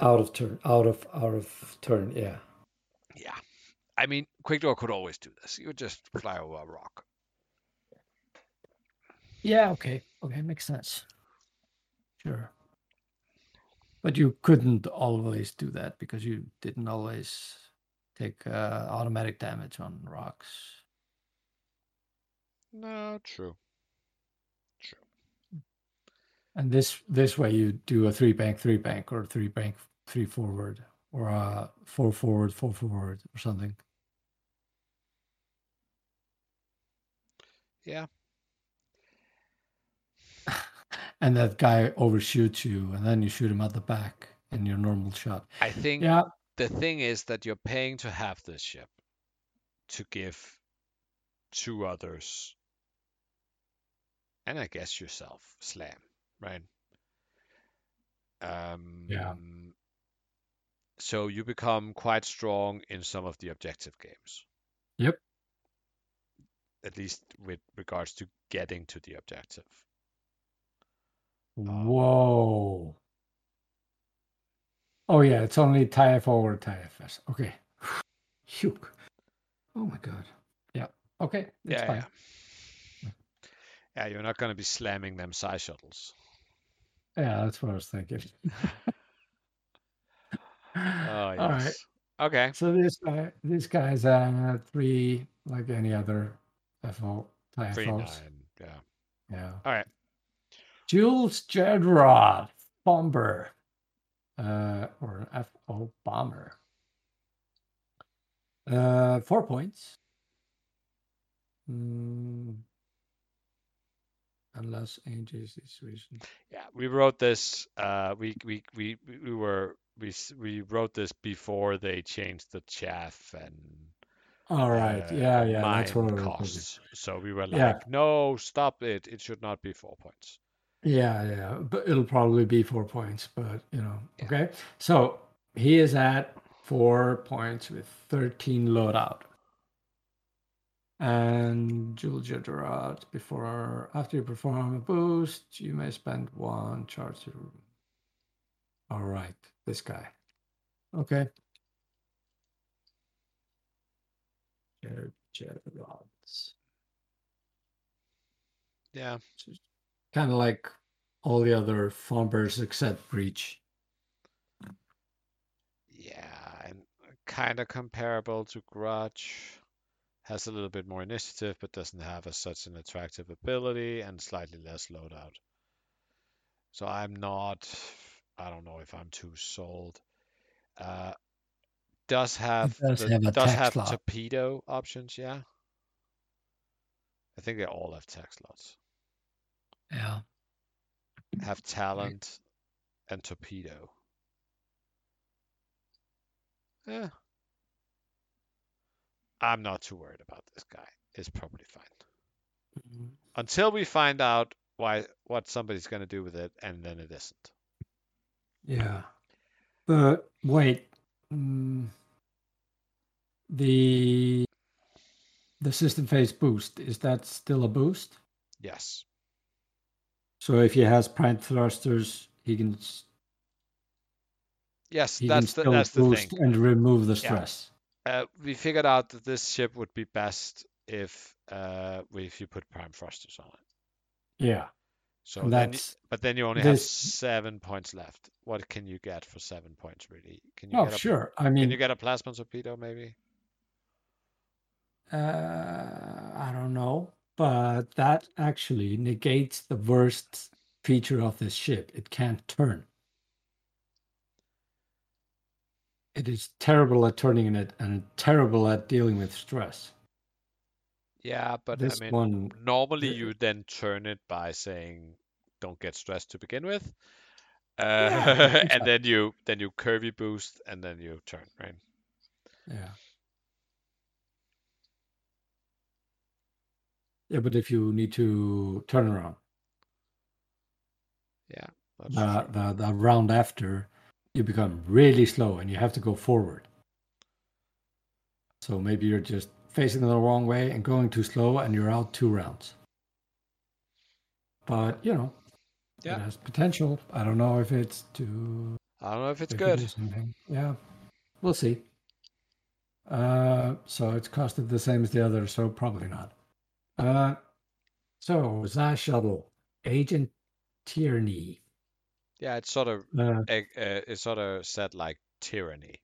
out of turn, out of out of turn. Yeah. Yeah. I mean, quick draw could always do this. You would just fly over a rock. Yeah. Okay. Okay. Makes sense. Sure. But you couldn't always do that because you didn't always take uh, automatic damage on rocks. No, true. True. And this this way you do a three bank, three bank, or three bank, three forward, or a four forward, four forward, or something. Yeah. And that guy overshoots you, and then you shoot him at the back in your normal shot. I think Yeah. the thing is that you're paying to have this ship to give two others and I guess yourself slam, right? Um so you become quite strong in some of the objective games. Yep. At least with regards to getting to the objective. Um, Whoa. Oh yeah, it's only TIFO or TIFS. Okay. Phew. Oh my god. Yeah. Okay. Yeah, fine. yeah. Yeah, you're not going to be slamming them side shuttles. Yeah, that's what I was thinking. Oh, All right. Okay. So this guy, this guy's uh three like any other FO Three nine. Yeah. Yeah. All right. Jules Gerard Bomber, uh, or FO Bomber. Uh, four points. Mm, unless Angel's is reason. Yeah, we wrote this. Uh, we we we we were we we wrote this before they changed the chaff and All right. uh, yeah, yeah. That's what costs. So we were like, Yeah. no, stop it. It should not be four points. Yeah, yeah, but it'll probably be four points, but you know, Yeah. okay. So he is at four points with 13 loadout. And Jules Gerard, before after you perform a boost, you may spend one charge to all right, this guy. Okay. Ger- Gerard's. Yeah. Kind of like all the other Fombers except Breach. Yeah, and kind of comparable to Grudge. Has a little bit more initiative, but doesn't have as such an attractive ability and slightly less loadout. So I'm not. I don't know if I'm too sold. Uh, does have does the- have does have slot. torpedo options, yeah. I think they all have tech slots. Yeah. Have talent and torpedo. Yeah. I'm not too worried about this guy. It's probably fine. Until we find out why what somebody's gonna do with it and then it isn't. Yeah. But wait, mm, the the system phase boost is that still a boost? Yes. So if he has prime thrusters, he can Yes, he that's can the that's the boost thing. and remove the stress. Uh, we figured out that this ship would be best if uh if you put prime thrusters on it. Yeah. So And then, that's but then you only have seven points left. What can you get for seven points, really? Can you oh get a, sure. I mean, Can you get a plasma torpedo, maybe? uh, I don't know, but that actually negates the worst feature of this ship. It can't turn. It is terrible at turning in it and terrible at dealing with stress. Yeah, but this I mean, one, normally you then turn it by saying, "Don't get stressed to begin with," uh, Yeah, and then you then you curvy boost and then you turn, right? yeah. Yeah, but if you need to turn around, Yeah, the, the, the round after, you become really slow and you have to go forward. So maybe you're just facing the wrong way and going too slow and you're out two rounds. But, you know, Yeah. it has potential. I don't know if it's too. I don't know if it's if good. Yeah, we'll see. Uh, so it's costed the same as the other, so probably not. Uh, so Zah Shuttle, Agent Tierney. Yeah, it's sort of Uh, uh, it's sort of said like tyranny.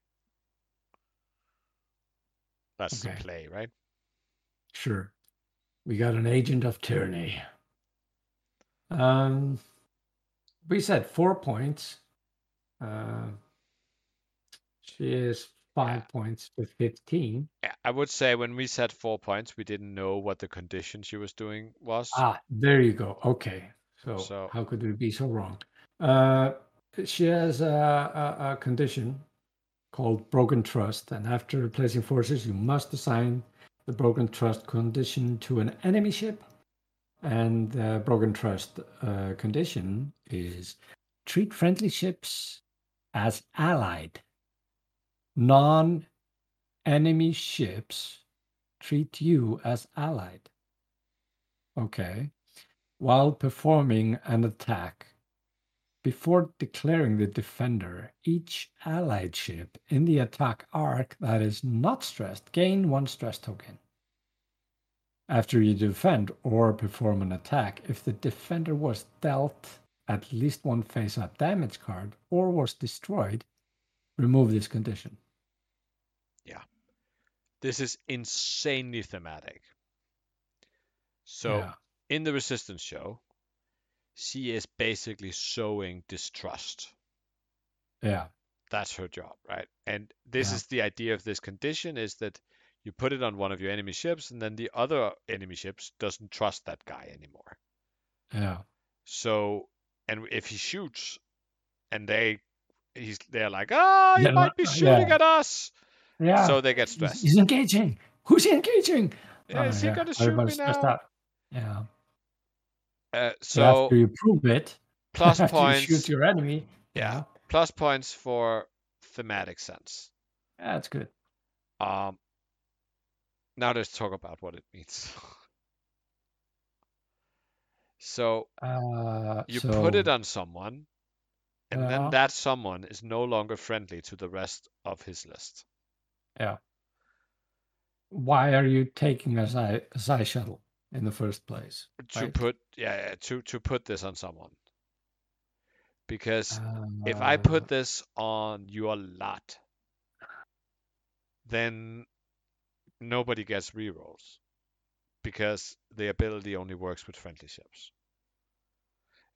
That's Okay. the play, right? Sure. We got an agent of tyranny. Um, we said four points. Uh, she is five Yeah. points with 15. Yeah, I would say when we said four points, we didn't know what the condition she was doing was. Ah, there you go. Okay. So, So- how could we be so wrong? Uh, she has a, a, a condition called broken trust, and after replacing forces, you must assign the broken trust condition to an enemy ship. And the broken trust uh, condition is treat friendly ships as allied. Non enemy ships treat you as allied. Okay. While performing an attack, before declaring the defender, each allied ship in the attack arc that is not stressed gain one stress token. After you defend or perform an attack, if the defender was dealt at least one face up damage card or was destroyed, remove this condition. Yeah. This is insanely thematic. So Yeah. in the Resistance show, she is basically sowing distrust. Yeah. That's her job, right? And this Yeah. is the idea of this condition is that you put it on one of your enemy ships, and then the other enemy ships doesn't trust that guy anymore. Yeah. So, and if he shoots, and they, he's they're like, oh, he Yeah, might be yeah. shooting at us, Yeah. so they get stressed. He's engaging. Who's he engaging? Oh, yeah, is Oh, he gonna shoot me now? Yeah. Uh, So after you prove it, plus points, you shoot your enemy. yeah, plus points for thematic sense. yeah, that's good. Um, now let's talk about what it means. so Uh, you so, put it on someone, and Yeah. then that someone is no longer friendly to the rest of his list. Yeah. Why are you taking a Xi shuttle in the first place? To Right. put yeah, yeah, to to put this on someone. Because if I Uh, put this on your lot, then nobody gets rerolls because the ability only works with friendly ships.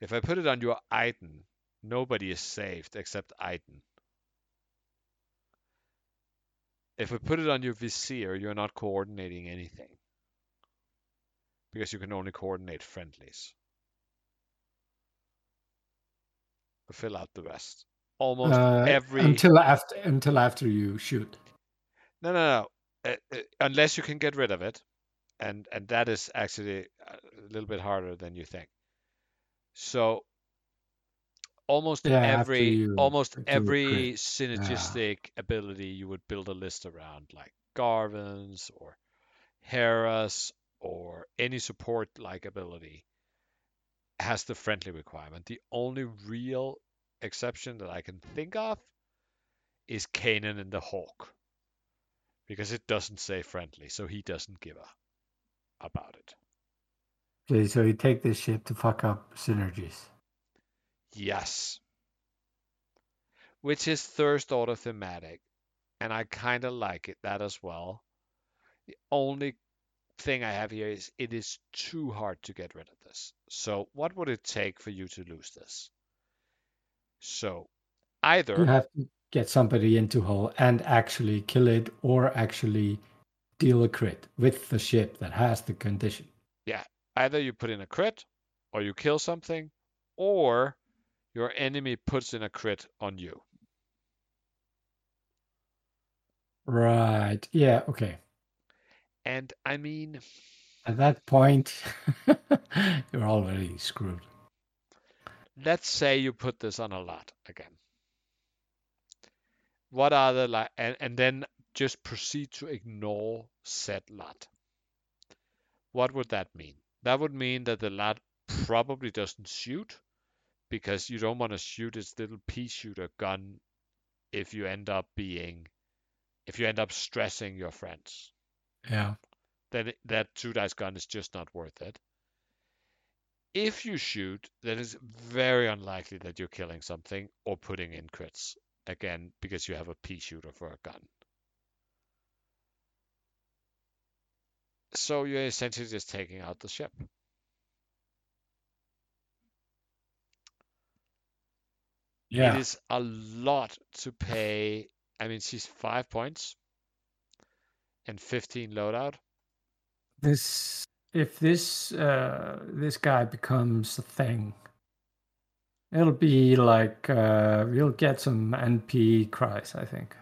If I put it on your Iden, nobody is saved except Iden. If I put it on your Vizier, you're not coordinating anything because you can only coordinate friendlies. Fill out the rest. Almost uh, every until after until after you shoot. No, no, no. Uh, uh, unless you can get rid of it, and and that is actually a little bit harder than you think. So almost Yeah, every you almost every synergistic ability you would build a list around, like Garven's or Hera's or any support like ability has the friendly requirement. The only real exception that I can think of is Kanan and the Hawk. Because it doesn't say friendly, so he doesn't give a about it. Okay, so you take this ship to fuck up synergies. Yes. Which is thirst order thematic. And I kind of like it, that as well. The only thing I have here is it is too hard to get rid of this. So what would it take for you to lose this? So either You have to get somebody into hull and actually kill it or actually deal a crit with the ship that has the condition. Yeah. Either you put in a crit or you kill something or your enemy puts in a crit on you. Right. Yeah, okay. And I mean, At that point, you're already screwed. let's say you put this on a lot again. What are the like and, and then just proceed to ignore said lot. What would that mean? That would mean that the lot probably doesn't shoot because you don't want to shoot its little pea shooter gun if you end up being if you end up stressing your friends. Yeah. then it- that two dice gun is just not worth it. If you shoot, then it's very unlikely that you're killing something or putting in crits again because you have a pea shooter for a gun. So you're essentially just taking out the ship. Yeah. It is a lot to pay. I mean, she's five points and 15 loadout. This if this uh this guy becomes a thing, it'll be like uh we'll get some NP cries, I think.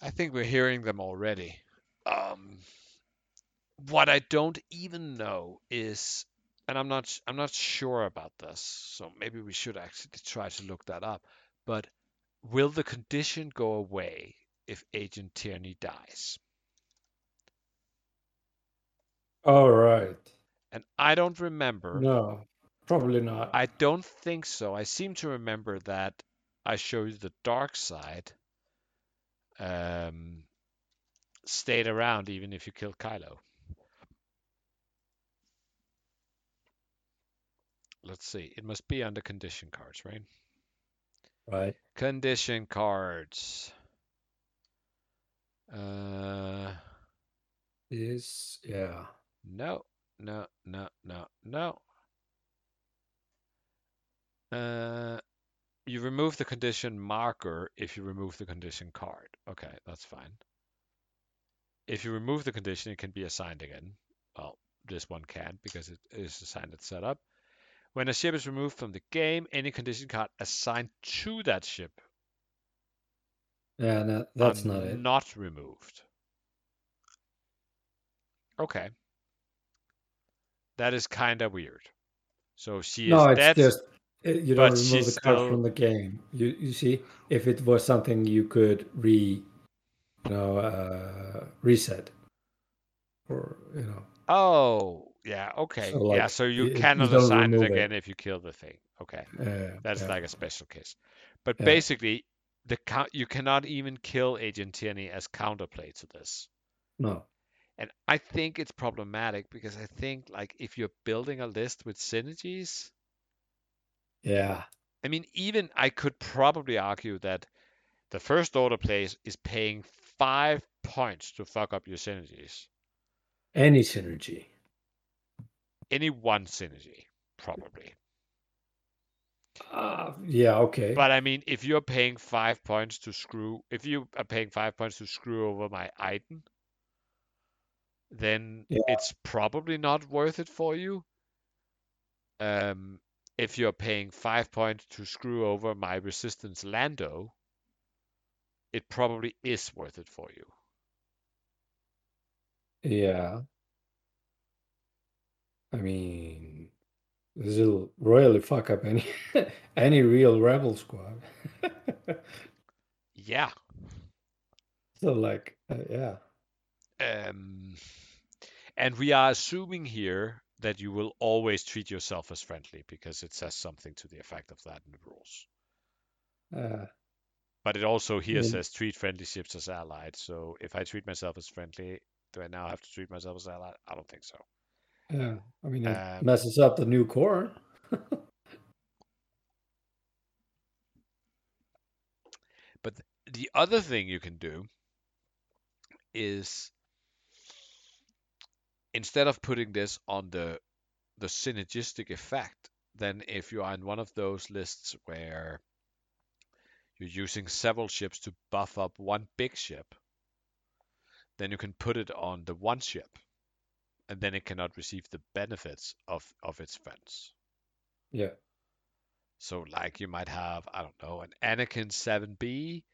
I think we're hearing them already. Um, what I don't even know is, and I'm not, I'm not sure about this, so maybe we should actually try to look that up. But will the condition go away if Agent Tierney dies? All right. And I don't remember. No, probably not. I don't think so. I seem to remember that I showed you the dark side. Um, stayed around even if you killed Kylo. Let's see. It must be under condition cards, right? right. Condition cards. Uh, Is yeah. no, no, no, no, no. Uh, you remove the condition marker if you remove the condition card. Okay, that's fine. If you remove the condition, it can be assigned again. Well, this one can't because it is assigned at setup. When a ship is removed from the game, any condition card assigned to that ship Yeah, no, that's are not it. Not removed. Okay. That is kind of weird. So she No, is it's dead. just uh, you don't remove the card still- from the game. You you see, if it was something you could re, you know, uh, reset, or you know, Oh, yeah. Okay. So, yeah. So you you cannot don't assign it remove it. again if you kill the thing. Okay. uh, That's yeah. like a special case. But Yeah. basically, the you cannot even kill Agent Tierney as counterplay to this. no. And I think it's problematic because I think like if you're building a list with synergies, Yeah, I mean, even I could probably argue that the first order place is paying five points to fuck up your synergies. any synergy. Any one synergy, probably. Uh, yeah, okay. But I mean, if you're paying five points to screw, if you are paying five points to screw over my item, then Yeah. it's probably not worth it for you. Um, if you're paying five points to screw over my resistance Lando, it probably is worth it for you. yeah. I mean, This will royally fuck up any any real rebel squad. Yeah. so like, uh, yeah, Um, and we are assuming here that you will always treat yourself as friendly because it says something to the effect of that in the rules. uh, But it also here Yeah. says treat friendly ships as allied. So if I treat myself as friendly, do I now have to treat myself as allied? I don't think so. Yeah. I mean, it Um, messes up the new core. But the other thing you can do is instead of putting this on the the synergistic effect, then if you are in one of those lists where you're using several ships to buff up one big ship, then you can put it on the one ship, and then it cannot receive the benefits of of its friends. Yeah, So, like, you might have, I don't know, an Anakin 7B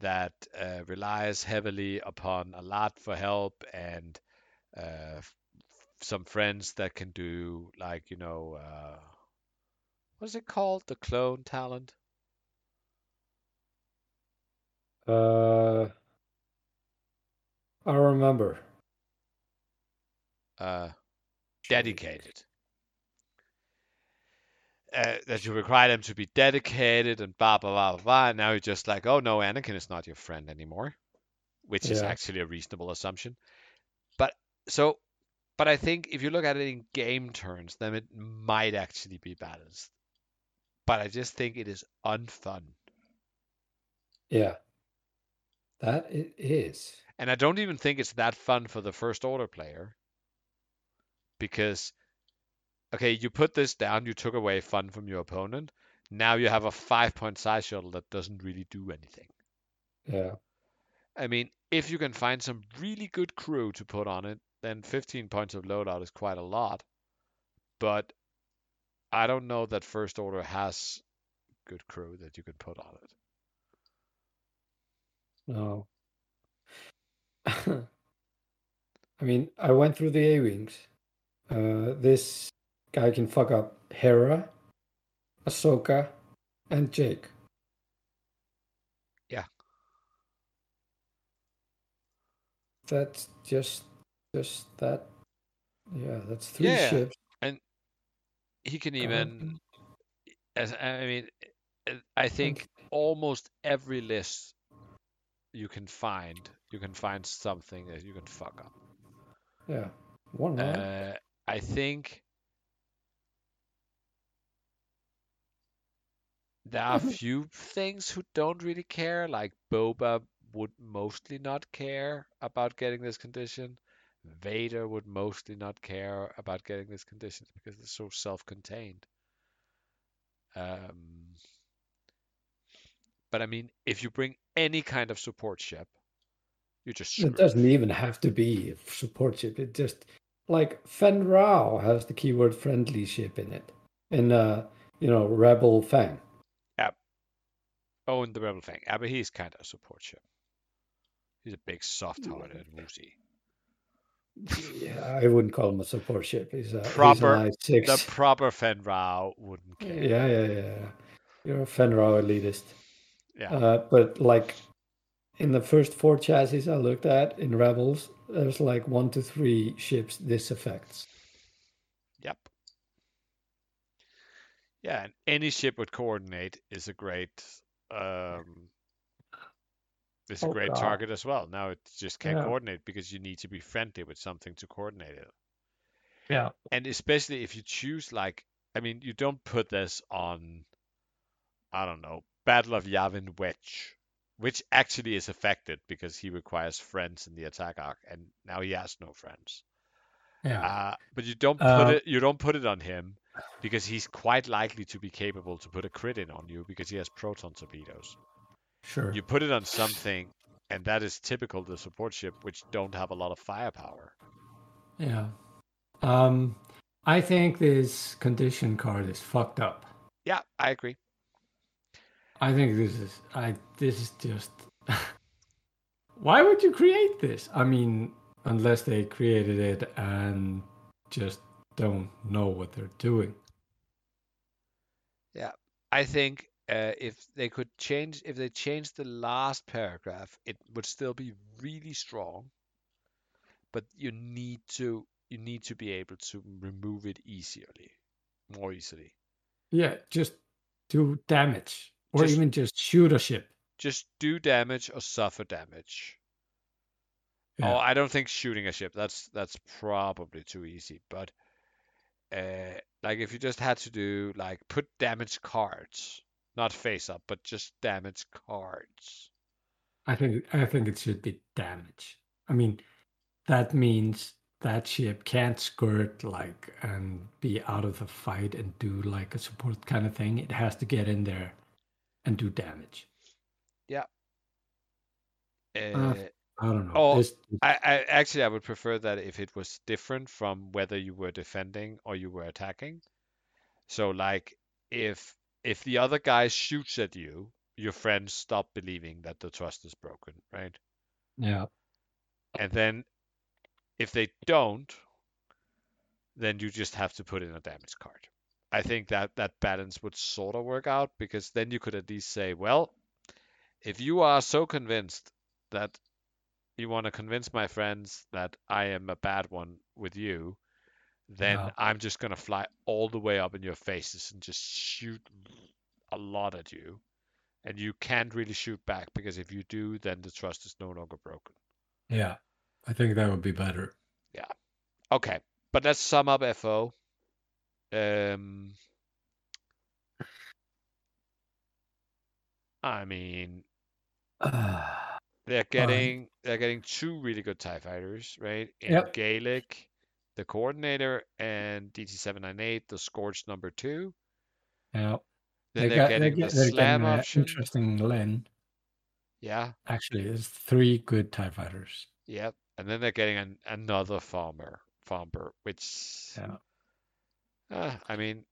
that uh, relies heavily upon a lot for help and uh, f- some friends that can do, like, you know, uh, what's it called? The clone talent? uh, I remember. Uh, dedicated. Uh, that you require them to be dedicated and blah blah blah blah blah. And now you're just like, oh no, Anakin is not your friend anymore, which is actually a reasonable assumption. But so, but I think if you look at it in game terms, then it might actually be balanced. But I just think it is unfun, Yeah, that it is. and I don't even think it's that fun for the first order player. Because, okay, you put this down, you took away fun from your opponent. Now you have a five point size shuttle that doesn't really do anything. Yeah, I mean, if you can find some really good crew to put on it, then 15 points of loadout is quite a lot. But I don't know that First Order has good crew that you can put on it. no. I mean, I went through the A wings. Uh, this guy can fuck up Hera, Ahsoka, and Jake. Yeah. That's just just that. Yeah, that's three Yeah, ships. And he can even, as I mean, uh, I think almost every list you can find, you can find something that you can fuck up. Yeah, one. Uh, I think there are a few things who don't really care, like Boba would mostly not care about getting this condition. Vader would mostly not care about getting this condition because it's so self-contained. Um, but I mean, if you bring any kind of support ship, you just It doesn't even have to be a support ship. It just like Fenn Rau has the keyword friendly ship in it. In uh, you know, Rebel Fang. Yeah. Oh, and the Rebel Fang. Yeah, but he's kind of a support ship. He's a big soft-hearted woozy. Yeah, I wouldn't call him a support ship. He's a Proper- He's an I-6. The proper Fenn Rau wouldn't care. yeah, yeah, yeah, yeah. You're a Fenn Rau elitist. Yeah. Uh, but like in the first four chassis I looked at in Rebels, there's like one to three ships this affects. Yep. Yeah, and any ship with coordinate is a great um is a Oh, great God. target as well. Now it just can't Yeah. coordinate because you need to be friendly with something to coordinate it. Yeah. And especially if you choose like I mean you don't put this on I don't know, Battle of Yavin Wedge, which actually is affected because he requires friends in the attack arc and now he has no friends. Yeah. Uh, but you don't put Uh, it you don't put it on him because he's quite likely to be capable to put a crit in on you because he has proton torpedoes. Sure. You put it on something and that is typical the support ship which don't have a lot of firepower. Yeah. Um, I think this condition card is fucked up. Yeah, I agree. I think this is I this is just why would you create this? I mean, unless they created it and just don't know what they're doing. Yeah, I think uh, if they could change, if they changed the last paragraph, it would still be really strong. But you need to you need to be able to remove it easily, more easily. Yeah, just do damage, or Just- even just shoot a ship. Just do damage or suffer damage. Oh, I don't think shooting a ship. That's that's probably too easy. But uh, like if you just had to do like put damage cards, not face up, but just damage cards. I think I think it should be damage. I mean, that means that ship can't skirt like and be out of the fight and do like a support kind of thing. It has to get in there and do damage. Uh, I don't know. Oh, This- I, I actually I would prefer that if it was different from whether you were defending or you were attacking. So like if if the other guy shoots at you, your friends stop believing that the trust is broken, right? yeah. And then if they don't, then you just have to put in a damage card. I think that that balance would sort of work out because then you could at least say, well, if you are so convinced that you want to convince my friends that I am a bad one with you, then Yeah. I'm just going to fly all the way up in your faces and just shoot a lot at you. And you can't really shoot back because if you do, then the trust is no longer broken. Yeah. I think that would be better. Yeah. Okay, but let's sum up FO. Um, I mean, they're getting they're getting two really good TIE fighters, right? In Yep. Galek, the coordinator, and DT798, the Scorch number two. yeah. Then They they're got- they getting the they're slam getting, option. Interesting Len. Yeah, Actually, there's three good TIE fighters. yep. And then they're getting an, another farmer, farmer, which Yeah. Uh, I mean,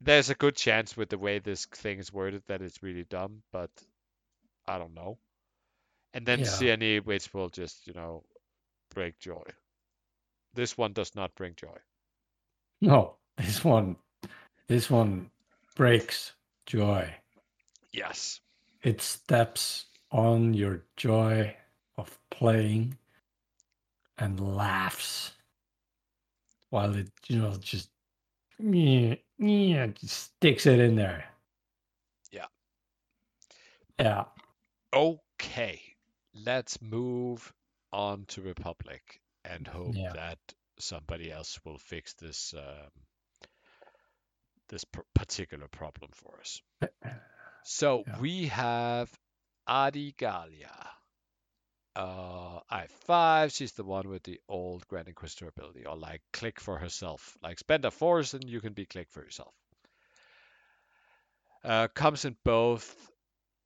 there's a good chance with the way this thing is worded that it's really dumb, but I don't know. And then Yeah. CNE, which will just, you know, break joy. This one does not bring joy. No, this one this one breaks joy. Yes. It steps on your joy of playing and laughs while it, you know, just yeah, yeah, just sticks it in there. Yeah. Yeah. Okay. Let's move on to Republic and hope Yeah. that somebody else will fix this um, this p- particular problem for us. So Yeah. we have Adi Gallia. Uh, I5, she's the one with the old Grand Inquisitor ability, or like click for herself. Like spend a force and you can be click for yourself. Uh, comes in both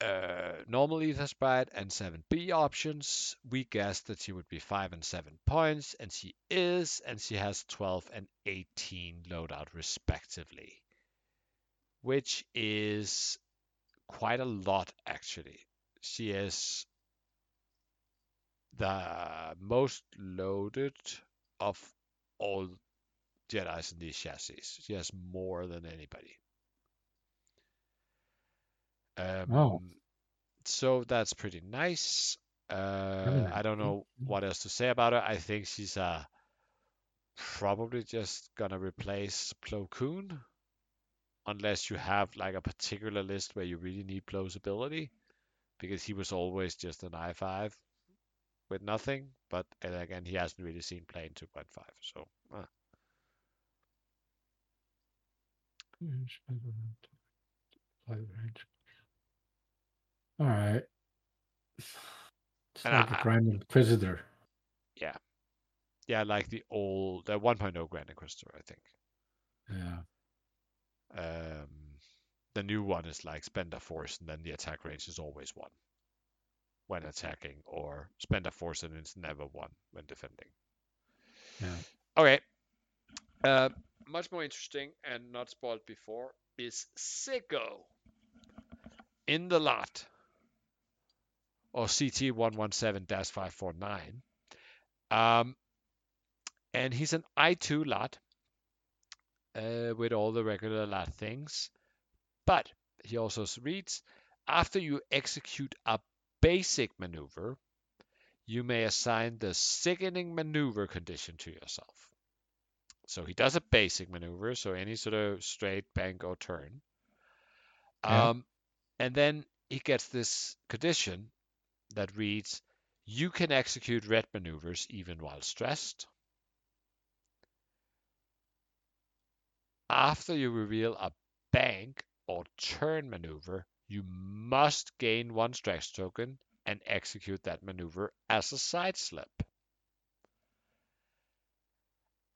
uh, normal Aethersprite and 7B options. We guessed that she would be 5 and 7 points, and she is, and she has 12 and 18 loadout respectively, which is quite a lot actually. She is the most loaded of all Jedi's in these chassis. She has more than anybody. Um, Oh. So that's pretty nice. Uh, nice. I don't know what else to say about her. I think she's uh, probably just gonna replace Plo Koon, unless you have like a particular list where you really need Plo's ability, because he was always just an I5 with nothing. But again, he hasn't really seen play in 2.5, so. uh. All right. It's And like I- a Grand Inquisitor. Yeah. Yeah, like the old, the 1.0 Grand Inquisitor, I think. Yeah. Um, the new one is like spend a force and then the attack range is always one when attacking, or spend a force and it's never one when defending. Yeah. Okay. Uh, much more interesting and not spoiled before is Sicko in the lot or CT117 549. Um, and he's an I2 lot uh, with all the regular lot things, But he also reads after you execute a basic maneuver, you may assign the sickening maneuver condition to yourself. So he does a basic maneuver, so any sort of straight, bank, or turn. Yeah. Um, and then he gets this condition that reads you can execute red maneuvers even while stressed. After you reveal a bank or turn maneuver, you must gain one stress token and execute that maneuver as a side slip.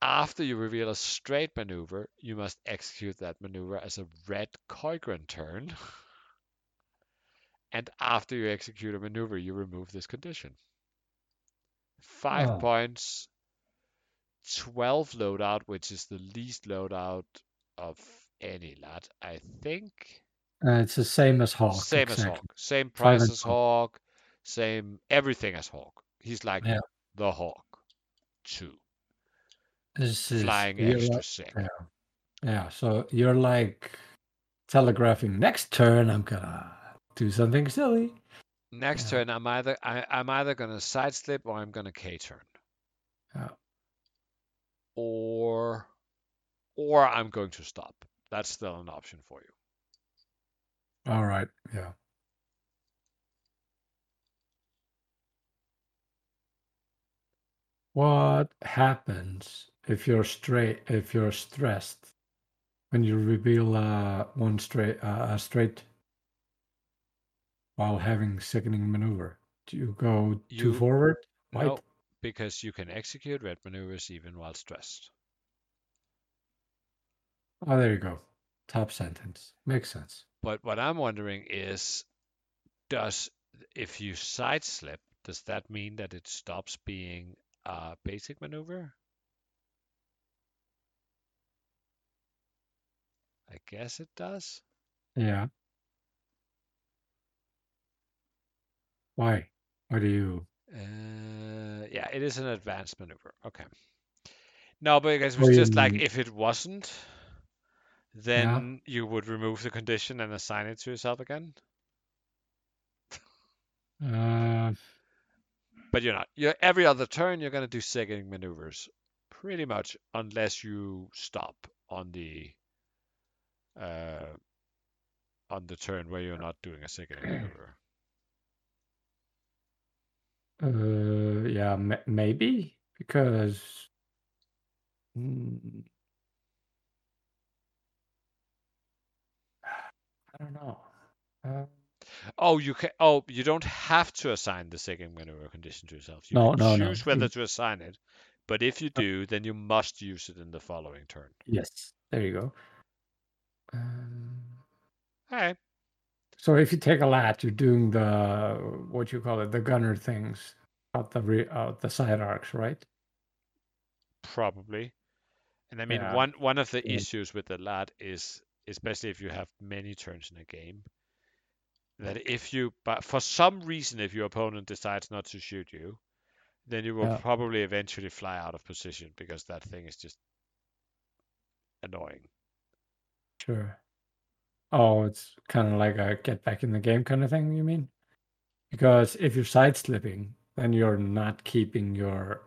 After you reveal a straight maneuver, you must execute that maneuver as a red Koiogran turn. and after you execute a maneuver, you remove this condition. Five Oh. points, 12 loadout, which is the least loadout of any lad, I think. Uh, it's the same as Hawk. Same as. Hawk. Same price as. Hawk. Same everything as Hawk. He's like Yeah. the Hawk. Two. This is Flying extra like- sick. yeah. Yeah, so you're like telegraphing next turn I'm gonna do something silly. Next Yeah. turn, I'm either I, I'm either gonna side slip or I'm gonna K turn. Yeah. Or or I'm going to stop. That's still an option for you. All right, yeah. What happens if you're straight if you're stressed when you reveal uh, one straight uh, a straight while having sickening maneuver? Do you go too You- forward? White? No, because you can execute red maneuvers even while stressed. Oh, there you go. Top sentence makes sense. But what I'm wondering is, does if you side slip, does that mean that it stops being a basic maneuver? I guess it does. Yeah. Why? Why do you? Uh, yeah, it is an advanced maneuver. Okay. No, but because it was just like if it wasn't, then you would remove the condition and assign it to yourself again. Uh, But you're not. You're every other turn you're gonna do sickening maneuvers, pretty much, unless you stop on the uh on the turn where you're not doing a sickening maneuver. uh, yeah, ma- maybe because. Mm, I don't know. Uh, Oh, you can. Oh, you don't have to assign the sickening maneuver condition to yourself. You No, can no, no. choose whether to assign it, but if you do, then you must use it in the following turn. yes, there you go. Um, All right. so if you take a lat, you're doing the what you call it, the gunner things out the re- out the side arcs, right? Probably. And I mean, Yeah. one one of the Yeah. issues with the lad is, especially if you have many turns in a game, that if you, but for some reason, if your opponent decides not to shoot you, then you will Yeah. probably eventually fly out of position because that thing is just annoying. Sure. Oh, it's kind of like a get back in the game kind of thing, you mean? Because if you're side slipping, then you're not keeping your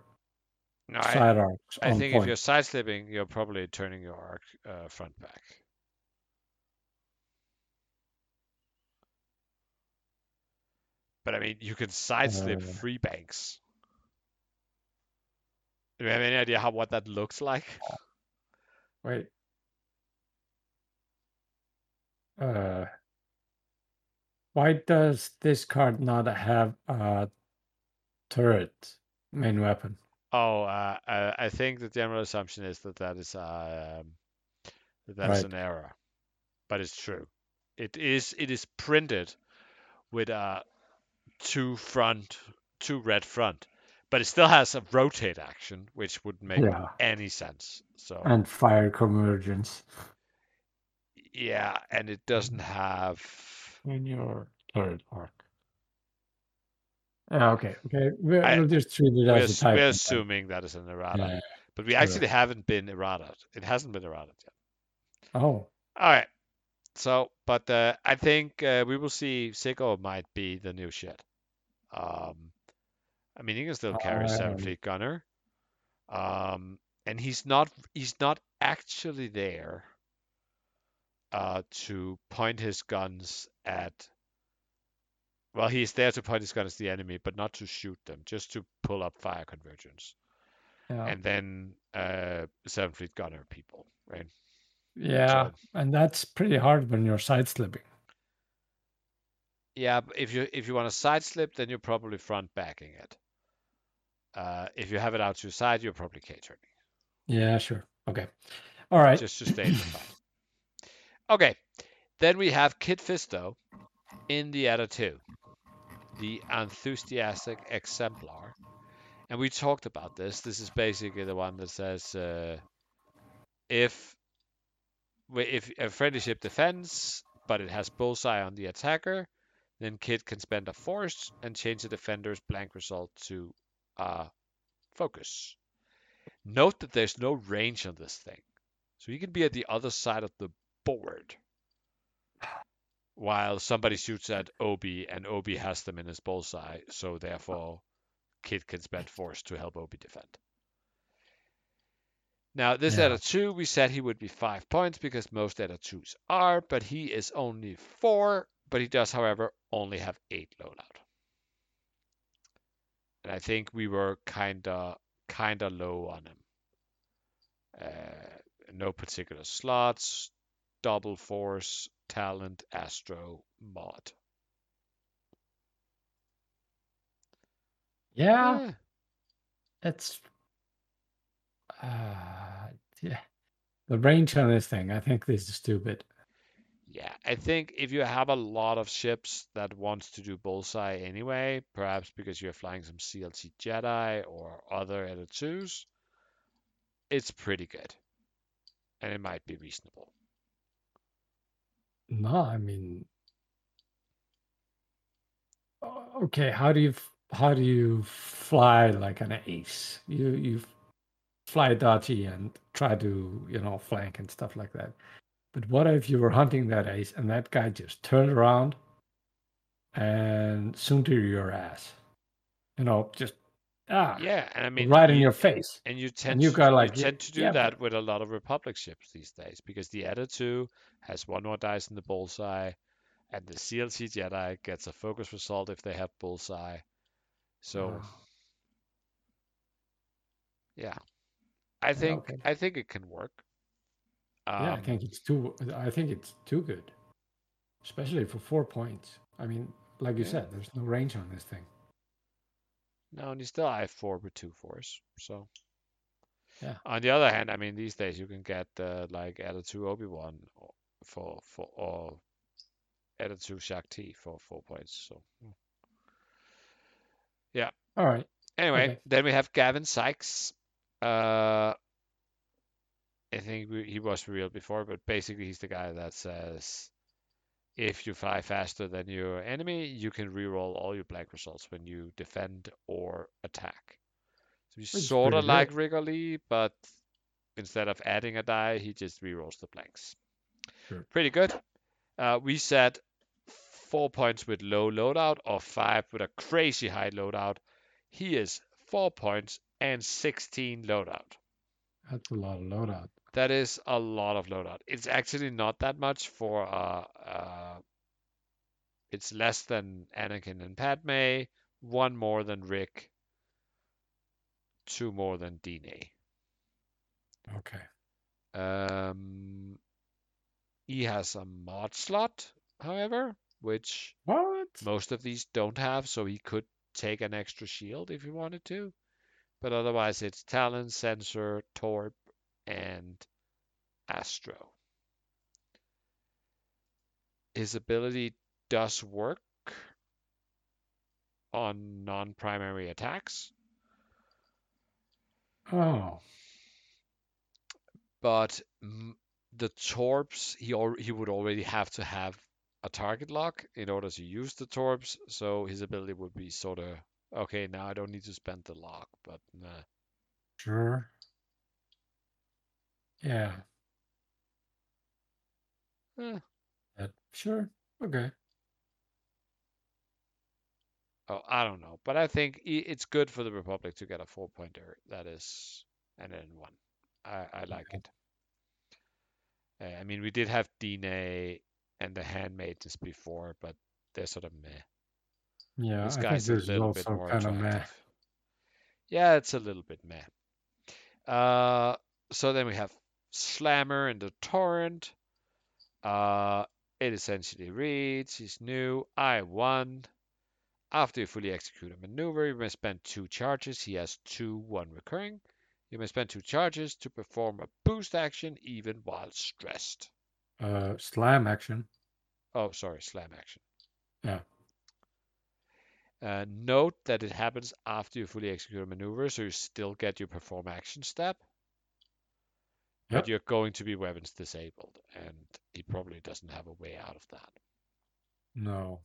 No, I, side arcs I think point. if you're side slipping, you're probably turning your arc uh, front back. But I mean, you can side slip Uh. free banks. Do you have any idea how what that looks like? Wait. Uh, why does this card not have a turret main weapon? Oh, uh, uh, I think the general assumption is that that is uh, that that is Right. an error, but it's true. It is it is printed with a two front, two red front, but it still has a rotate action, which wouldn't make Yeah. any sense. So And fire convergence yeah, and it doesn't have. in your turret arc. Yeah, okay, okay. We'll, I- we'll just treat it We're, a type. we're assuming that is an errata, Yeah. but we sure. actually haven't been errata. It hasn't been errata yet. Oh, All right. So, but uh, I think uh, we will see. Sigurd might be the new shit. Um, I mean, he can still carry seven Um, fleet gunner. Um, and he's not he's not actually there uh, to point his guns at. Well, he's there to point his guns at the enemy, but not to shoot them, just to pull up fire convergence, Yeah. and then uh, seven fleet gunner people, right? Yeah. so- And that's pretty hard when you're side slipping. Yeah, if you if you want to side slip, then you're probably front backing it. Uh, if you have it out to your side, you're probably K turning. Yeah, sure. Okay. All right. just to stay in the fight. Okay, then we have Kit Fisto in the Eta 2, the enthusiastic exemplar. And we talked about this. This is basically the one that says uh, if if a friendship defends, but it has bullseye on the attacker, then Kit can spend a force and change the defender's blank result to uh, focus. Note that there's no range on this thing. So you can be at the other side of the board while somebody shoots at Obi and Obi has them in his bullseye. So therefore, Kit can spend force to help Obi defend. Now, this Yeah. Eta 2, we said he would be 5 points because most Eta 2s are, but he is only 4, but he does, however, only have 8 loadout. And I think we were kinda kinda low on him. Uh, no particular slots, double force, talent, astro, mod. Yeah. Eh, It's uh yeah. The range on this thing, I think this is stupid. Yeah, I think if you have a lot of ships that wants to do bullseye anyway, perhaps because you're flying some CLC Jedi or other Eta 2s, it's pretty good. And it might be reasonable. No, I mean okay, how do you how do you fly like an ace? You you fly dodgy and try to, you know, flank and stuff like that. But what if you were hunting that ace and that guy just turned around and soon to your ass? You know, just ah Yeah, and I mean, right in your face. And you tend you to, got like, yeah- tend to do yeah, that with a lot of Republic ships these days because the Eta 2 has one more dice in the bullseye, and the CLC Jedi gets a focus result if they have bullseye. So, Ah. yeah, I think okay. I think it can work. yeah, I Um, think it's too. I think it's too good, especially for four points. I mean, like you Yeah. said, there's no range on this thing. No, and you still have four with two force. So, Yeah. On the other hand, I mean, these days you can get uh, like Eta 2 Obi Wan for for or Eta 2 Shaak Ti for four points. So. yeah. All right. Anyway, Okay. then we have Gavyn Sykes. Uh, I think we, he was revealed before, but basically he's the guy that says if you fly faster than your enemy, you can reroll all your black results when you defend or attack. So he's is sort of like. Ric Olié, but instead of adding a die, he just rerolls the blanks. Sure. Pretty good. Uh, we said four points with low loadout or five with a crazy high loadout. He is four points and 16 loadout. That's a lot of loadout. That is a lot of loadout. It's actually not that much for uh, uh it's less than Anakin and Padme, one more than Rick, two more than Dine. Okay. Um he has a mod slot, however, which What? most of these don't have, so he could take an extra shield if he wanted to. But otherwise, it's Talon, Sensor, Torp, and Astro. His ability does work on non primary attacks, Oh, but the Torps, he, al- he would already have to have a target lock in order to use the Torps, so his ability would be sort of okay, now I don't need to spend the lock, but nah. sure. Yeah. Eh. Sure. Okay. Oh, I don't know, but I think it's good for the Republic to get a four pointer. That is an N one. I, I like it. Uh, I mean, we did have DNA and the Handmaidens before, but they're sort of meh. Yeah, this guy's a little bit more kind of meh. attractive. Yeah, it's a little bit meh. Uh, so then we have Slammer and the Torrent. Uh, it essentially reads, he's new, I won. After you fully execute a maneuver, you may spend two charges. He has two, one recurring. You may spend two charges to perform a boost action even while stressed. Uh, slam action. Oh, sorry, slam action. Yeah. Uh, note that it happens after you fully execute a maneuver, so you still get your perform action step. But you're going to be weapons disabled, and he probably doesn't have a way out of that. No,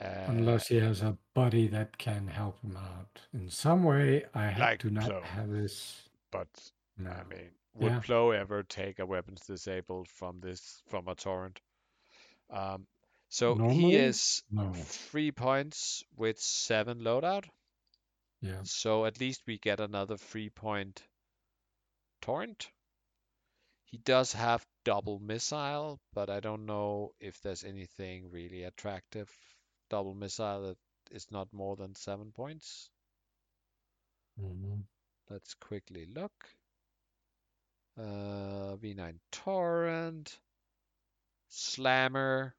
Uh, unless he has a buddy that can help him out in some way. I have Like to not Plo. have this. but No. I mean, would Yeah. Plo ever take a weapons disabled from this from a torrent? Um, so he is No. three points with seven loadout. Yeah. So at least we get another three point torrent. He does have double missile, but I don't know if there's anything really attractive double missile that is not more than seven points. Mhm. Let's quickly look. Uh, V9 Torrent, Slammer.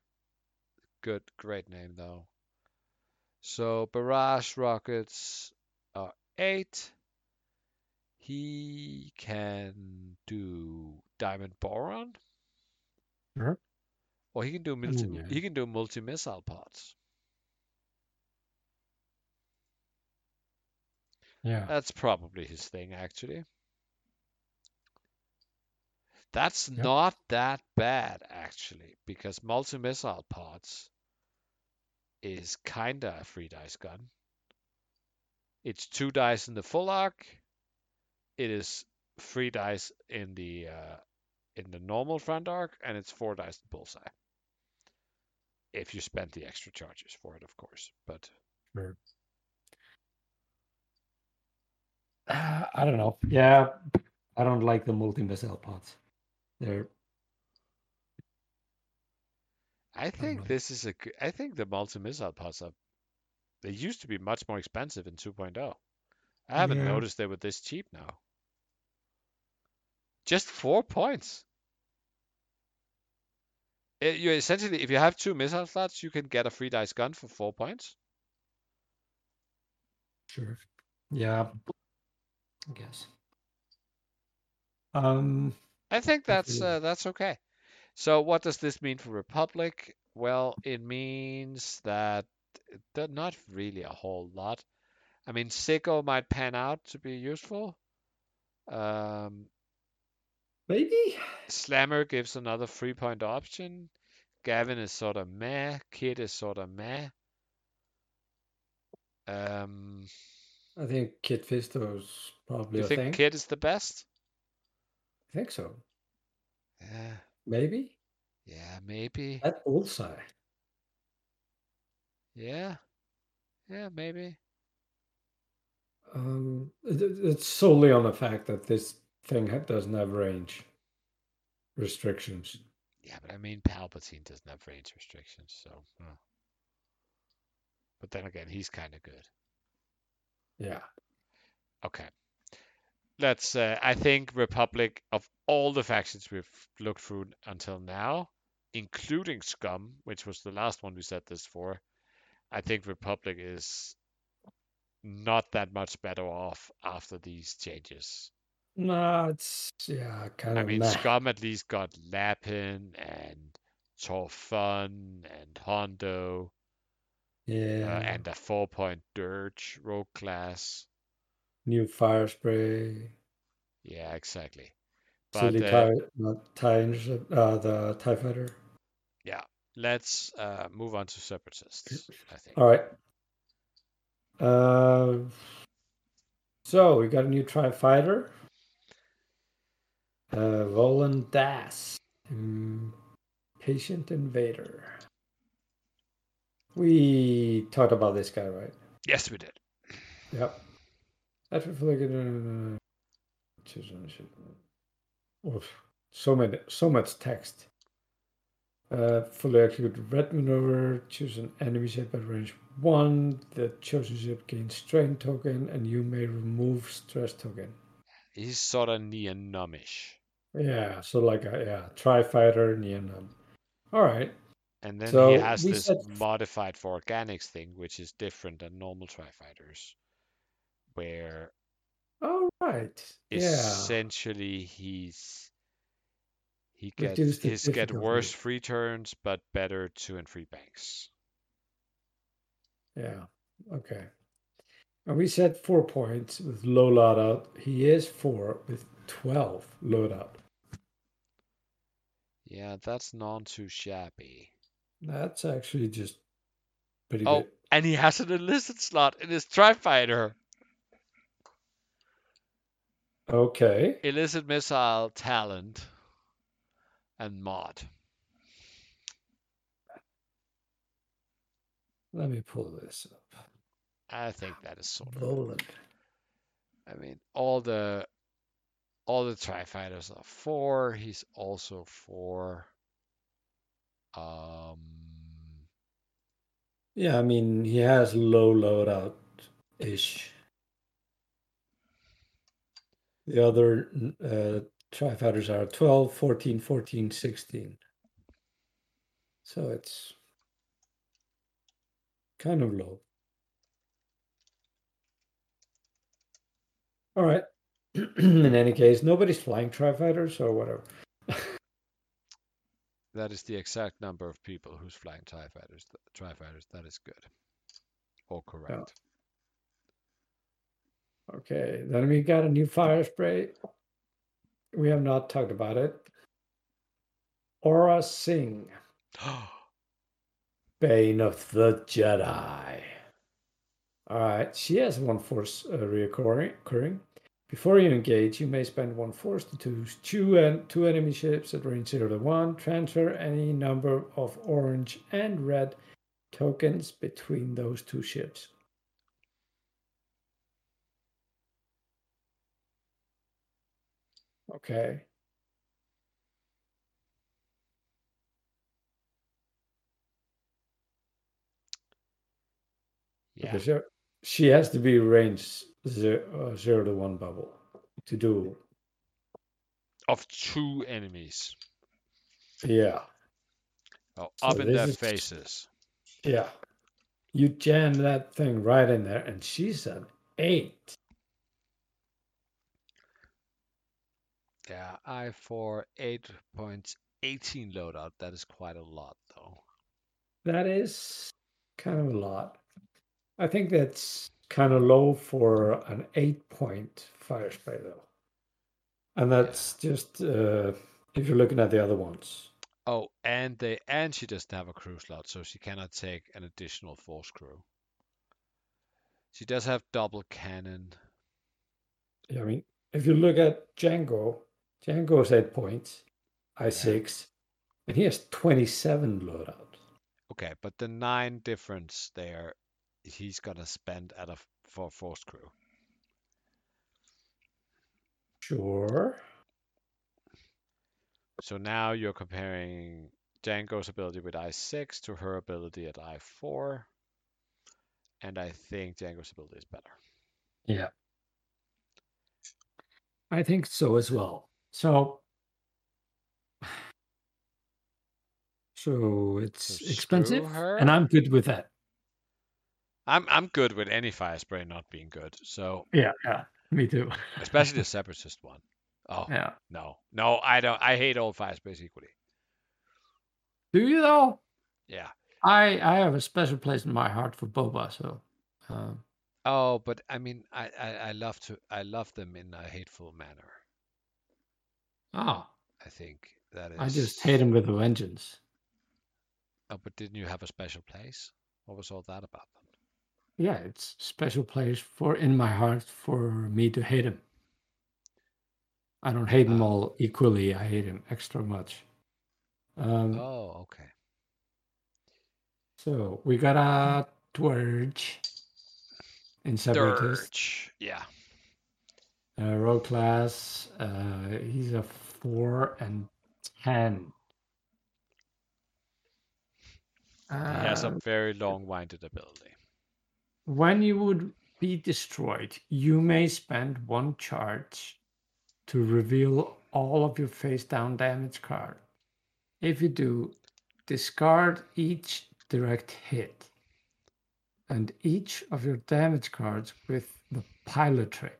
Good, great name though. So barrage rockets are eight. He can do diamond boron, Sure. Uh-huh. or he can do multi. Ooh. He can do multi missile pods. Yeah. That's probably his thing, actually. That's Yep. not that bad, actually, because multi missile pods is kinda a free dice gun. It's two dice in the full arc. It is three dice in the uh, in the normal front arc, and it's four dice in bullseye. If you spend the extra charges for it, of course. But Sure. Uh, I don't know. Yeah, I don't like the multi missile pods. They're I think this is a. g- I think the multi missile pods are. They used to be much more expensive in 2.0. I haven't Yeah. noticed they were this cheap now. Just four points. Eh, you essentially, if you have two missile slots, you can get a free dice gun for four points. sure. Yeah. I guess. Um. I think that's uh, that's okay. So what does this mean for Republic? Well, it means that not really a whole lot. I mean, Sicko might pan out to be useful. Um, Maybe. Slammer gives another three point option. Gavyn is sort of meh. Kit is sort of meh. Um, I think Kit Fisto's probably you think thing. Kit is the best? I think so. Yeah, Maybe. yeah, maybe. At Ulsa. Yeah, yeah, maybe. Um, it- it- it's solely on the fact that this thing doesn't have range restrictions. Yeah, but I mean, Palpatine doesn't have range restrictions, so. But then again, he's kind of good. Yeah. Okay. Let's. Uh, I think Republic of all the factions we've looked through until now, including Scum, which was the last one we set this for, I think Republic is not that much better off after these changes. No, it's yeah, kind I of mean, meh. Scum at least got Lapin and Torfun and Hondo. uh, Yeah. and a four point dirge rogue class. New fire spray. Yeah, exactly. But Silly uh, tie, not tie uh, the tie fighter. yeah, let's uh, move on to separatists. I think. All right. Uh, so we got a new TIE fighter. Uh, Volan Das, Imperial Patient Invader. We talked about this guy, right? Yes, we did. Yep. After flicking, uh, choose ownership. Oof, so many, so much text. Uh, fully execute red maneuver. Choose an enemy ship at range one. The chosen ship gains strain token, and you may remove stress token. He's sort of neonumish. Yeah, so like a yeah, tri fighter neonum. All right. And then So he has this said- modified for organics thing, which is different than normal tri-fighters, where All right. Yeah. essentially he's he gets his get worse free turns but better two and three banks. Yeah. Okay. And we said four points with low loadout. He is four with twelve loadout. Yeah, that's not too shabby. That's actually just pretty Oh, good. and he has an illicit slot in his tri-fighter. Okay. Illicit missile talent and mod. Let me pull this up. I think that is sort of Roland. I mean, all the all the tri fighters are four. He's also four. Um, Yeah, I mean he has low loadout ish. The other uh, tri fighters are 12, 14, 14, 16. So it's kind of low. All right. In any case, nobody's flying tri fighters or whatever. that is the exact number of people who's flying tri fighters. Tri fighters. That is good. Or correct. Okay, then we got a new fire spray. We have not talked about it. Aurra Sing, Bane of the Jedi. All right, she has one force uh, reoccurring. Before you engage, you may spend one force to choose two, and two enemy ships at range 0 to 1. Transfer any number of orange and red tokens between those two ships. Okay. yeah. Okay, so she has to be range zero, uh, zero to one bubble to do. Of two enemies. Yeah, Oh, So up in their is- faces. yeah. You jam that thing right in there, and she's an eight. Yeah, I for eight points, eighteen loadout. That is quite a lot, though. That is kind of a lot. I think that's kind of low for an eight point fire spray, though. And that's just uh, if you're looking at the other ones. Oh, and they and she doesn't have a crew slot, so she cannot take an additional force crew. She does have double cannon. Yeah, I mean, if you look at Django, Django's eight points, I six, and he has 27 loadout. Okay, but the nine difference there, he's gonna spend at a for force crew. Sure. So now you're comparing Django's ability with I6 to her ability at I4. And I think Django's ability is better. Yeah. I think so as well. So, so it's So expensive, and I'm good with that. I'm I'm good with any fire spray not being good. So Yeah, yeah, me too. especially the separatist one. Oh yeah. no. No, I don't I hate all fire sprays equally. Do you though? Yeah. I I have a special place in my heart for boba. So, um, Oh, but I mean I, I, I love to I love them in a hateful manner. Oh, I think that is I just hate him with a vengeance. Oh, but didn't you have a special place? What was all that about then? Yeah, it's special place for in my heart for me to hate him. I don't hate them Ah. all equally. I hate him extra much. Um, Oh, okay. So we got a Dwerge in Separatist. Dirge. Yeah. Uh, rogue class. Uh, he's a 4 and 10. He has a very long-winded ability. when you would be destroyed, you may spend one charge to reveal all of your face down damage card. If you do, discard each direct hit and each of your damage cards with the pilot trait.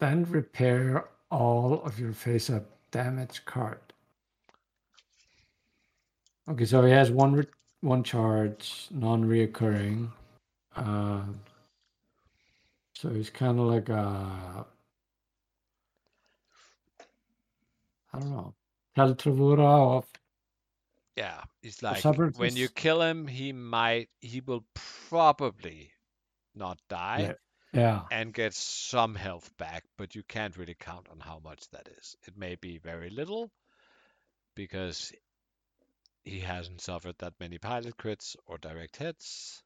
Then repair all of your face up damage card. Okay, so he has one re- one charge, non-reoccurring. Uh, so he's kind of like a, I don't know, Tel Trevura of Yeah, he's like when you kill him, he might he will probably not die yeah, and get some health back, but you can't really count on how much that is. It may be very little because he hasn't suffered that many pilot crits or direct hits.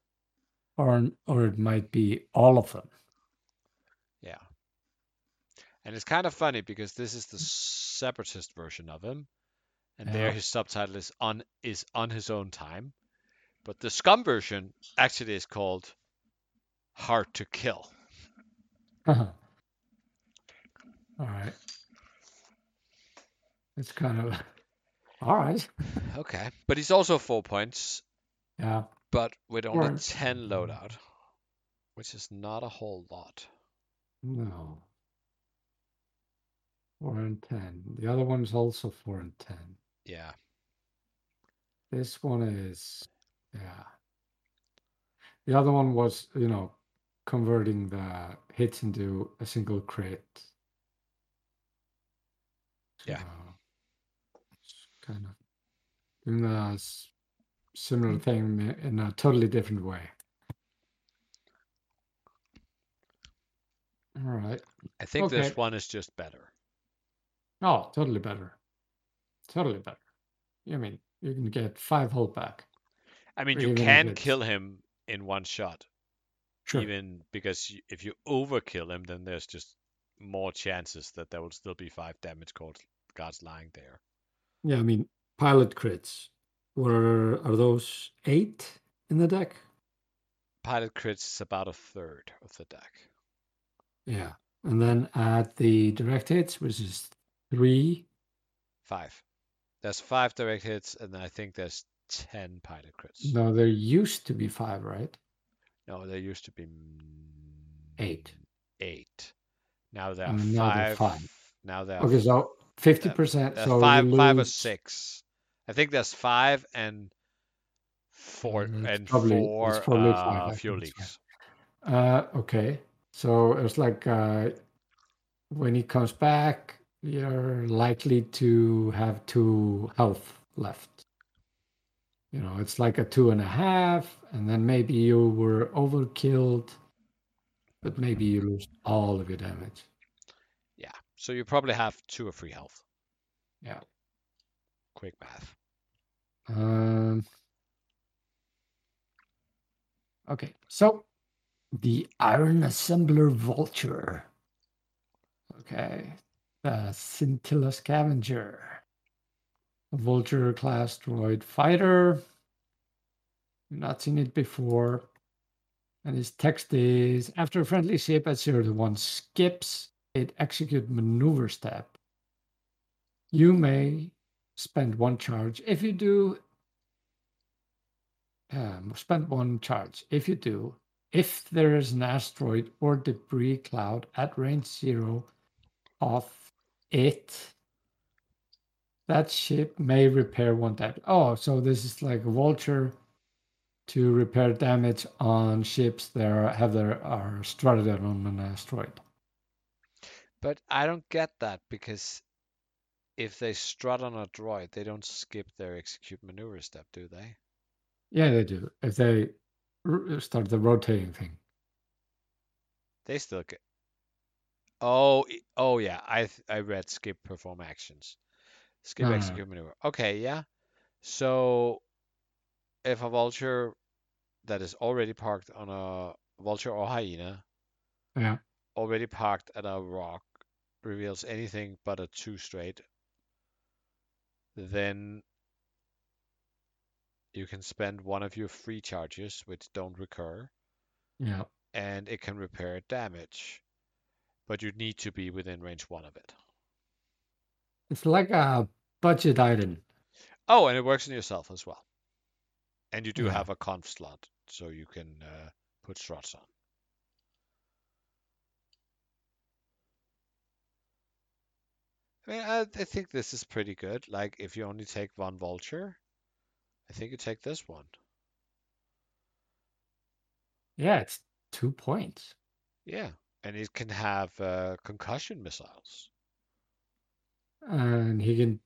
or or it might be all of them. Yeah. And it's kind of funny because this is the separatist version of him. And there his subtitle is on is on his own time. But the scum version actually is called Hard to Kill. Uh-huh. all right, it's kind of all right. Okay. But he's also four points, Yeah, but with only Right. 10 loadout, which is not a whole lot. no, four and ten. The other one's also four and ten. Yeah. This one is, yeah. The other one was, you know, converting the hits into a single crit. Yeah. So, kind of doing mm. a similar thing in a totally different way. All right. I think this one is just better. Oh, totally better. Totally better. I mean, you can get five hold back. I mean, you can kill him in one shot. Sure. even because if you overkill him, then there's just more chances that there will still be five damage cards, cards lying there. Yeah, I mean, pilot crits. Were are those eight in the deck? Pilot crits is about a third of the deck. Yeah. And then add the direct hits, which is three. Five. There's five direct hits, and I think there's ten pilot crits. No, there used to be five, right? No, there used to be mm, Eight. Eight. Now there are now there five. five. Now there are Okay, so fifty percent. So five, five or six. I think there's five and four Mm, and probably- it's four probably uh, five, think leaks. Uh, okay. So it's like uh, when he comes back, you're likely to have two health left. You know, it's like a two and a half, and then maybe you were overkilled, but maybe you lose all of your damage. Yeah. So you probably have two or three health. Yeah. Quick math. Um. Okay, so the Iron Assembler Vulture. Okay, the Scintilla Scavenger. Vulture class droid fighter. Not seen it before. And his text is after a friendly ship at 0 to 1 skips, it execute maneuver step. You may spend one charge. If you do, um, spend one charge. If you do, if there is an asteroid or debris cloud at range zero of it, that ship may repair one damage. Oh, so this is like a vulture to repair damage on ships that are, have their are stranded on an asteroid. But I don't get that because if they strut on a droid, they don't skip their execute maneuver step, do they? Yeah, they do. If they start the rotating thing. They still get. Oh, oh yeah. I I read skip perform actions. Skip no. execute maneuver. Okay, yeah. So if a vulture that is already parked on a vulture or hyena, Yeah. already parked at a rock, reveals anything but a two straight, then you can spend one of your free charges, which don't recur, Yeah. and it can repair damage. But you need to be within range one of it. It's like a budget item. Oh, and it works on yourself as well. And you do Yeah. have a conf slot, so you can uh, put struts on. I mean, I, I think this is pretty good. Like, if you only take one vulture, I think you take this one. Yeah, it's two points. Yeah, and it can have uh, concussion missiles. And he can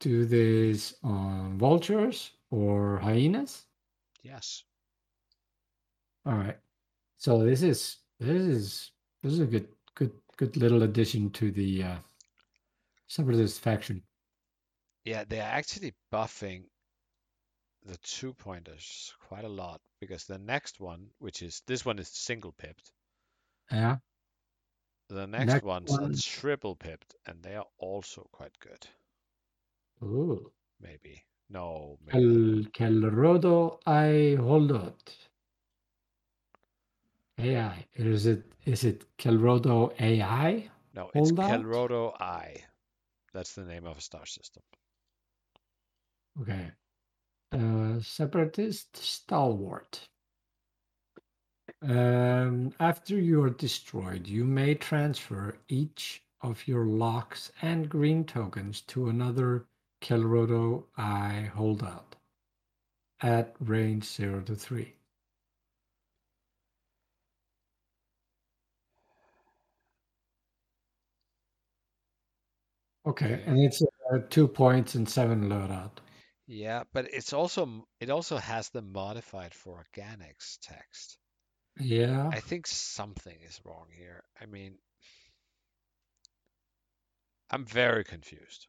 do this on vultures or hyenas. Yes. All right. So this is this is this is a good good good little addition to the uh separatist faction. Yeah, they're actually buffing the two pointers quite a lot because the next one, which is this one is single pipped. Yeah. The next, Next one's one- a triple pipped, and they are also quite good. Ooh. Maybe. No, maybe. Kel Kelrodo I Holdot. AI. Is it is it Kelrodo AI? No, it's? Kelrodo I. That's the name of a star system. Okay. Uh, separatist stalwart. Um, after you are destroyed, you may transfer each of your locks and green tokens to another Kelrodo I holdout at range 0 to 3. Okay, and it's uh, two points and seven loadout. Yeah, but it's also it also has the modified for organics text. Yeah. I think something is wrong here. I mean, I'm very confused.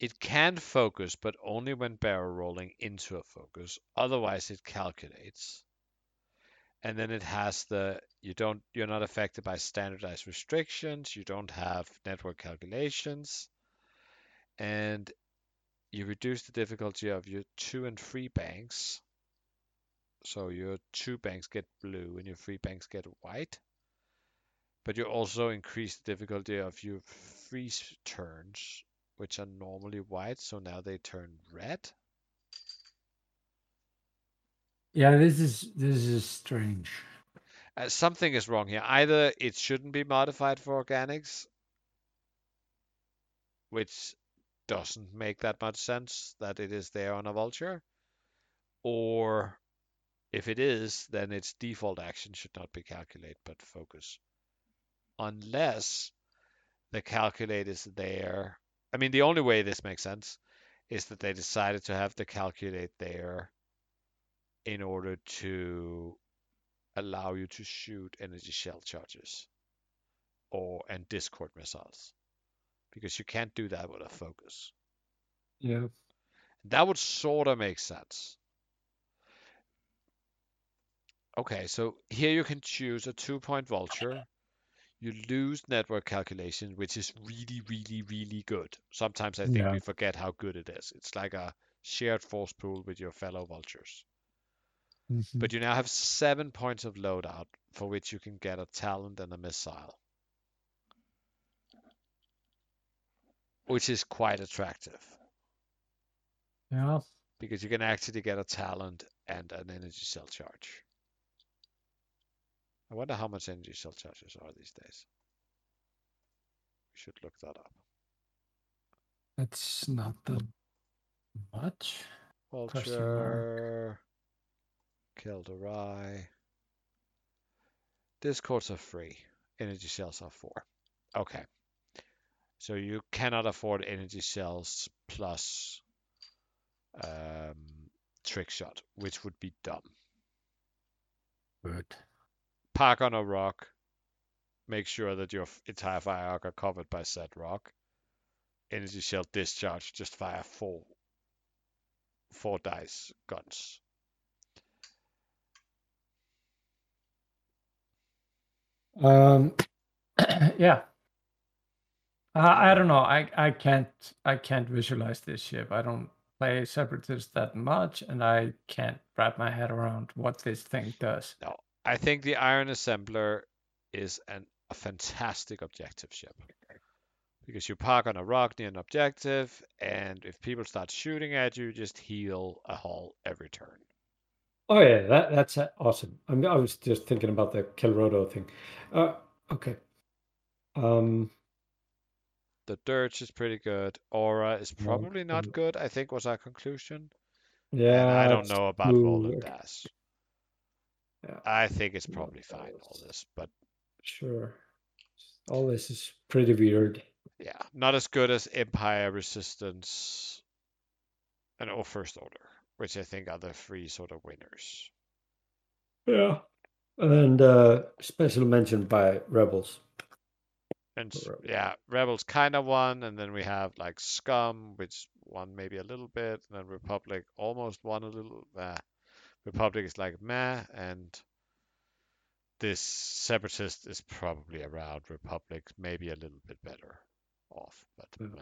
It can focus, but only when barrel rolling into a focus. Otherwise, it calculates. And then it has the you don't you're not affected by standardized restrictions. You don't have network calculations, and you reduce the difficulty of your two and three banks. So your two banks get blue and your three banks get white. But you also increase the difficulty of your free s- turns, which are normally white, so now they turn red. Yeah, this is this is strange. Uh, something is wrong here. Either it shouldn't be modified for organics, which doesn't make that much sense that it is there on a vulture, or if it is, then its default action should not be calculate but focus. Unless the calculate is there. I mean, the only way this makes sense is that they decided to have the calculate there in order to allow you to shoot energy shell charges or and discord missiles because you can't do that with a focus. Yeah. That would sort of make sense. Okay, so here you can choose a two point vulture. You lose network calculation, which is really, really, really good. Sometimes I think Yeah. we forget how good it is. It's like a shared force pool with your fellow vultures. Mhm. But you now have seven points of loadout for which you can get a talent and a missile. Which is quite attractive Yeah. because you can actually get a talent and an energy shell charge. I wonder how much energy shell charges are these days. We should look that up. That's not that much. Vulture. Killed a rye. Discords are free. Energy cells are four. Okay. So you cannot afford energy cells plus um, trick shot, which would be dumb. Good. Park on a rock. Make sure that your entire fire arc are covered by said rock. energy shell discharge just fire four four dice guns. Um, yeah. I, I don't know. I, I can't I can't visualize this ship. I don't play separatists that much, and I can't wrap my head around what this thing does. No, I think the Iron Assembler is an, a fantastic objective ship because you park on a rock near an objective, and if people start shooting at you, just heal a hull every turn. Oh yeah, that that's uh, awesome. I'm, I was just thinking about the Kelrodo thing. Uh, okay. Um, The Dirge is pretty good. Aurra is probably not mm. good. I think was our conclusion. yeah. and I don't know about. Volan Das. Yeah. I think it's probably fine all this, but Sure. All this is pretty weird. yeah, not as good as Empire Resistance and or First Order, which I think are the three sort of winners. Yeah. And uh, special mention by Rebels. And Rebels. yeah, Rebels kind of won, and then we have like Scum, which won maybe a little bit, and then Republic almost won a little. Uh, Republic is like meh, and this Separatist is probably around Republic, maybe a little bit better off, but meh.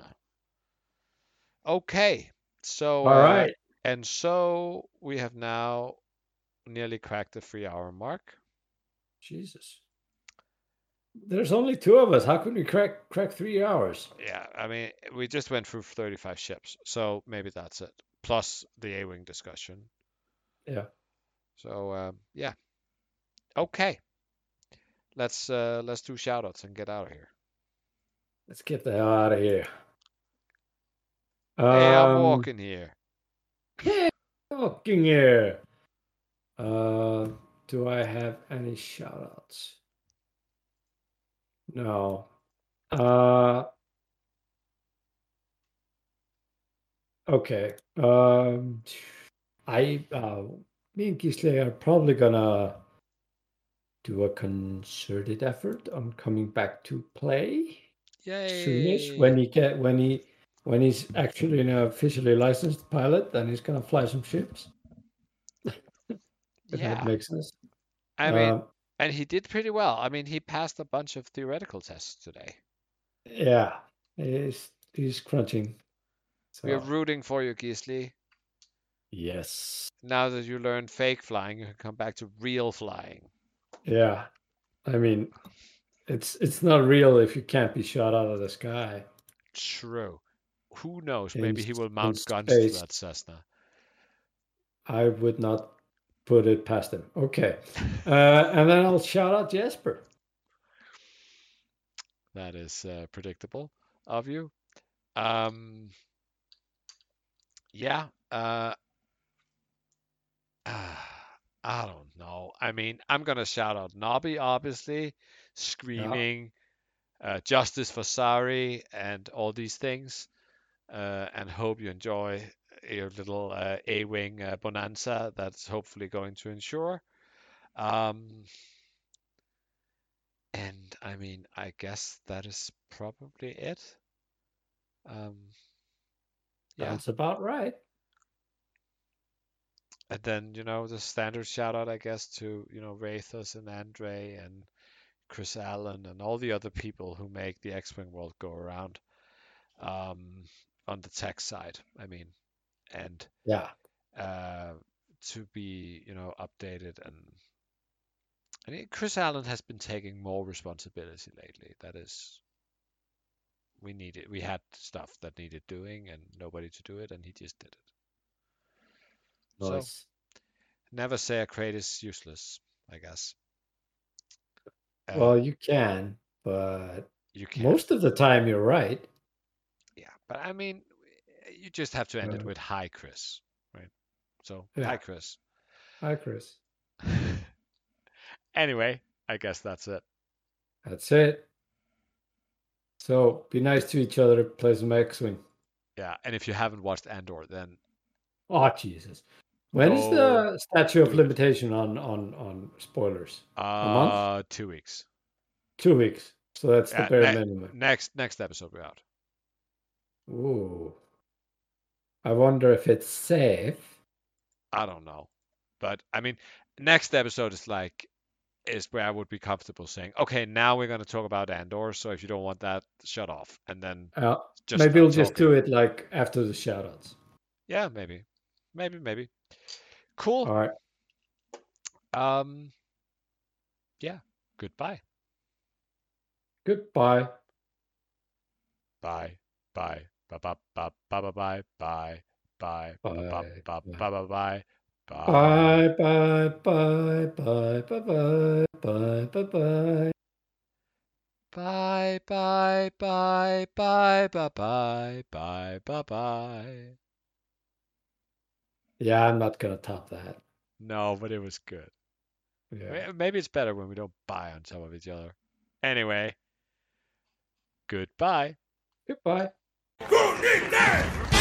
Okay, so all right, uh, and so we have now nearly cracked the three-hour mark. Jesus. There's only two of us. How can we crack crack three hours? Yeah, I mean, we just went through 35 ships, so maybe that's it. Plus the A-wing discussion. Yeah. So um, yeah, okay. Let's uh, let's do shoutouts and get out of here. Let's get the hell out of here. hey, I'm Um, walking here. Hey walking here. Uh, do I have any shoutouts? No. Uh, okay. Um, I uh, me and Gisle are probably gonna do a concerted effort on coming back to play soonish when he get when he when he's actually an officially licensed pilot, then he's gonna fly some ships. If yeah, that makes sense. I mean, Um, and he did pretty well. I mean, he passed a bunch of theoretical tests today. yeah, he's he's crunching. We are rooting for you, Gisli. Yes, Now that you learned fake flying, you can come back to real flying. yeah. I mean, it's it's not real if you can't be shot out of the sky. True. Who knows? In Maybe he will mount guns to that Cessna. I would not put it past him. Okay, uh, and then I'll shout out Jesper. That is uh, predictable of you. Um, yeah. Uh, I don't know. I mean, I'm gonna shout out Nobby, obviously, screaming uh, justice for Sari and all these things. Uh, and hope you enjoy your little uh, A-wing uh, bonanza that's hopefully going to ensure. Um, and I mean, I guess that is probably it. Um, yeah. That's about right. And then, you know, the standard shout out, I guess, to, you know, Rathos and Andre and Chris Allen and all the other people who make the X-Wing world go around um, on the tech side. I mean, and Yeah. uh, to be, you know, updated and I mean, Chris Allen has been taking more responsibility lately. That is, we needed, we had stuff that needed doing and nobody to do it, and he just did it. So, never say a crate is useless, I guess. Uh, well, you can, but you can. most of the time you're right. Yeah, but I mean, you just have to end it with hi, Chris, right? So, Yeah. hi, Chris. Hi, Chris. anyway, I guess that's it. That's it. So be nice to each other. Play some X-wing. Yeah, and if you haven't watched Andor, then Oh Jesus! When is the statute of limitation on on on spoilers? month? uh, two weeks. Two weeks. So that's the bare ne- minimum. Next next episode we're out. Ooh. I wonder if it's safe. I don't know. But I mean, next episode is like is where I would be comfortable saying, okay, now we're going to talk about Andor. So if you don't want that, shut off, and then Uh, just maybe we'll just do it like after the shoutouts. Yeah, maybe, maybe, maybe. Cool. All right. Um. Yeah. Goodbye. Goodbye. Bye. Bye. Bye. Bye. Bye. Bye. Bye. Bye. Bye. Bye. Bye. Bye. Bye. Bye. Bye. Bye. Bye. Bye bye bye bye bye bye bye bye bye. Bye. Bye. Bye. Bye. Bye. Bye. Bye. Bye. Bye. Yeah, I'm not gonna top that. No, but it was good. Yeah. Maybe it's better when we don't buy on top of each other. Anyway, goodbye. Goodbye. Who needs that?